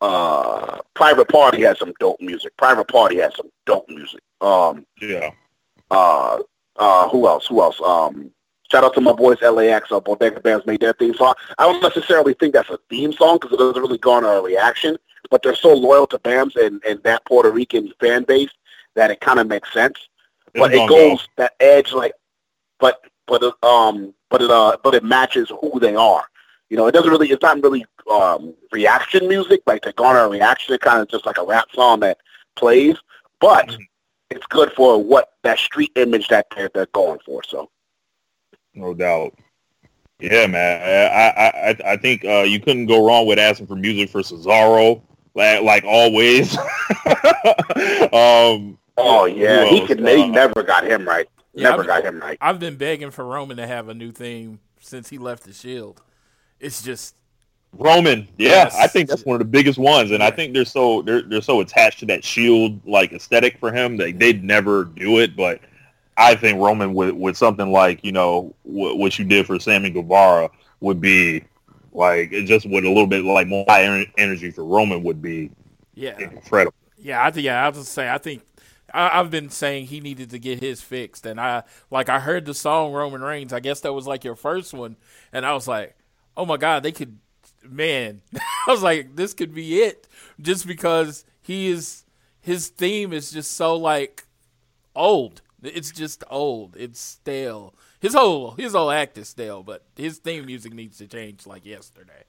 uh, Private Party has some dope music. Private Party has some dope music. Um, yeah. uh, uh, who else? Who else? Um, shout out to my boys LAX. Uh, Bodega Bamz made their theme song. I don't necessarily think that's a theme song because it doesn't really garner a reaction, but they're so loyal to Bamz and, and that Puerto Rican fan base that it kind of makes sense. but it gonna go. goes that edge like, but but um but it uh but it matches who they are. You know, it doesn't really. It's not really um reaction music like to garner a reaction. It kind of just like a rap song that plays, but Mhm. it's good for what that street image that they're they're going for. So No doubt. Yeah, man. I I I, I think uh, you couldn't go wrong with asking for music for Cesaro, like, like always. um, oh yeah, he else? could. he Uh, never got him right. Yeah, never I've- got him right. I've been begging for Roman to have a new theme since he left the Shield. It's just Roman, yeah, Yes. I think that's one of the biggest ones, and I think they're so they're they're so attached to that Shield like aesthetic for him that they'd never do it. But I think Roman with with something like you know what, what you did for Sammy Guevara would be like just with a little bit like more energy for Roman would be yeah, incredible. yeah. I think yeah. I was say I think I- I've been saying he needed to get his fixed, and I like I heard the song Roman Reigns. I guess that was like your first one, and I was like, oh my god, they could, man. I was like, this could be it, just because he is his theme is just so like old. It's just old. It's stale. His whole his whole act is stale, but his theme music needs to change like yesterday.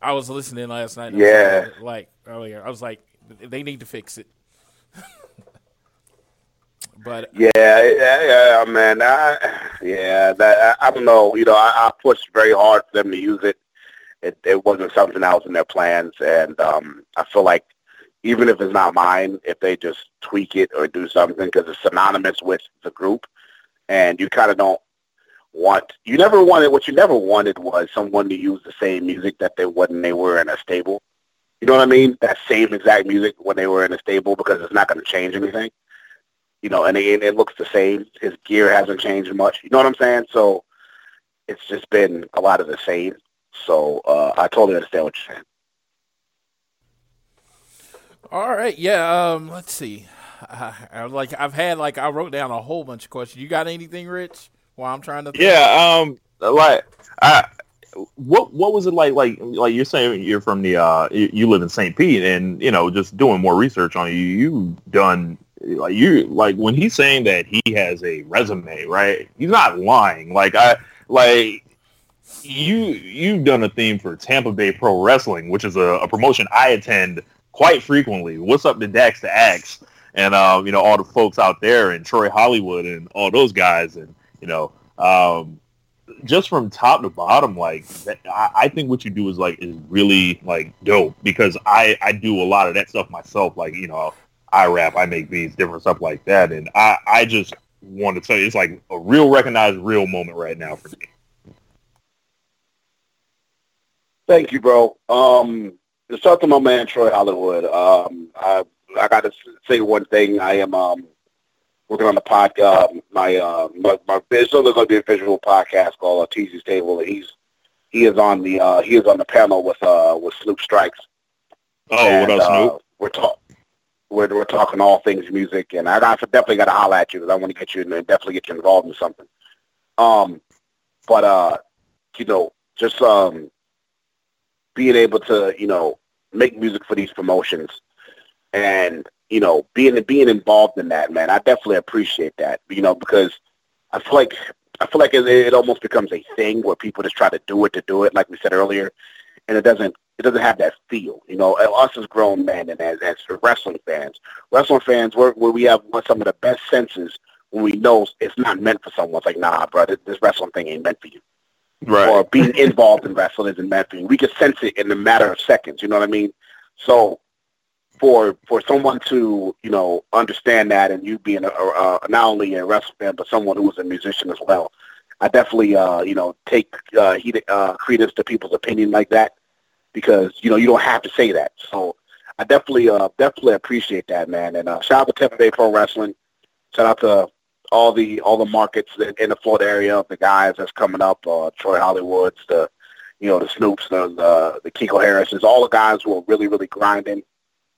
I was listening last night. and I was Yeah. like- like earlier, I was like, they need to fix it. but Yeah, yeah, yeah, man. I, yeah, that I, I don't know. You know, I, I pushed very hard for them to use it. It, it wasn't something else in their plans, and um, I feel like even if it's not mine, if they just tweak it or do something because it's synonymous with the group, and you kind of don't want. You never wanted what you never wanted was someone to use the same music that they when they were in a stable. You know what I mean? That same exact music when they were in a stable because it's not going to change anything you know, and it, it looks the same. His gear hasn't changed much. You know what I'm saying? So it's just been a lot of the same. So uh, I totally understand what you're saying. all right, yeah. Um, let's see. I, I like I've had like I wrote down a whole bunch of questions. You got anything, Rich? While I'm trying to think? Yeah, um, like I, what what was it like? Like like you're saying you're from the uh, you, you live in St. Pete, and you know just doing more research on you, You've done like you like when he's saying that he has a resume, right? He's not lying. Like I like you you've done a theme for Tampa Bay Pro Wrestling, which is a, a promotion I attend quite frequently. What's up to Dax to Axe? And um, you know, all the folks out there and Troy Hollywood and all those guys and you know, um, just from top to bottom, like I, I think what you do is like is really like dope because I I do a lot of that stuff myself. Like you know, I rap, I make beats, different stuff like that. And I, I just want to tell you, it's like a real recognized real moment right now for me. Thank you, bro. Um, to start to my man Troy Hollywood. Um, I I got to say one thing. I am um working on the podcast. my uh my, my it's still going to be a visual podcast called uh, Teasy's Table. And he's he is on the uh he is on the panel with uh with Snoop Strikes. Oh, And, what up, uh, Snoop? we're talking. We're, we're talking all things music, and I, I definitely got to holler at you because I want to get you and definitely get you involved in something. Um, but uh, you know, just um, being able to you know make music for these promotions, and you know being being involved in that, man, I definitely appreciate that. You know, because I feel like I feel like it, it almost becomes a thing where people just try to do it to do it, like we said earlier, and it doesn't it doesn't have that feel. You know, us as grown men and as, as wrestling fans, wrestling fans, where we have some of the best senses when we know it's not meant for someone. It's like, nah, bro, this, this wrestling thing ain't meant for you. Right. Or being involved in wrestling isn't meant for you. We can sense it in a matter of seconds. You know what I mean? So for for someone to you know understand that, and you being a, a, a, not only a wrestling fan but someone who is a musician as well, I definitely uh, you know take uh, heed, uh, credence to people's opinion like that because you know you don't have to say that. So I definitely uh, definitely appreciate that, man. And uh, shout out to Tampa Bay Pro Wrestling. Shout out to all the all the markets in, the Florida area, the guys that's coming up, uh, Troy Hollywoods, the you know the Snoops, the the, the Kiko Harrises, all the guys who are really really grinding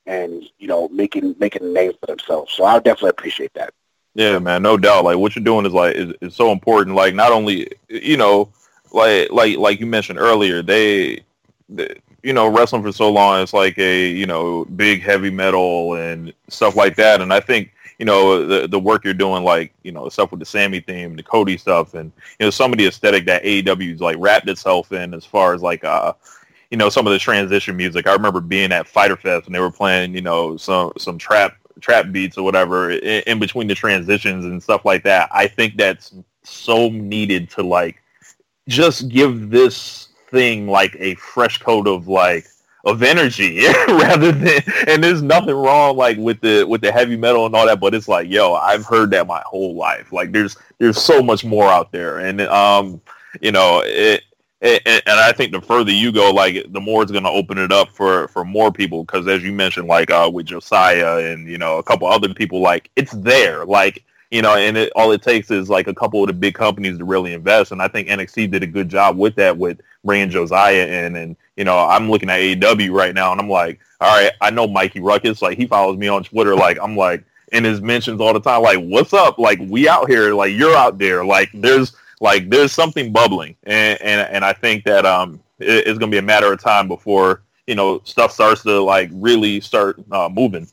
and you know making making a name for themselves. So I definitely appreciate that. Yeah, man, no doubt. Like what you're doing is like is, is so important. Like not only you know, like like like you mentioned earlier, they you know wrestling for so long. It's like a you know big heavy metal and stuff like that. And I think you know the the work you're doing, like you know stuff with the Sammy theme, the Cody stuff, and you know some of the aesthetic that AEW's like wrapped itself in as far as like uh you know some of the transition music. I remember being at Fyter Fest and they were playing you know some some trap trap beats or whatever in, in between the transitions and stuff like that. I think that's so needed to like just give this thing like a fresh coat of like of energy rather than and there's nothing wrong like with the with the heavy metal and all that but it's like yo i've heard that my whole life. Like there's there's so much more out there. And um you know it and, I think the further you go, like the more it's going to open it up for for more people. Because as you mentioned, like uh, with Josiah and you know a couple other people, like it's there, like you know, and it, all it takes is like a couple of the big companies to really invest. And I think NXT did a good job with that, with bringing Josiah in. And you know, I'm looking at AEW right now, and I'm like, all right, I know Mikey Rukus, like he follows me on Twitter, like I'm like in his mentions all the time, like what's up, like we out here, like you're out there, like there's like there's something bubbling, and and, and I think that um it, it's gonna be a matter of time before you know stuff starts to like really start uh, moving.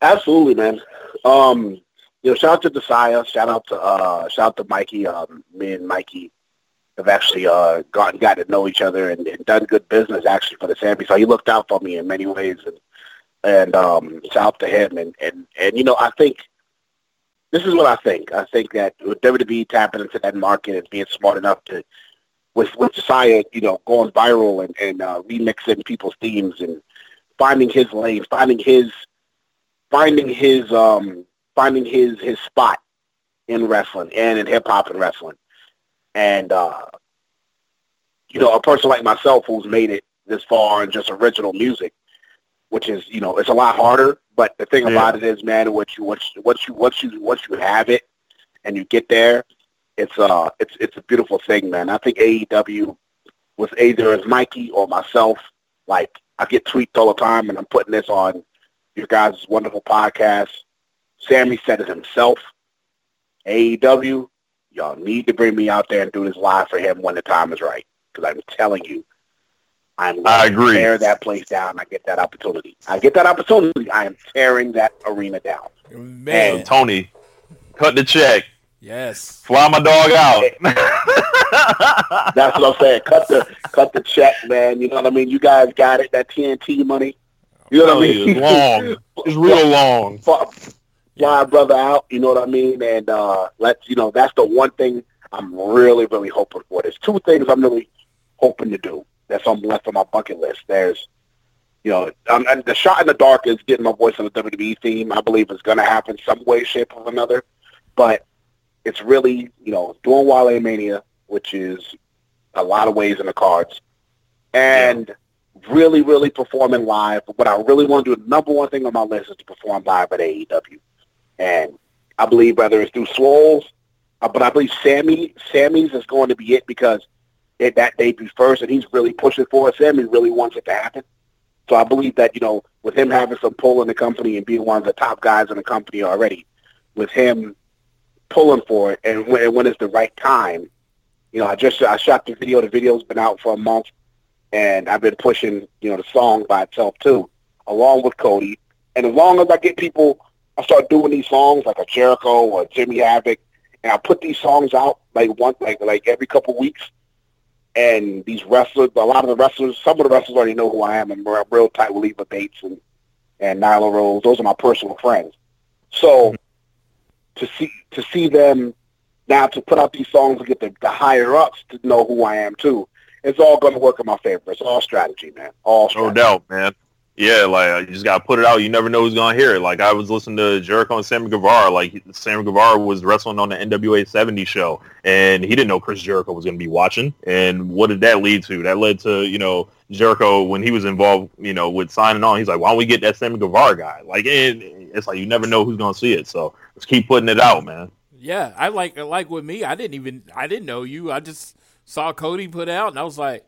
Absolutely, man. Um, you know, shout out to Josiah, shout out to uh, shout out to Mikey. Um, me and Mikey have actually uh gotten got to know each other and, and done good business actually for the Sammy. So he looked out for me in many ways, and and um, shout out to him. And and and you know, I think this is what I think. I think that with WWE tapping into that market and being smart enough to, with with Josiah, you know, going viral and and uh, remixing people's themes and finding his lane, finding his, finding his, um, finding his his spot in wrestling and in hip hop and wrestling, and uh, you know, a person like myself who's made it this far in just original music, which is you know, it's a lot harder. But the thing Yeah. about it is, man, once you once you once you once you once you have it and you get there, it's uh it's it's a beautiful thing, man. I think AEW with either as Mikey or myself, like I get tweets all the time, and I'm putting this on your guys' wonderful podcast. Sammy said it himself. AEW, y'all need to bring me out there and do this live for him when the time is right. Because I'm telling you, I'm I agree. tear that place down. I get that opportunity. I get that opportunity. I am tearing that arena down. Man, Tony, cut the check, yes. fly my dog out. That's what I'm saying. Cut the cut the check, man. You know what I mean? You guys got it. That TNT money. You know what I mean? It's long. It's real long. fly, brother out. You know what I mean? And uh, let's you know that's the one thing I'm really really hoping for. There's two things I'm really hoping to do. That's on left on my bucket list. There's you know, um, and the shot in the dark is getting my voice on the WWE theme. I believe is going to happen some way, shape, or another. But it's really, you know, doing Wale Mania, which is a lot of ways in the cards, and really, really performing live. But what I really want to do, the number one thing on my list is to perform live at AEW. And I believe whether it's through Swoles, uh, but I believe Sammy, Sammy's is going to be it because it, that debut first, and he's really pushing for it. Sammy really wants it to happen. So I believe that, you know, with him having some pull in the company and being one of the top guys in the company already, with him pulling for it and when, when it's the right time, you know, I just I shot the video. The video's been out for a month, and I've been pushing, you know, the song by itself too, along with Cody. And as long as I get people, I start doing these songs like a Jericho or Jimmy Havoc, and I put these songs out like one like like every couple of weeks. And these wrestlers, a lot of the wrestlers, some of the wrestlers already know who I am. And I'm real, real tight with Leva Bates and and Nyla Rose. Those are my personal friends. So hmm. to see to see them now to put out these songs and get the, the higher ups to know who I am too. It's all going to work in my favor. It's all strategy, man. All strategy. No doubt, man. Yeah, like you just gotta put it out. You never know who's gonna hear it. Like I was listening to Jericho and Sammy Guevara. Like Sammy Guevara was wrestling on the NWA 70 show, and he didn't know Chris Jericho was gonna be watching. And what did that lead to? That led to you know Jericho when he was involved, you know, with signing on. He's like, why don't we get that Sammy Guevara guy? Like, and it's like you never know who's gonna see it. So let's keep putting it out, man. Yeah, I like like with me. I didn't even I didn't know you. I just saw Cody put out, and I was like,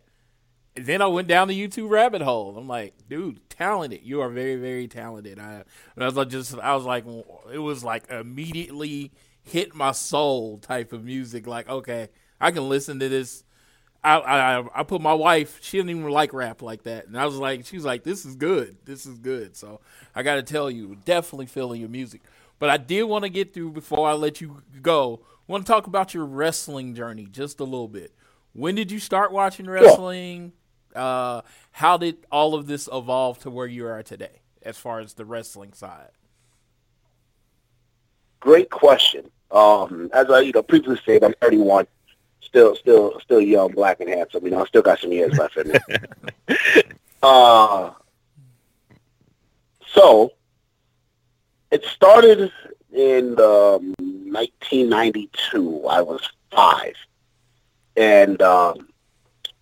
then I went down the YouTube rabbit hole. I'm like, dude, talented. You are very very talented. I, I was like, just I was like, it was like immediately hit my soul type of music. Like, okay, I can listen to this. I, I I put my wife. She didn't even like rap like that, and I was like, she was like, "This is good. This is good." So I got to tell you, definitely feeling your music. But I did want to get through before I let you go. Want to talk about your wrestling journey just a little bit. When did you start watching wrestling? Uh, how did all of this evolve to where you are today, as far as the wrestling side? Great question. Um, as I, you know, previously said, I'm 31, still, still, still young, black, and handsome. You know, I still got some years left in me. uh, so it started in um, 1992. I was five, and um,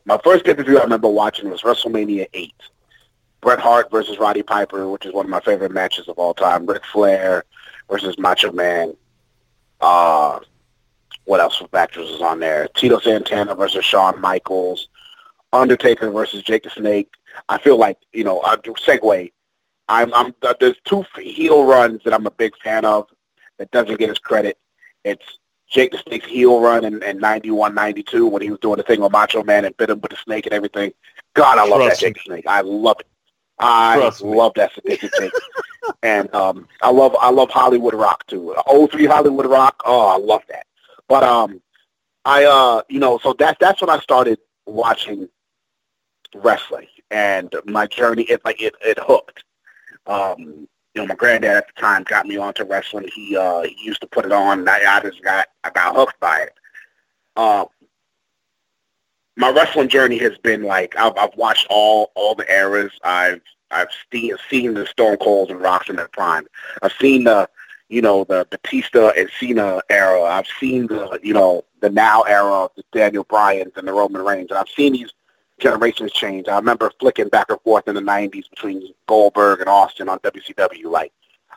my first pay-per-view I remember watching was WrestleMania 8. Bret Hart versus Roddy Piper, which is one of my favorite matches of all time. Ric Flair versus Macho Man. Uh, what else was matches was on there? Tito Santana versus Shawn Michaels. Undertaker versus Jake the Snake. I feel like, you know, I do segue. I'm, I'm, there's two heel runs that I'm a big fan of that doesn't get his credit. It's Jake the Snake's heel run in, in 91, 92 when he was doing the thing with Macho Man and bit him with the snake and everything. God, I love Trust that Jake the Snake. I love it. I Trust me. love that sadistic Jake. and um, I love I love Hollywood Rock too. Old three Hollywood Rock. Oh, I love that. But um, I uh, you know, so that's that's when I started watching wrestling, and my journey it like it it hooked. Um, you know, my granddad at the time got me onto wrestling. He uh, he used to put it on, and I, I just got I got hooked by it. Uh, my wrestling journey has been like I've, I've watched all all the eras. I've I've seen seen the Stone Colds and Rocks in their prime. I've seen the you know the Batista and Cena era. I've seen the you know the now era of the Daniel Bryan's and the Roman Reigns, and I've seen these generations change. I remember flicking back and forth in the '90s between Goldberg and Austin on WCW. Like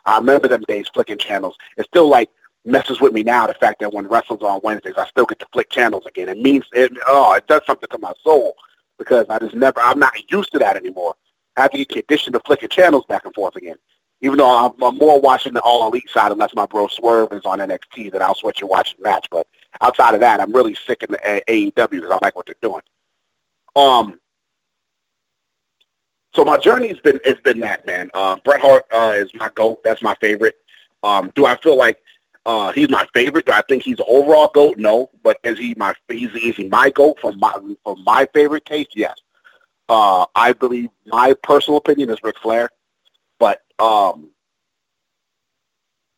I remember them days flicking channels. It still like messes with me now. The fact that when wrestling's on Wednesdays, I still get to flick channels again. It means it. Oh, it does something to my soul because I just never. I'm not used to that anymore. I have to get conditioned to flicking channels back and forth again. Even though I'm, I'm more watching the All Elite side, unless my bro Swerve is on NXT, then I'll switch and watch the match. But outside of that, I'm really sick in the AEW because I like what they're doing. Um, so my journey has been has been that man. Uh, Bret Hart uh, is my goat. That's my favorite. Um, do I feel like uh, he's my favorite? Do I think he's overall goat? No, but is he my he's is he my goat for my for my favorite taste? Yes. Uh, I believe my personal opinion is Ric Flair, but um,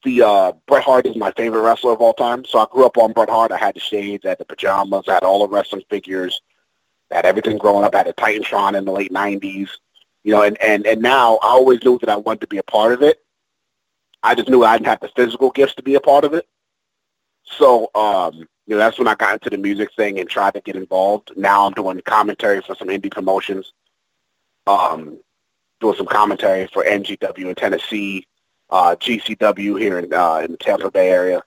the uh, Bret Hart is my favorite wrestler of all time. So I grew up on Bret Hart. I had the shades, I had the pajamas, I had all the wrestling figures, had everything growing up. Had a Titantron in the late '90s. You know, and, and, and now I always knew that I wanted to be a part of it. I just knew I didn't have the physical gifts to be a part of it. So, um, you know, that's when I got into the music thing and tried to get involved. Now I'm doing commentary for some indie promotions, um, doing some commentary for NGW in Tennessee, uh, GCW here in, uh, in the Tampa Bay area.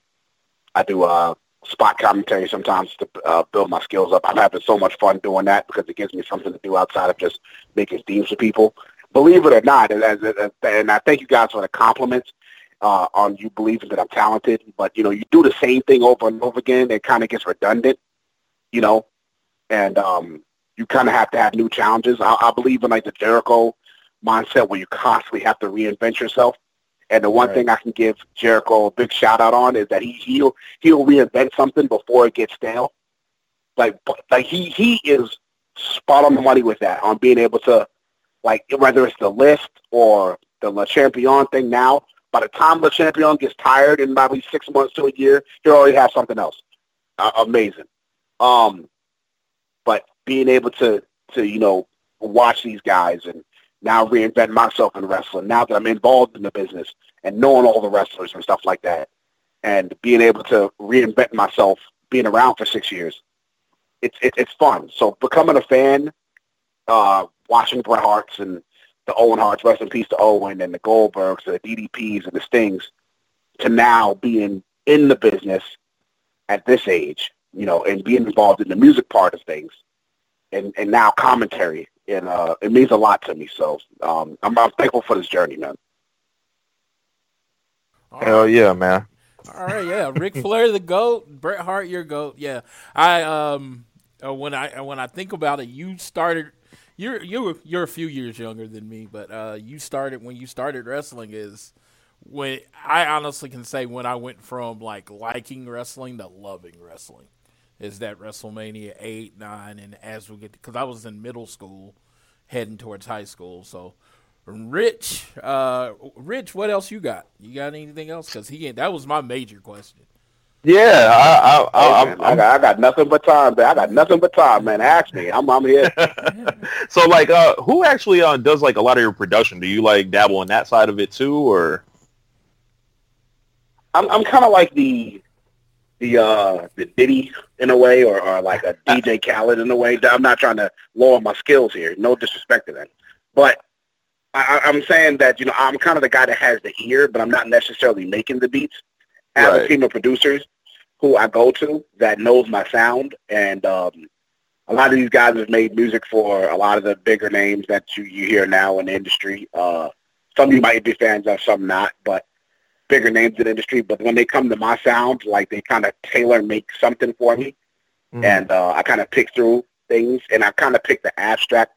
I do uh, spot commentary sometimes to uh, build my skills up. I'm having so much fun doing that because it gives me something to do outside of just making themes for people. Believe it or not, and, and, and I thank you guys for the compliments uh, on you believing that I'm talented. But you know, you do the same thing over and over again, it kind of gets redundant. You know, and um, you kind of have to have new challenges. I, I believe in like the Jericho mindset where you constantly have to reinvent yourself. And the one Right. thing I can give Jericho a big shout out on is that he he'll he'll reinvent something before it gets stale. Like like he he is spot on the money with that on being able to like whether it's the list or the Le Champion thing now. By the time Le Champion gets tired in probably six months to a year, he'll already have something else. Uh, amazing. Um, but being able to to you know watch these guys and now reinvent myself in wrestling. Now that I'm involved in the business and knowing all the wrestlers and stuff like that, and being able to reinvent myself, being around for six years, it's it, it's fun. So becoming a fan, uh, watching Bret Hart's and the Owen Hart's, rest in peace to Owen and the Goldbergs, the DDPs and the Stings, to now being in the business at this age, you know, and being involved in the music part of things, and and now commentary, and uh, it means a lot to me. So um, I'm, I'm thankful for this journey, man. All Hell yeah, man. All right, yeah. Ric Flair the goat, Bret Hart your goat. Yeah. I um uh, when I when I think about it, you started you're you you're a few years younger than me, but uh you started when you started wrestling is when I honestly can say when I went from like liking wrestling to loving wrestling is that WrestleMania 8, 9 and as we get cuz I was in middle school heading towards high school, so Rich, uh, Rich, what else you got? You got anything else? Because he that was my major question. Yeah, I, I, I, Hey, I'm, man, I, got, I got nothing but time, man. I got nothing but time, man. Ask me. I'm I'm here. so like, uh, who actually uh, does like a lot of your production? Do you like dabble in that side of it too, or? I'm I'm kind of like the the uh the Diddy in a way, or, or like a DJ Khaled in a way. I'm not trying to lower my skills here. No disrespect to that, but I, I'm saying that you know I'm kind of the guy that has the ear, but I'm not necessarily making the beats. I have a team of producers who I go to that knows my sound, and um, a lot of these guys have made music for a lot of the bigger names that you, you hear now in the industry. Uh, some you might be fans of, some not, but bigger names in the industry. But when they come to my sound, like they kind of tailor make something for me, Mhm. and uh, I kind of pick through things, and I kind of pick the abstract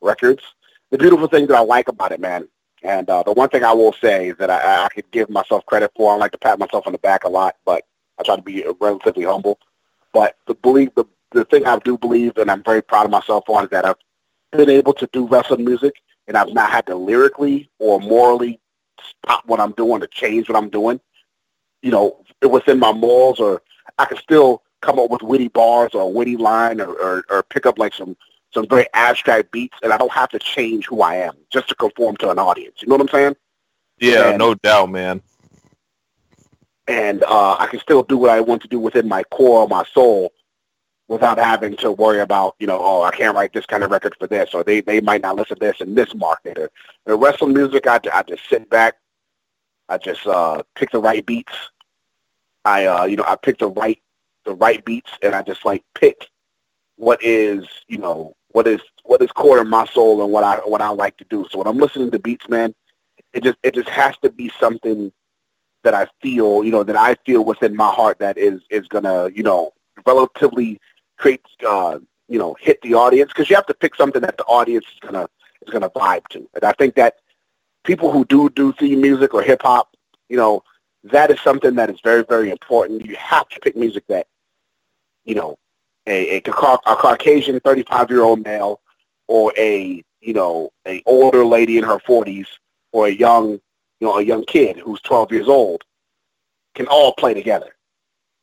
records. The beautiful thing that I like about it, man, and uh, the one thing I will say is that I, I could give myself credit for. I like to pat myself on the back a lot, but I try to be relatively humble. But the believe the the thing I do believe, and I'm very proud of myself on, is that I've been able to do wrestling music, and I've not had to lyrically or morally stop what I'm doing to change what I'm doing. You know, it was in my morals, or I can still come up with witty bars or a witty line, or, or, or pick up like some some very abstract beats, and I don't have to change who I am just to conform to an audience. You know what I'm saying? Yeah, And- no doubt, man. and uh, I can still do what I want to do within my core, my soul, without having to worry about, you know, oh, I can't write this kind of record for this, or they, they might not listen to this in this market. Or the wrestling music, I, I just sit back, I just uh, pick the right beats. I, uh, you know, I pick the right the right beats, and I just like pick what is, you know, what is what is core to my soul and what I what I like to do. So when I'm listening to beats, man, it just it just has to be something that I feel, you know, that I feel within my heart that is is gonna, you know, relatively create, uh, you know, hit the audience because you have to pick something that the audience is gonna is gonna vibe to. And I think that people who do do theme music or hip hop, you know, that is something that is very very important. You have to pick music that, you know, a a, a Caucasian thirty five year old male or a you know a older lady in her forties or a young you know, a young kid who's 12 years old can all play together.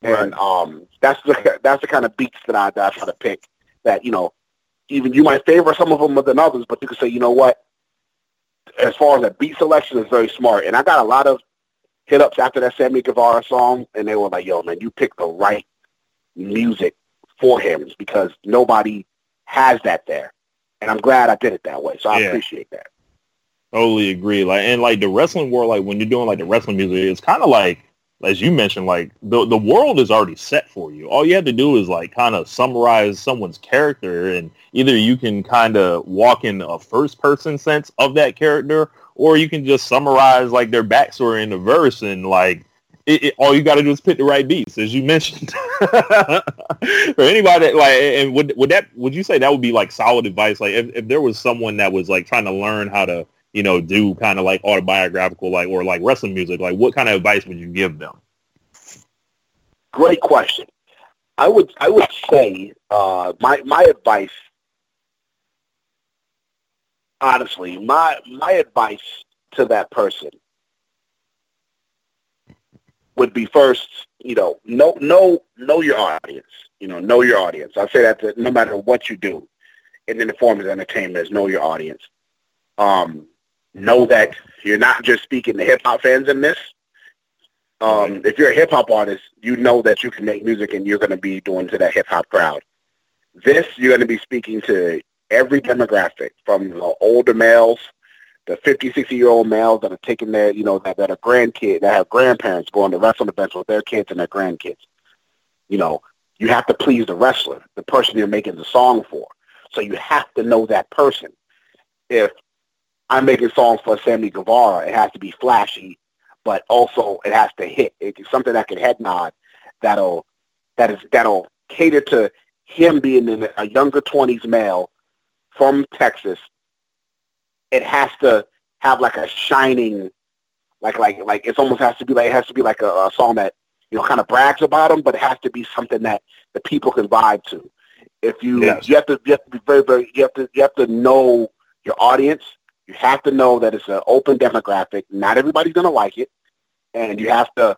And um, that's the that's the kind of beats that I, that I try to pick. That you know, even you might favor some of them more than others, but you can say, you know what, as far as that beat selection is very smart. And I got a lot of hit ups after that Sammy Guevara song, and they were like, "Yo, man, you picked the right music for him because nobody has that there." And I'm glad I did it that way. So I Yeah. appreciate that. Totally agree. Like and like the wrestling world, like when you're doing like the wrestling music, it's kind of like as you mentioned, like the the world is already set for you. All you have to do is like kind of summarize someone's character, and either you can kind of walk in a first person sense of that character, or you can just summarize like their backstory in the verse, and like it, it, all you got to do is pick the right beats, as you mentioned. For anybody, like, and would would that would you say that would be like solid advice? Like, if, if there was someone that was like trying to learn how to, you know, do kind of like autobiographical, like or like wrestling music, like what kind of advice would you give them? Great question. I would I would say uh, my my advice, honestly, my my advice to that person would be first, you know, know know know your audience. You know, know your audience. I say that to, no matter what you do, and in the form of entertainment, is know your audience. Um, know that you're not just speaking to hip hop fans in this. Um, if you're a hip hop artist, you know that you can make music and you're going to be doing to that hip hop crowd. This, you're going to be speaking to every demographic from the older males, the 50, 60 year old males that are taking their, you know, that, that are grandkids, that have grandparents going to wrestling events with their kids and their grandkids. You know, you have to please the wrestler, the person you're making the song for. So you have to know that person. If I'm making songs for Sammy Guevara, it has to be flashy, but also it has to hit. It's something that can head nod that'll that is that'll cater to him being in a younger twenties male from Texas. It has to have like a shining like like like it almost has to be like it has to be like a, a song that you know kind of brags about him, but it has to be something that the people can vibe to. If you Yes. you have to you have to be very very you have to you have to know your audience. You have to know that it's an open demographic. Not everybody's gonna like it, and you have to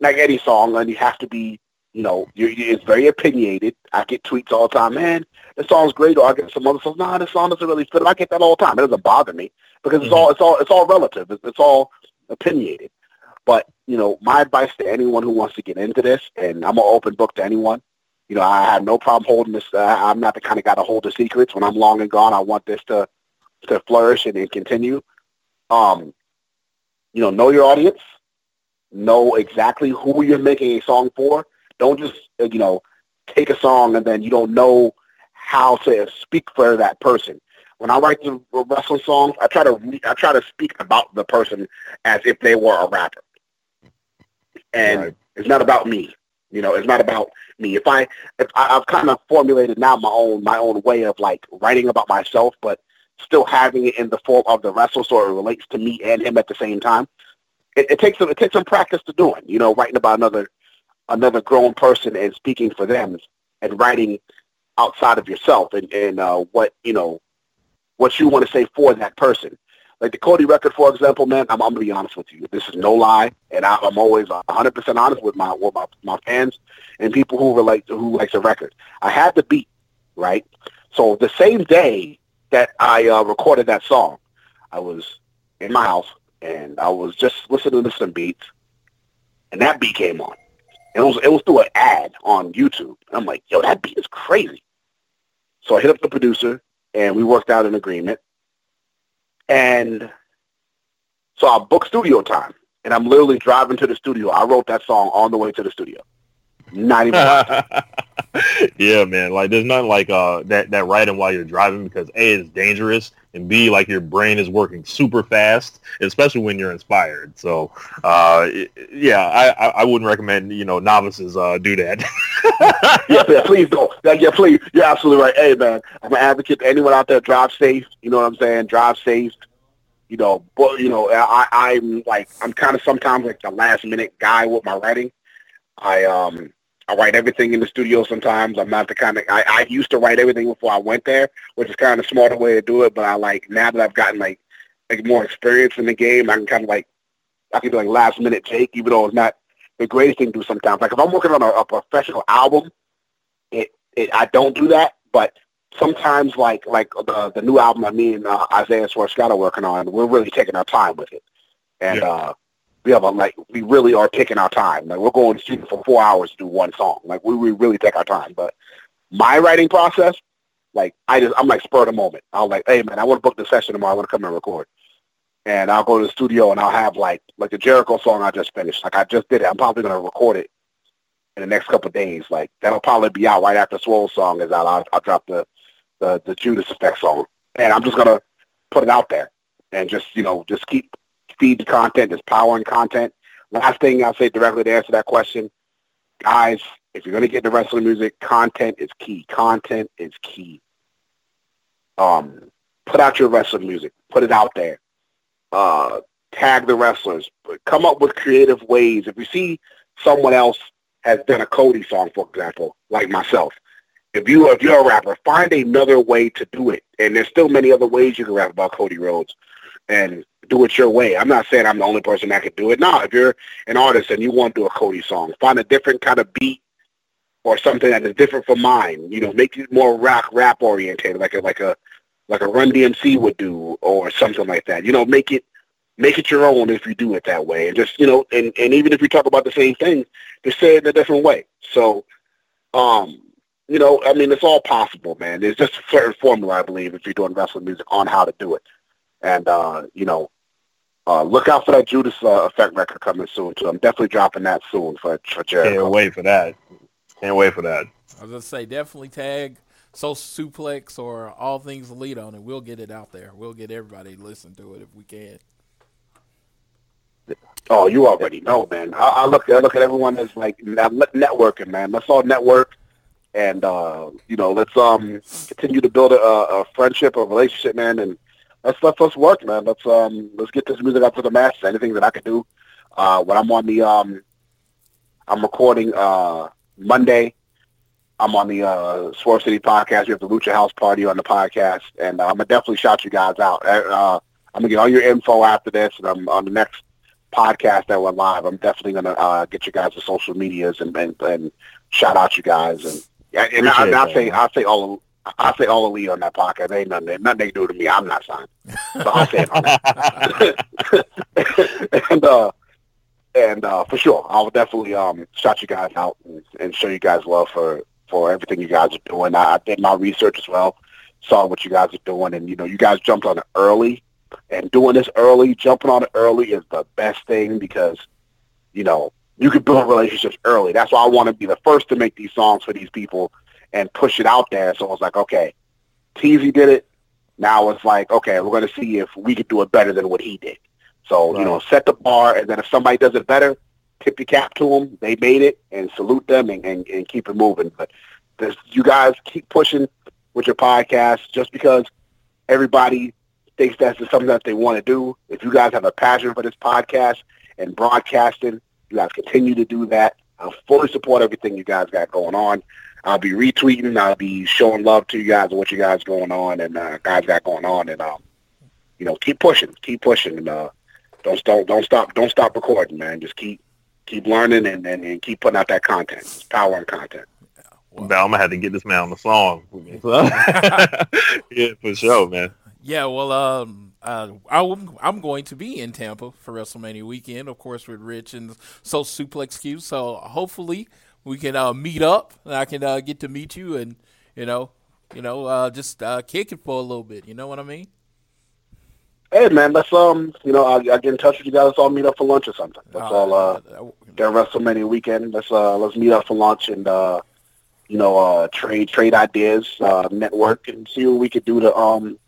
like any song, and you have to be you know you you- it's very opinionated. I get tweets all the time, man. This song's great, or I get some other songs. Nah, this song doesn't really fit. I get that all the time. It doesn't bother me because it's all it's all it's all relative. It's, it's all opinionated. But you know, my advice to anyone who wants to get into this, and I'm an open book to anyone. You know, I have no problem holding this. Uh, I'm not the kind of guy to hold the secrets. When I'm long and gone, I want this to to flourish and, and continue. Um, you know, know your audience. Know exactly who you're making a song for. Don't just uh, you know take a song and then you don't know how to speak for that person. When I write the wrestling songs, I try to re- I try to speak about the person as if they were a rapper, and Right. it's not about me. You know, it's not about me. If I, if I, I've kind of formulated now my own my own way of like writing about myself, but still having it in the form of the wrestle, so it relates to me and him at the same time. It, it takes some it takes some practice to doing. You know, writing about another another grown person and speaking for them and writing outside of yourself and, and uh, what you know what you want to say for that person. Like the Cody record, for example, man, I'm, I'm gonna be honest with you. This is no lie, and I, I'm always 100 percent honest with my with my, my fans and people who relate to, who likes the record. I had the beat right, so the same day that I uh, recorded that song, I was in my house and I was just listening to some beats, and that beat came on. And it was it was through an ad on YouTube. I'm like, yo, that beat is crazy. So I hit up the producer, and we worked out an agreement. And so I booked studio time, and I'm literally driving to the studio. I wrote that song on the way to the studio. Not even. yeah, man. Like there's nothing like uh that that writing while you're driving because a it's dangerous and b like your brain is working super fast, especially when you're inspired. So uh yeah, I I I wouldn't recommend you know novices uh do that. yeah, yeah, please don't. Yeah, yeah, please. You're absolutely right. Hey, man, I'm an advocate to anyone out there. Drive safe. You know what I'm saying? Drive safe. You know, but you know, I, I'm like, I'm kind of sometimes like the last minute guy with my writing. I um, I write everything in the studio. Sometimes I'm not the kind of. I, I used to write everything before I went there, which is kind of a smarter way to do it. But I like now that I've gotten like like more experience in the game, I can kind of like I can do like last minute take, even though it's not the greatest thing to do sometimes. Like if I'm working on a, a professional album, it, it I don't do that. But sometimes like like the the new album that me and uh, Isaiah Swerve Scott are working on, we're really taking our time with it, and Yeah. uh, we have a like we really are taking our time. Like we're going to studio for four hours to do one song. Like we, we really take our time. But my writing process, like I just I'm like spur of the moment. I'll like, hey man, I want to book the session tomorrow. I want to come and record. And I'll go to the studio and I'll have like like the Jericho song I just finished. Like I just did it. I'm probably gonna record it in the next couple of days. Like that'll probably be out right after Swole song is out. I'll, I'll drop the, the the Judas Effect song, and I'm just gonna put it out there and just you know just keep feed the content. There's power in content. Last thing I'll say directly to answer that question, guys, if you're gonna get into wrestling music, content is key. Content is key. Um, put out your wrestling music. Put it out there. Uh, tag the wrestlers. Come up with creative ways. If you see someone else has done a Cody song, for example, like myself. If you if you're a rapper, find another way to do it. And there's still many other ways you can rap about Cody Rhodes and do it your way. I'm not saying I'm the only person that could do it. No, if you're an artist and you want to do a Cody song, find a different kind of beat or something that is different from mine. You know, make it more rock rap oriented, like a like a like a Run DMC would do or something like that. You know, make it make it your own if you do it that way. And just, you know, and, and even if we talk about the same thing, just say it in a different way. So, um, you know, I mean, it's all possible, man. There's just a certain formula, I believe, if you're doing wrestling music on how to do it. And, uh, you know, uh, look out for that Judas uh, Effect record coming soon, too. I'm definitely dropping that soon for, for Jericho. Can't wait for that. Can't wait for that. I was gonna say definitely tag Social Suplex or All Things Elite on it. We'll get it out there. We'll get everybody to listen to it if we can. Oh, you already know, man. I, I look, I look at everyone as like networking, man. Let's all network, and uh, you know, let's um continue to build a, a friendship, a relationship, man, and let's let's let's work, man. Let's um let's get this music out to the masses. Anything that I can do, uh, when I'm on the um, I'm recording uh Monday. I'm on the uh, Swerve City podcast. We have the Lucha House Party on the podcast, and uh, I'm gonna definitely shout you guys out. Uh, I'm gonna get all your info after this, and I'm on the next podcast that went live. I'm definitely gonna uh, get you guys the social medias and, and and shout out you guys and yeah, and I, I say man. I say all I say all elite on that podcast. Ain't nothing nothing they do to me. I'm not signed, so I'll say it on that. and uh, and uh, for sure, I'll definitely um shout you guys out and, and show you guys love for for everything you guys are doing. I, I did my research as well, saw what you guys are doing, and you know you guys jumped on it early and doing this early, jumping on it early is the best thing because, you know, you can build relationships early. That's why I want to be the first to make these songs for these people and push it out there. So it's like, okay, Teasy did it. Now it's like, okay, we're going to see if we could do it better than what he did. So, you know, set the bar, and then if somebody does it better, tip your cap to them. They made it, and salute them, and, and, and keep it moving. But this, you guys keep pushing with your podcast just because everybody thinks that's something that they want to do. If you guys have a passion for this podcast and broadcasting, you guys continue to do that. I fully support everything you guys got going on. I'll be retweeting. I'll be showing love to you guys and what you guys going on and uh, guys got going on. And um, you know, keep pushing, keep pushing, and uh, don't don't don't stop don't stop recording, man. Just keep keep learning and, and, and keep putting out that content. It's power and content. Now I'm gonna have to get this man on the song. yeah, for sure, man. Yeah, well, um, uh, I'm, I'm going to be in Tampa for WrestleMania weekend, of course, with Rich and So Suplex Q. So hopefully we can uh, meet up, and I can uh, get to meet you, and you know, you know, uh, just uh, kick it for a little bit. You know what I mean? Hey man, let's um, you know, I'll, I'll get in touch with you guys. Let's all meet up for lunch or something. Let's all uh, during WrestleMania weekend. Let's uh, let's meet up for lunch and uh, you know, uh, trade trade ideas, uh, network, and see what we could do to um,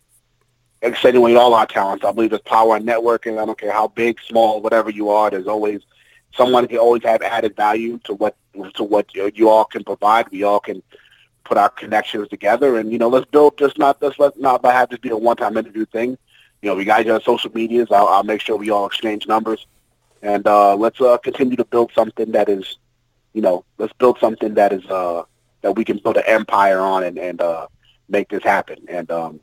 accentuate all our talents. I believe there's power in networking. I don't care how big, small, whatever you are. There's always someone can always have added value to what to what you, all can provide. We all can put our connections together, and you know, let's build. Just not let's let not have this be a one-time interview thing. You know, we got each other social medias. I'll, I'll make sure we all exchange numbers, and uh, let's uh, continue to build something that is, you know, let's build something that is uh, that we can build an empire on and and uh, make this happen. And um,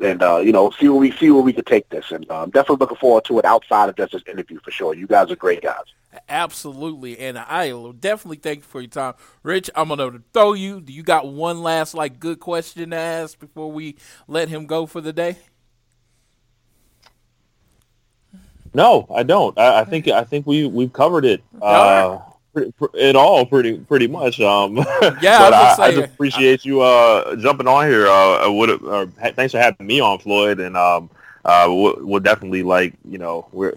and uh, you know see where we see where we could take this. And uh, I'm definitely looking forward to it outside of just this interview for sure. You guys are great guys. Absolutely, and I will definitely thank you for your time, Rich. I'm gonna throw you. Do you got one last like good question to ask before we let him go for the day? No, I don't. I, I think I think we we've covered it. Uh, pre- all pretty pretty much. Um, Yeah, I I, I just appreciate you uh jumping on here. Uh, I would uh, thanks for having me on, Floyd, and um, uh, we'll, we'll definitely like you know we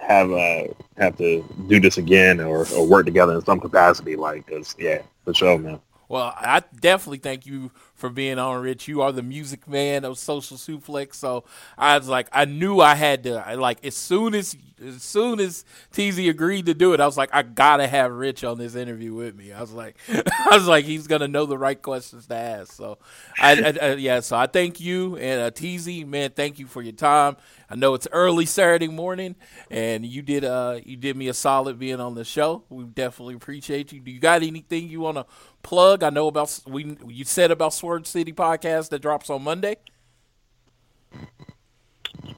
have uh have to do this again or, or work together in some capacity. Like, cause yeah, for sure, man. Well, I definitely thank you for being on, Rich. You are the music man of Social Suplex, so I was like, I knew I had to. Like as soon as as soon as TZ agreed to do it, I was like, I gotta have Rich on this interview with me. I was like, I was like, he's gonna know the right questions to ask. So, I, I, I yeah. So I thank you and uh, TZ, man. Thank you for your time. I know it's early Saturday morning, and you did uh you did me a solid being on the show. We definitely appreciate you. Do you got anything you want to plug? I know about we you said about Swerve City podcast that drops on Monday.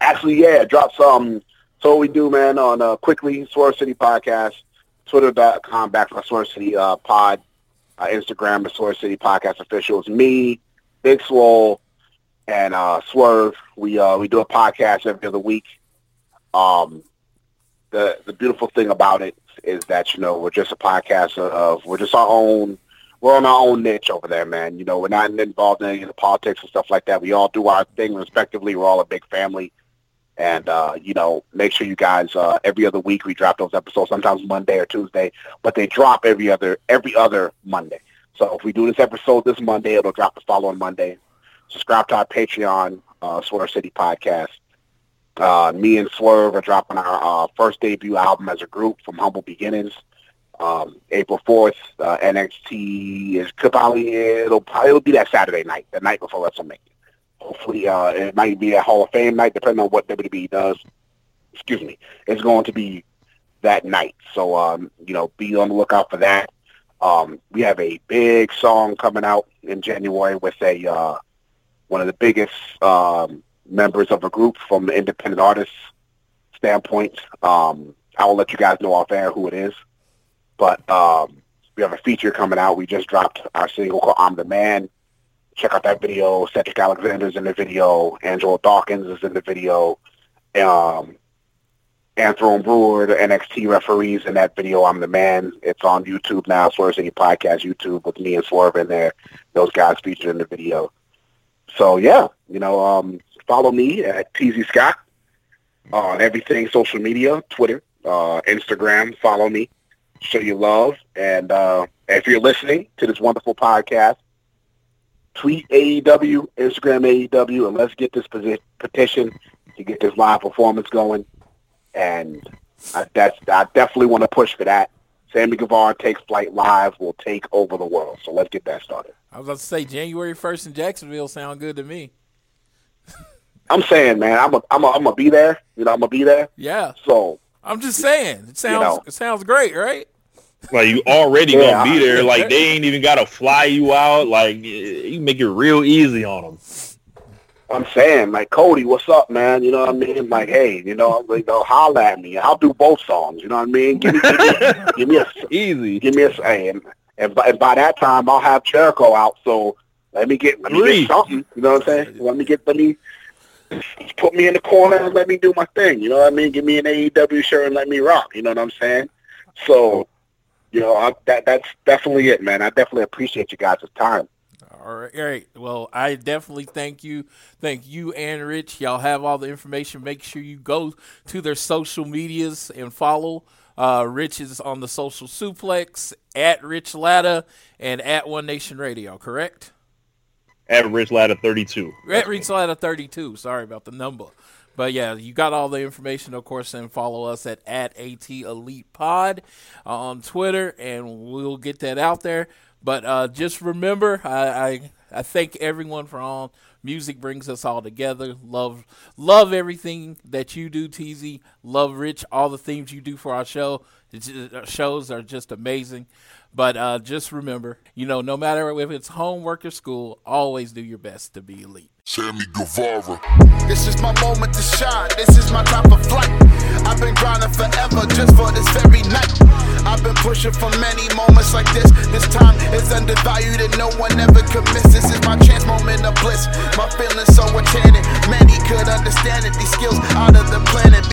Actually, yeah, drop some. So what we do, man, on uh, quickly Swerve City Podcast, Twitter.com backslash Swerve City uh, Pod, uh, Instagram the Swerve City Podcast official. It's me, Big Swole, and uh, Swerve. We uh, we do a podcast every other week. Um, the the beautiful thing about it is that you know we're just a podcast of we're just our own we're on our own niche over there, man. You know, we're not involved in any of the politics and stuff like that. We all do our thing respectively. We're all a big family. And, uh, you know, make sure you guys, uh, every other week we drop those episodes, sometimes Monday or Tuesday, but they drop every other, every other Monday. So if we do this episode this Monday, it'll drop the following Monday. Subscribe to our Patreon, uh, Swerve City Podcast. Uh, me and Swerve are dropping our uh, first debut album as a group from Humble Beginnings um, April 4th, uh, NXT is could probably it'll probably it'll be that Saturday night, the night before WrestleMania. Hopefully, uh, it might be a Hall of Fame night, depending on what WWE does. Excuse me, it's going to be that night. So, um, you know, be on the lookout for that. Um, we have a big song coming out in January with a uh, one of the biggest um, members of a group from the independent artist standpoint. Um, I will let you guys know off air who it is. But um, we have a feature coming out. We just dropped our single called "I'm the Man." Check out that video. Cedric Alexander's in the video. Angela Dawkins is in the video. Um, Anthrone Brewer, the NXT referees in that video. I'm the man. It's on YouTube now. Swerve City Podcast YouTube with me and Swerve in there. Those guys featured in the video. So yeah, you know, um, follow me at TZ Scott on everything social media, Twitter, uh, Instagram. Follow me show your love. And uh, if you're listening to this wonderful podcast, tweet AEW, Instagram AEW, and let's get this petition to get this live performance going. And I, that's I definitely want to push for that. Sammy Guevara takes flight live will take over the world. So let's get that started. I was about to say January first in Jacksonville sound good to me. I'm saying, man, I'm a, I'm a, I'm gonna be there. You know, I'm gonna be there. Yeah, So I'm just saying it sounds know. it sounds great, right? Like you already Yeah. gonna be there. Like they ain't even gotta fly you out. Like you make it real easy on them. I'm saying, like Cody, what's up, man? You know what I mean? Like, hey, you know, like, you holla at me. I'll do both songs. You know what I mean? Give me, give me, give me a, Easy. give me a, hey, and, and, by, and by that time, I'll have Jericho out. So let me get, let me get something. You know what I'm saying? Let me get, let me put me in the corner and let me do my thing. You know what I mean? Give me an AEW shirt and let me rock. You know what I'm saying? So, you know, I, that that's definitely it, man. I definitely appreciate you guys' time. All right. Well, I definitely thank you, thank you and Rich. Y'all have all the information. Make sure you go to their social medias and follow. Uh, Rich is on the social suplex at Rich Latta and at One Nation Radio. Correct? At Rich Ladder 32. At Rich Latta thirty two. Sorry about the number. But yeah, you got all the information, of course, and follow us at, at AT Elite Pod on Twitter, and we'll get that out there. But uh, just remember, I, I I thank everyone for all. Music brings us all together. Love love everything that you do, TZ. Love Rich, all the things you do for our show. Just- uh, shows are just amazing. But uh, just remember, you know, no matter if it's homework or school, always do your best to be elite. Sammy Guevara. This is my moment to shine. This is my time of flight. I've been grinding forever just for this very night. I've been pushing for many moments like this. This time is undervalued and no one ever could miss. This is my chance, moment of bliss. My feelings so enchanted. Many could understand it. These skills out of the planet.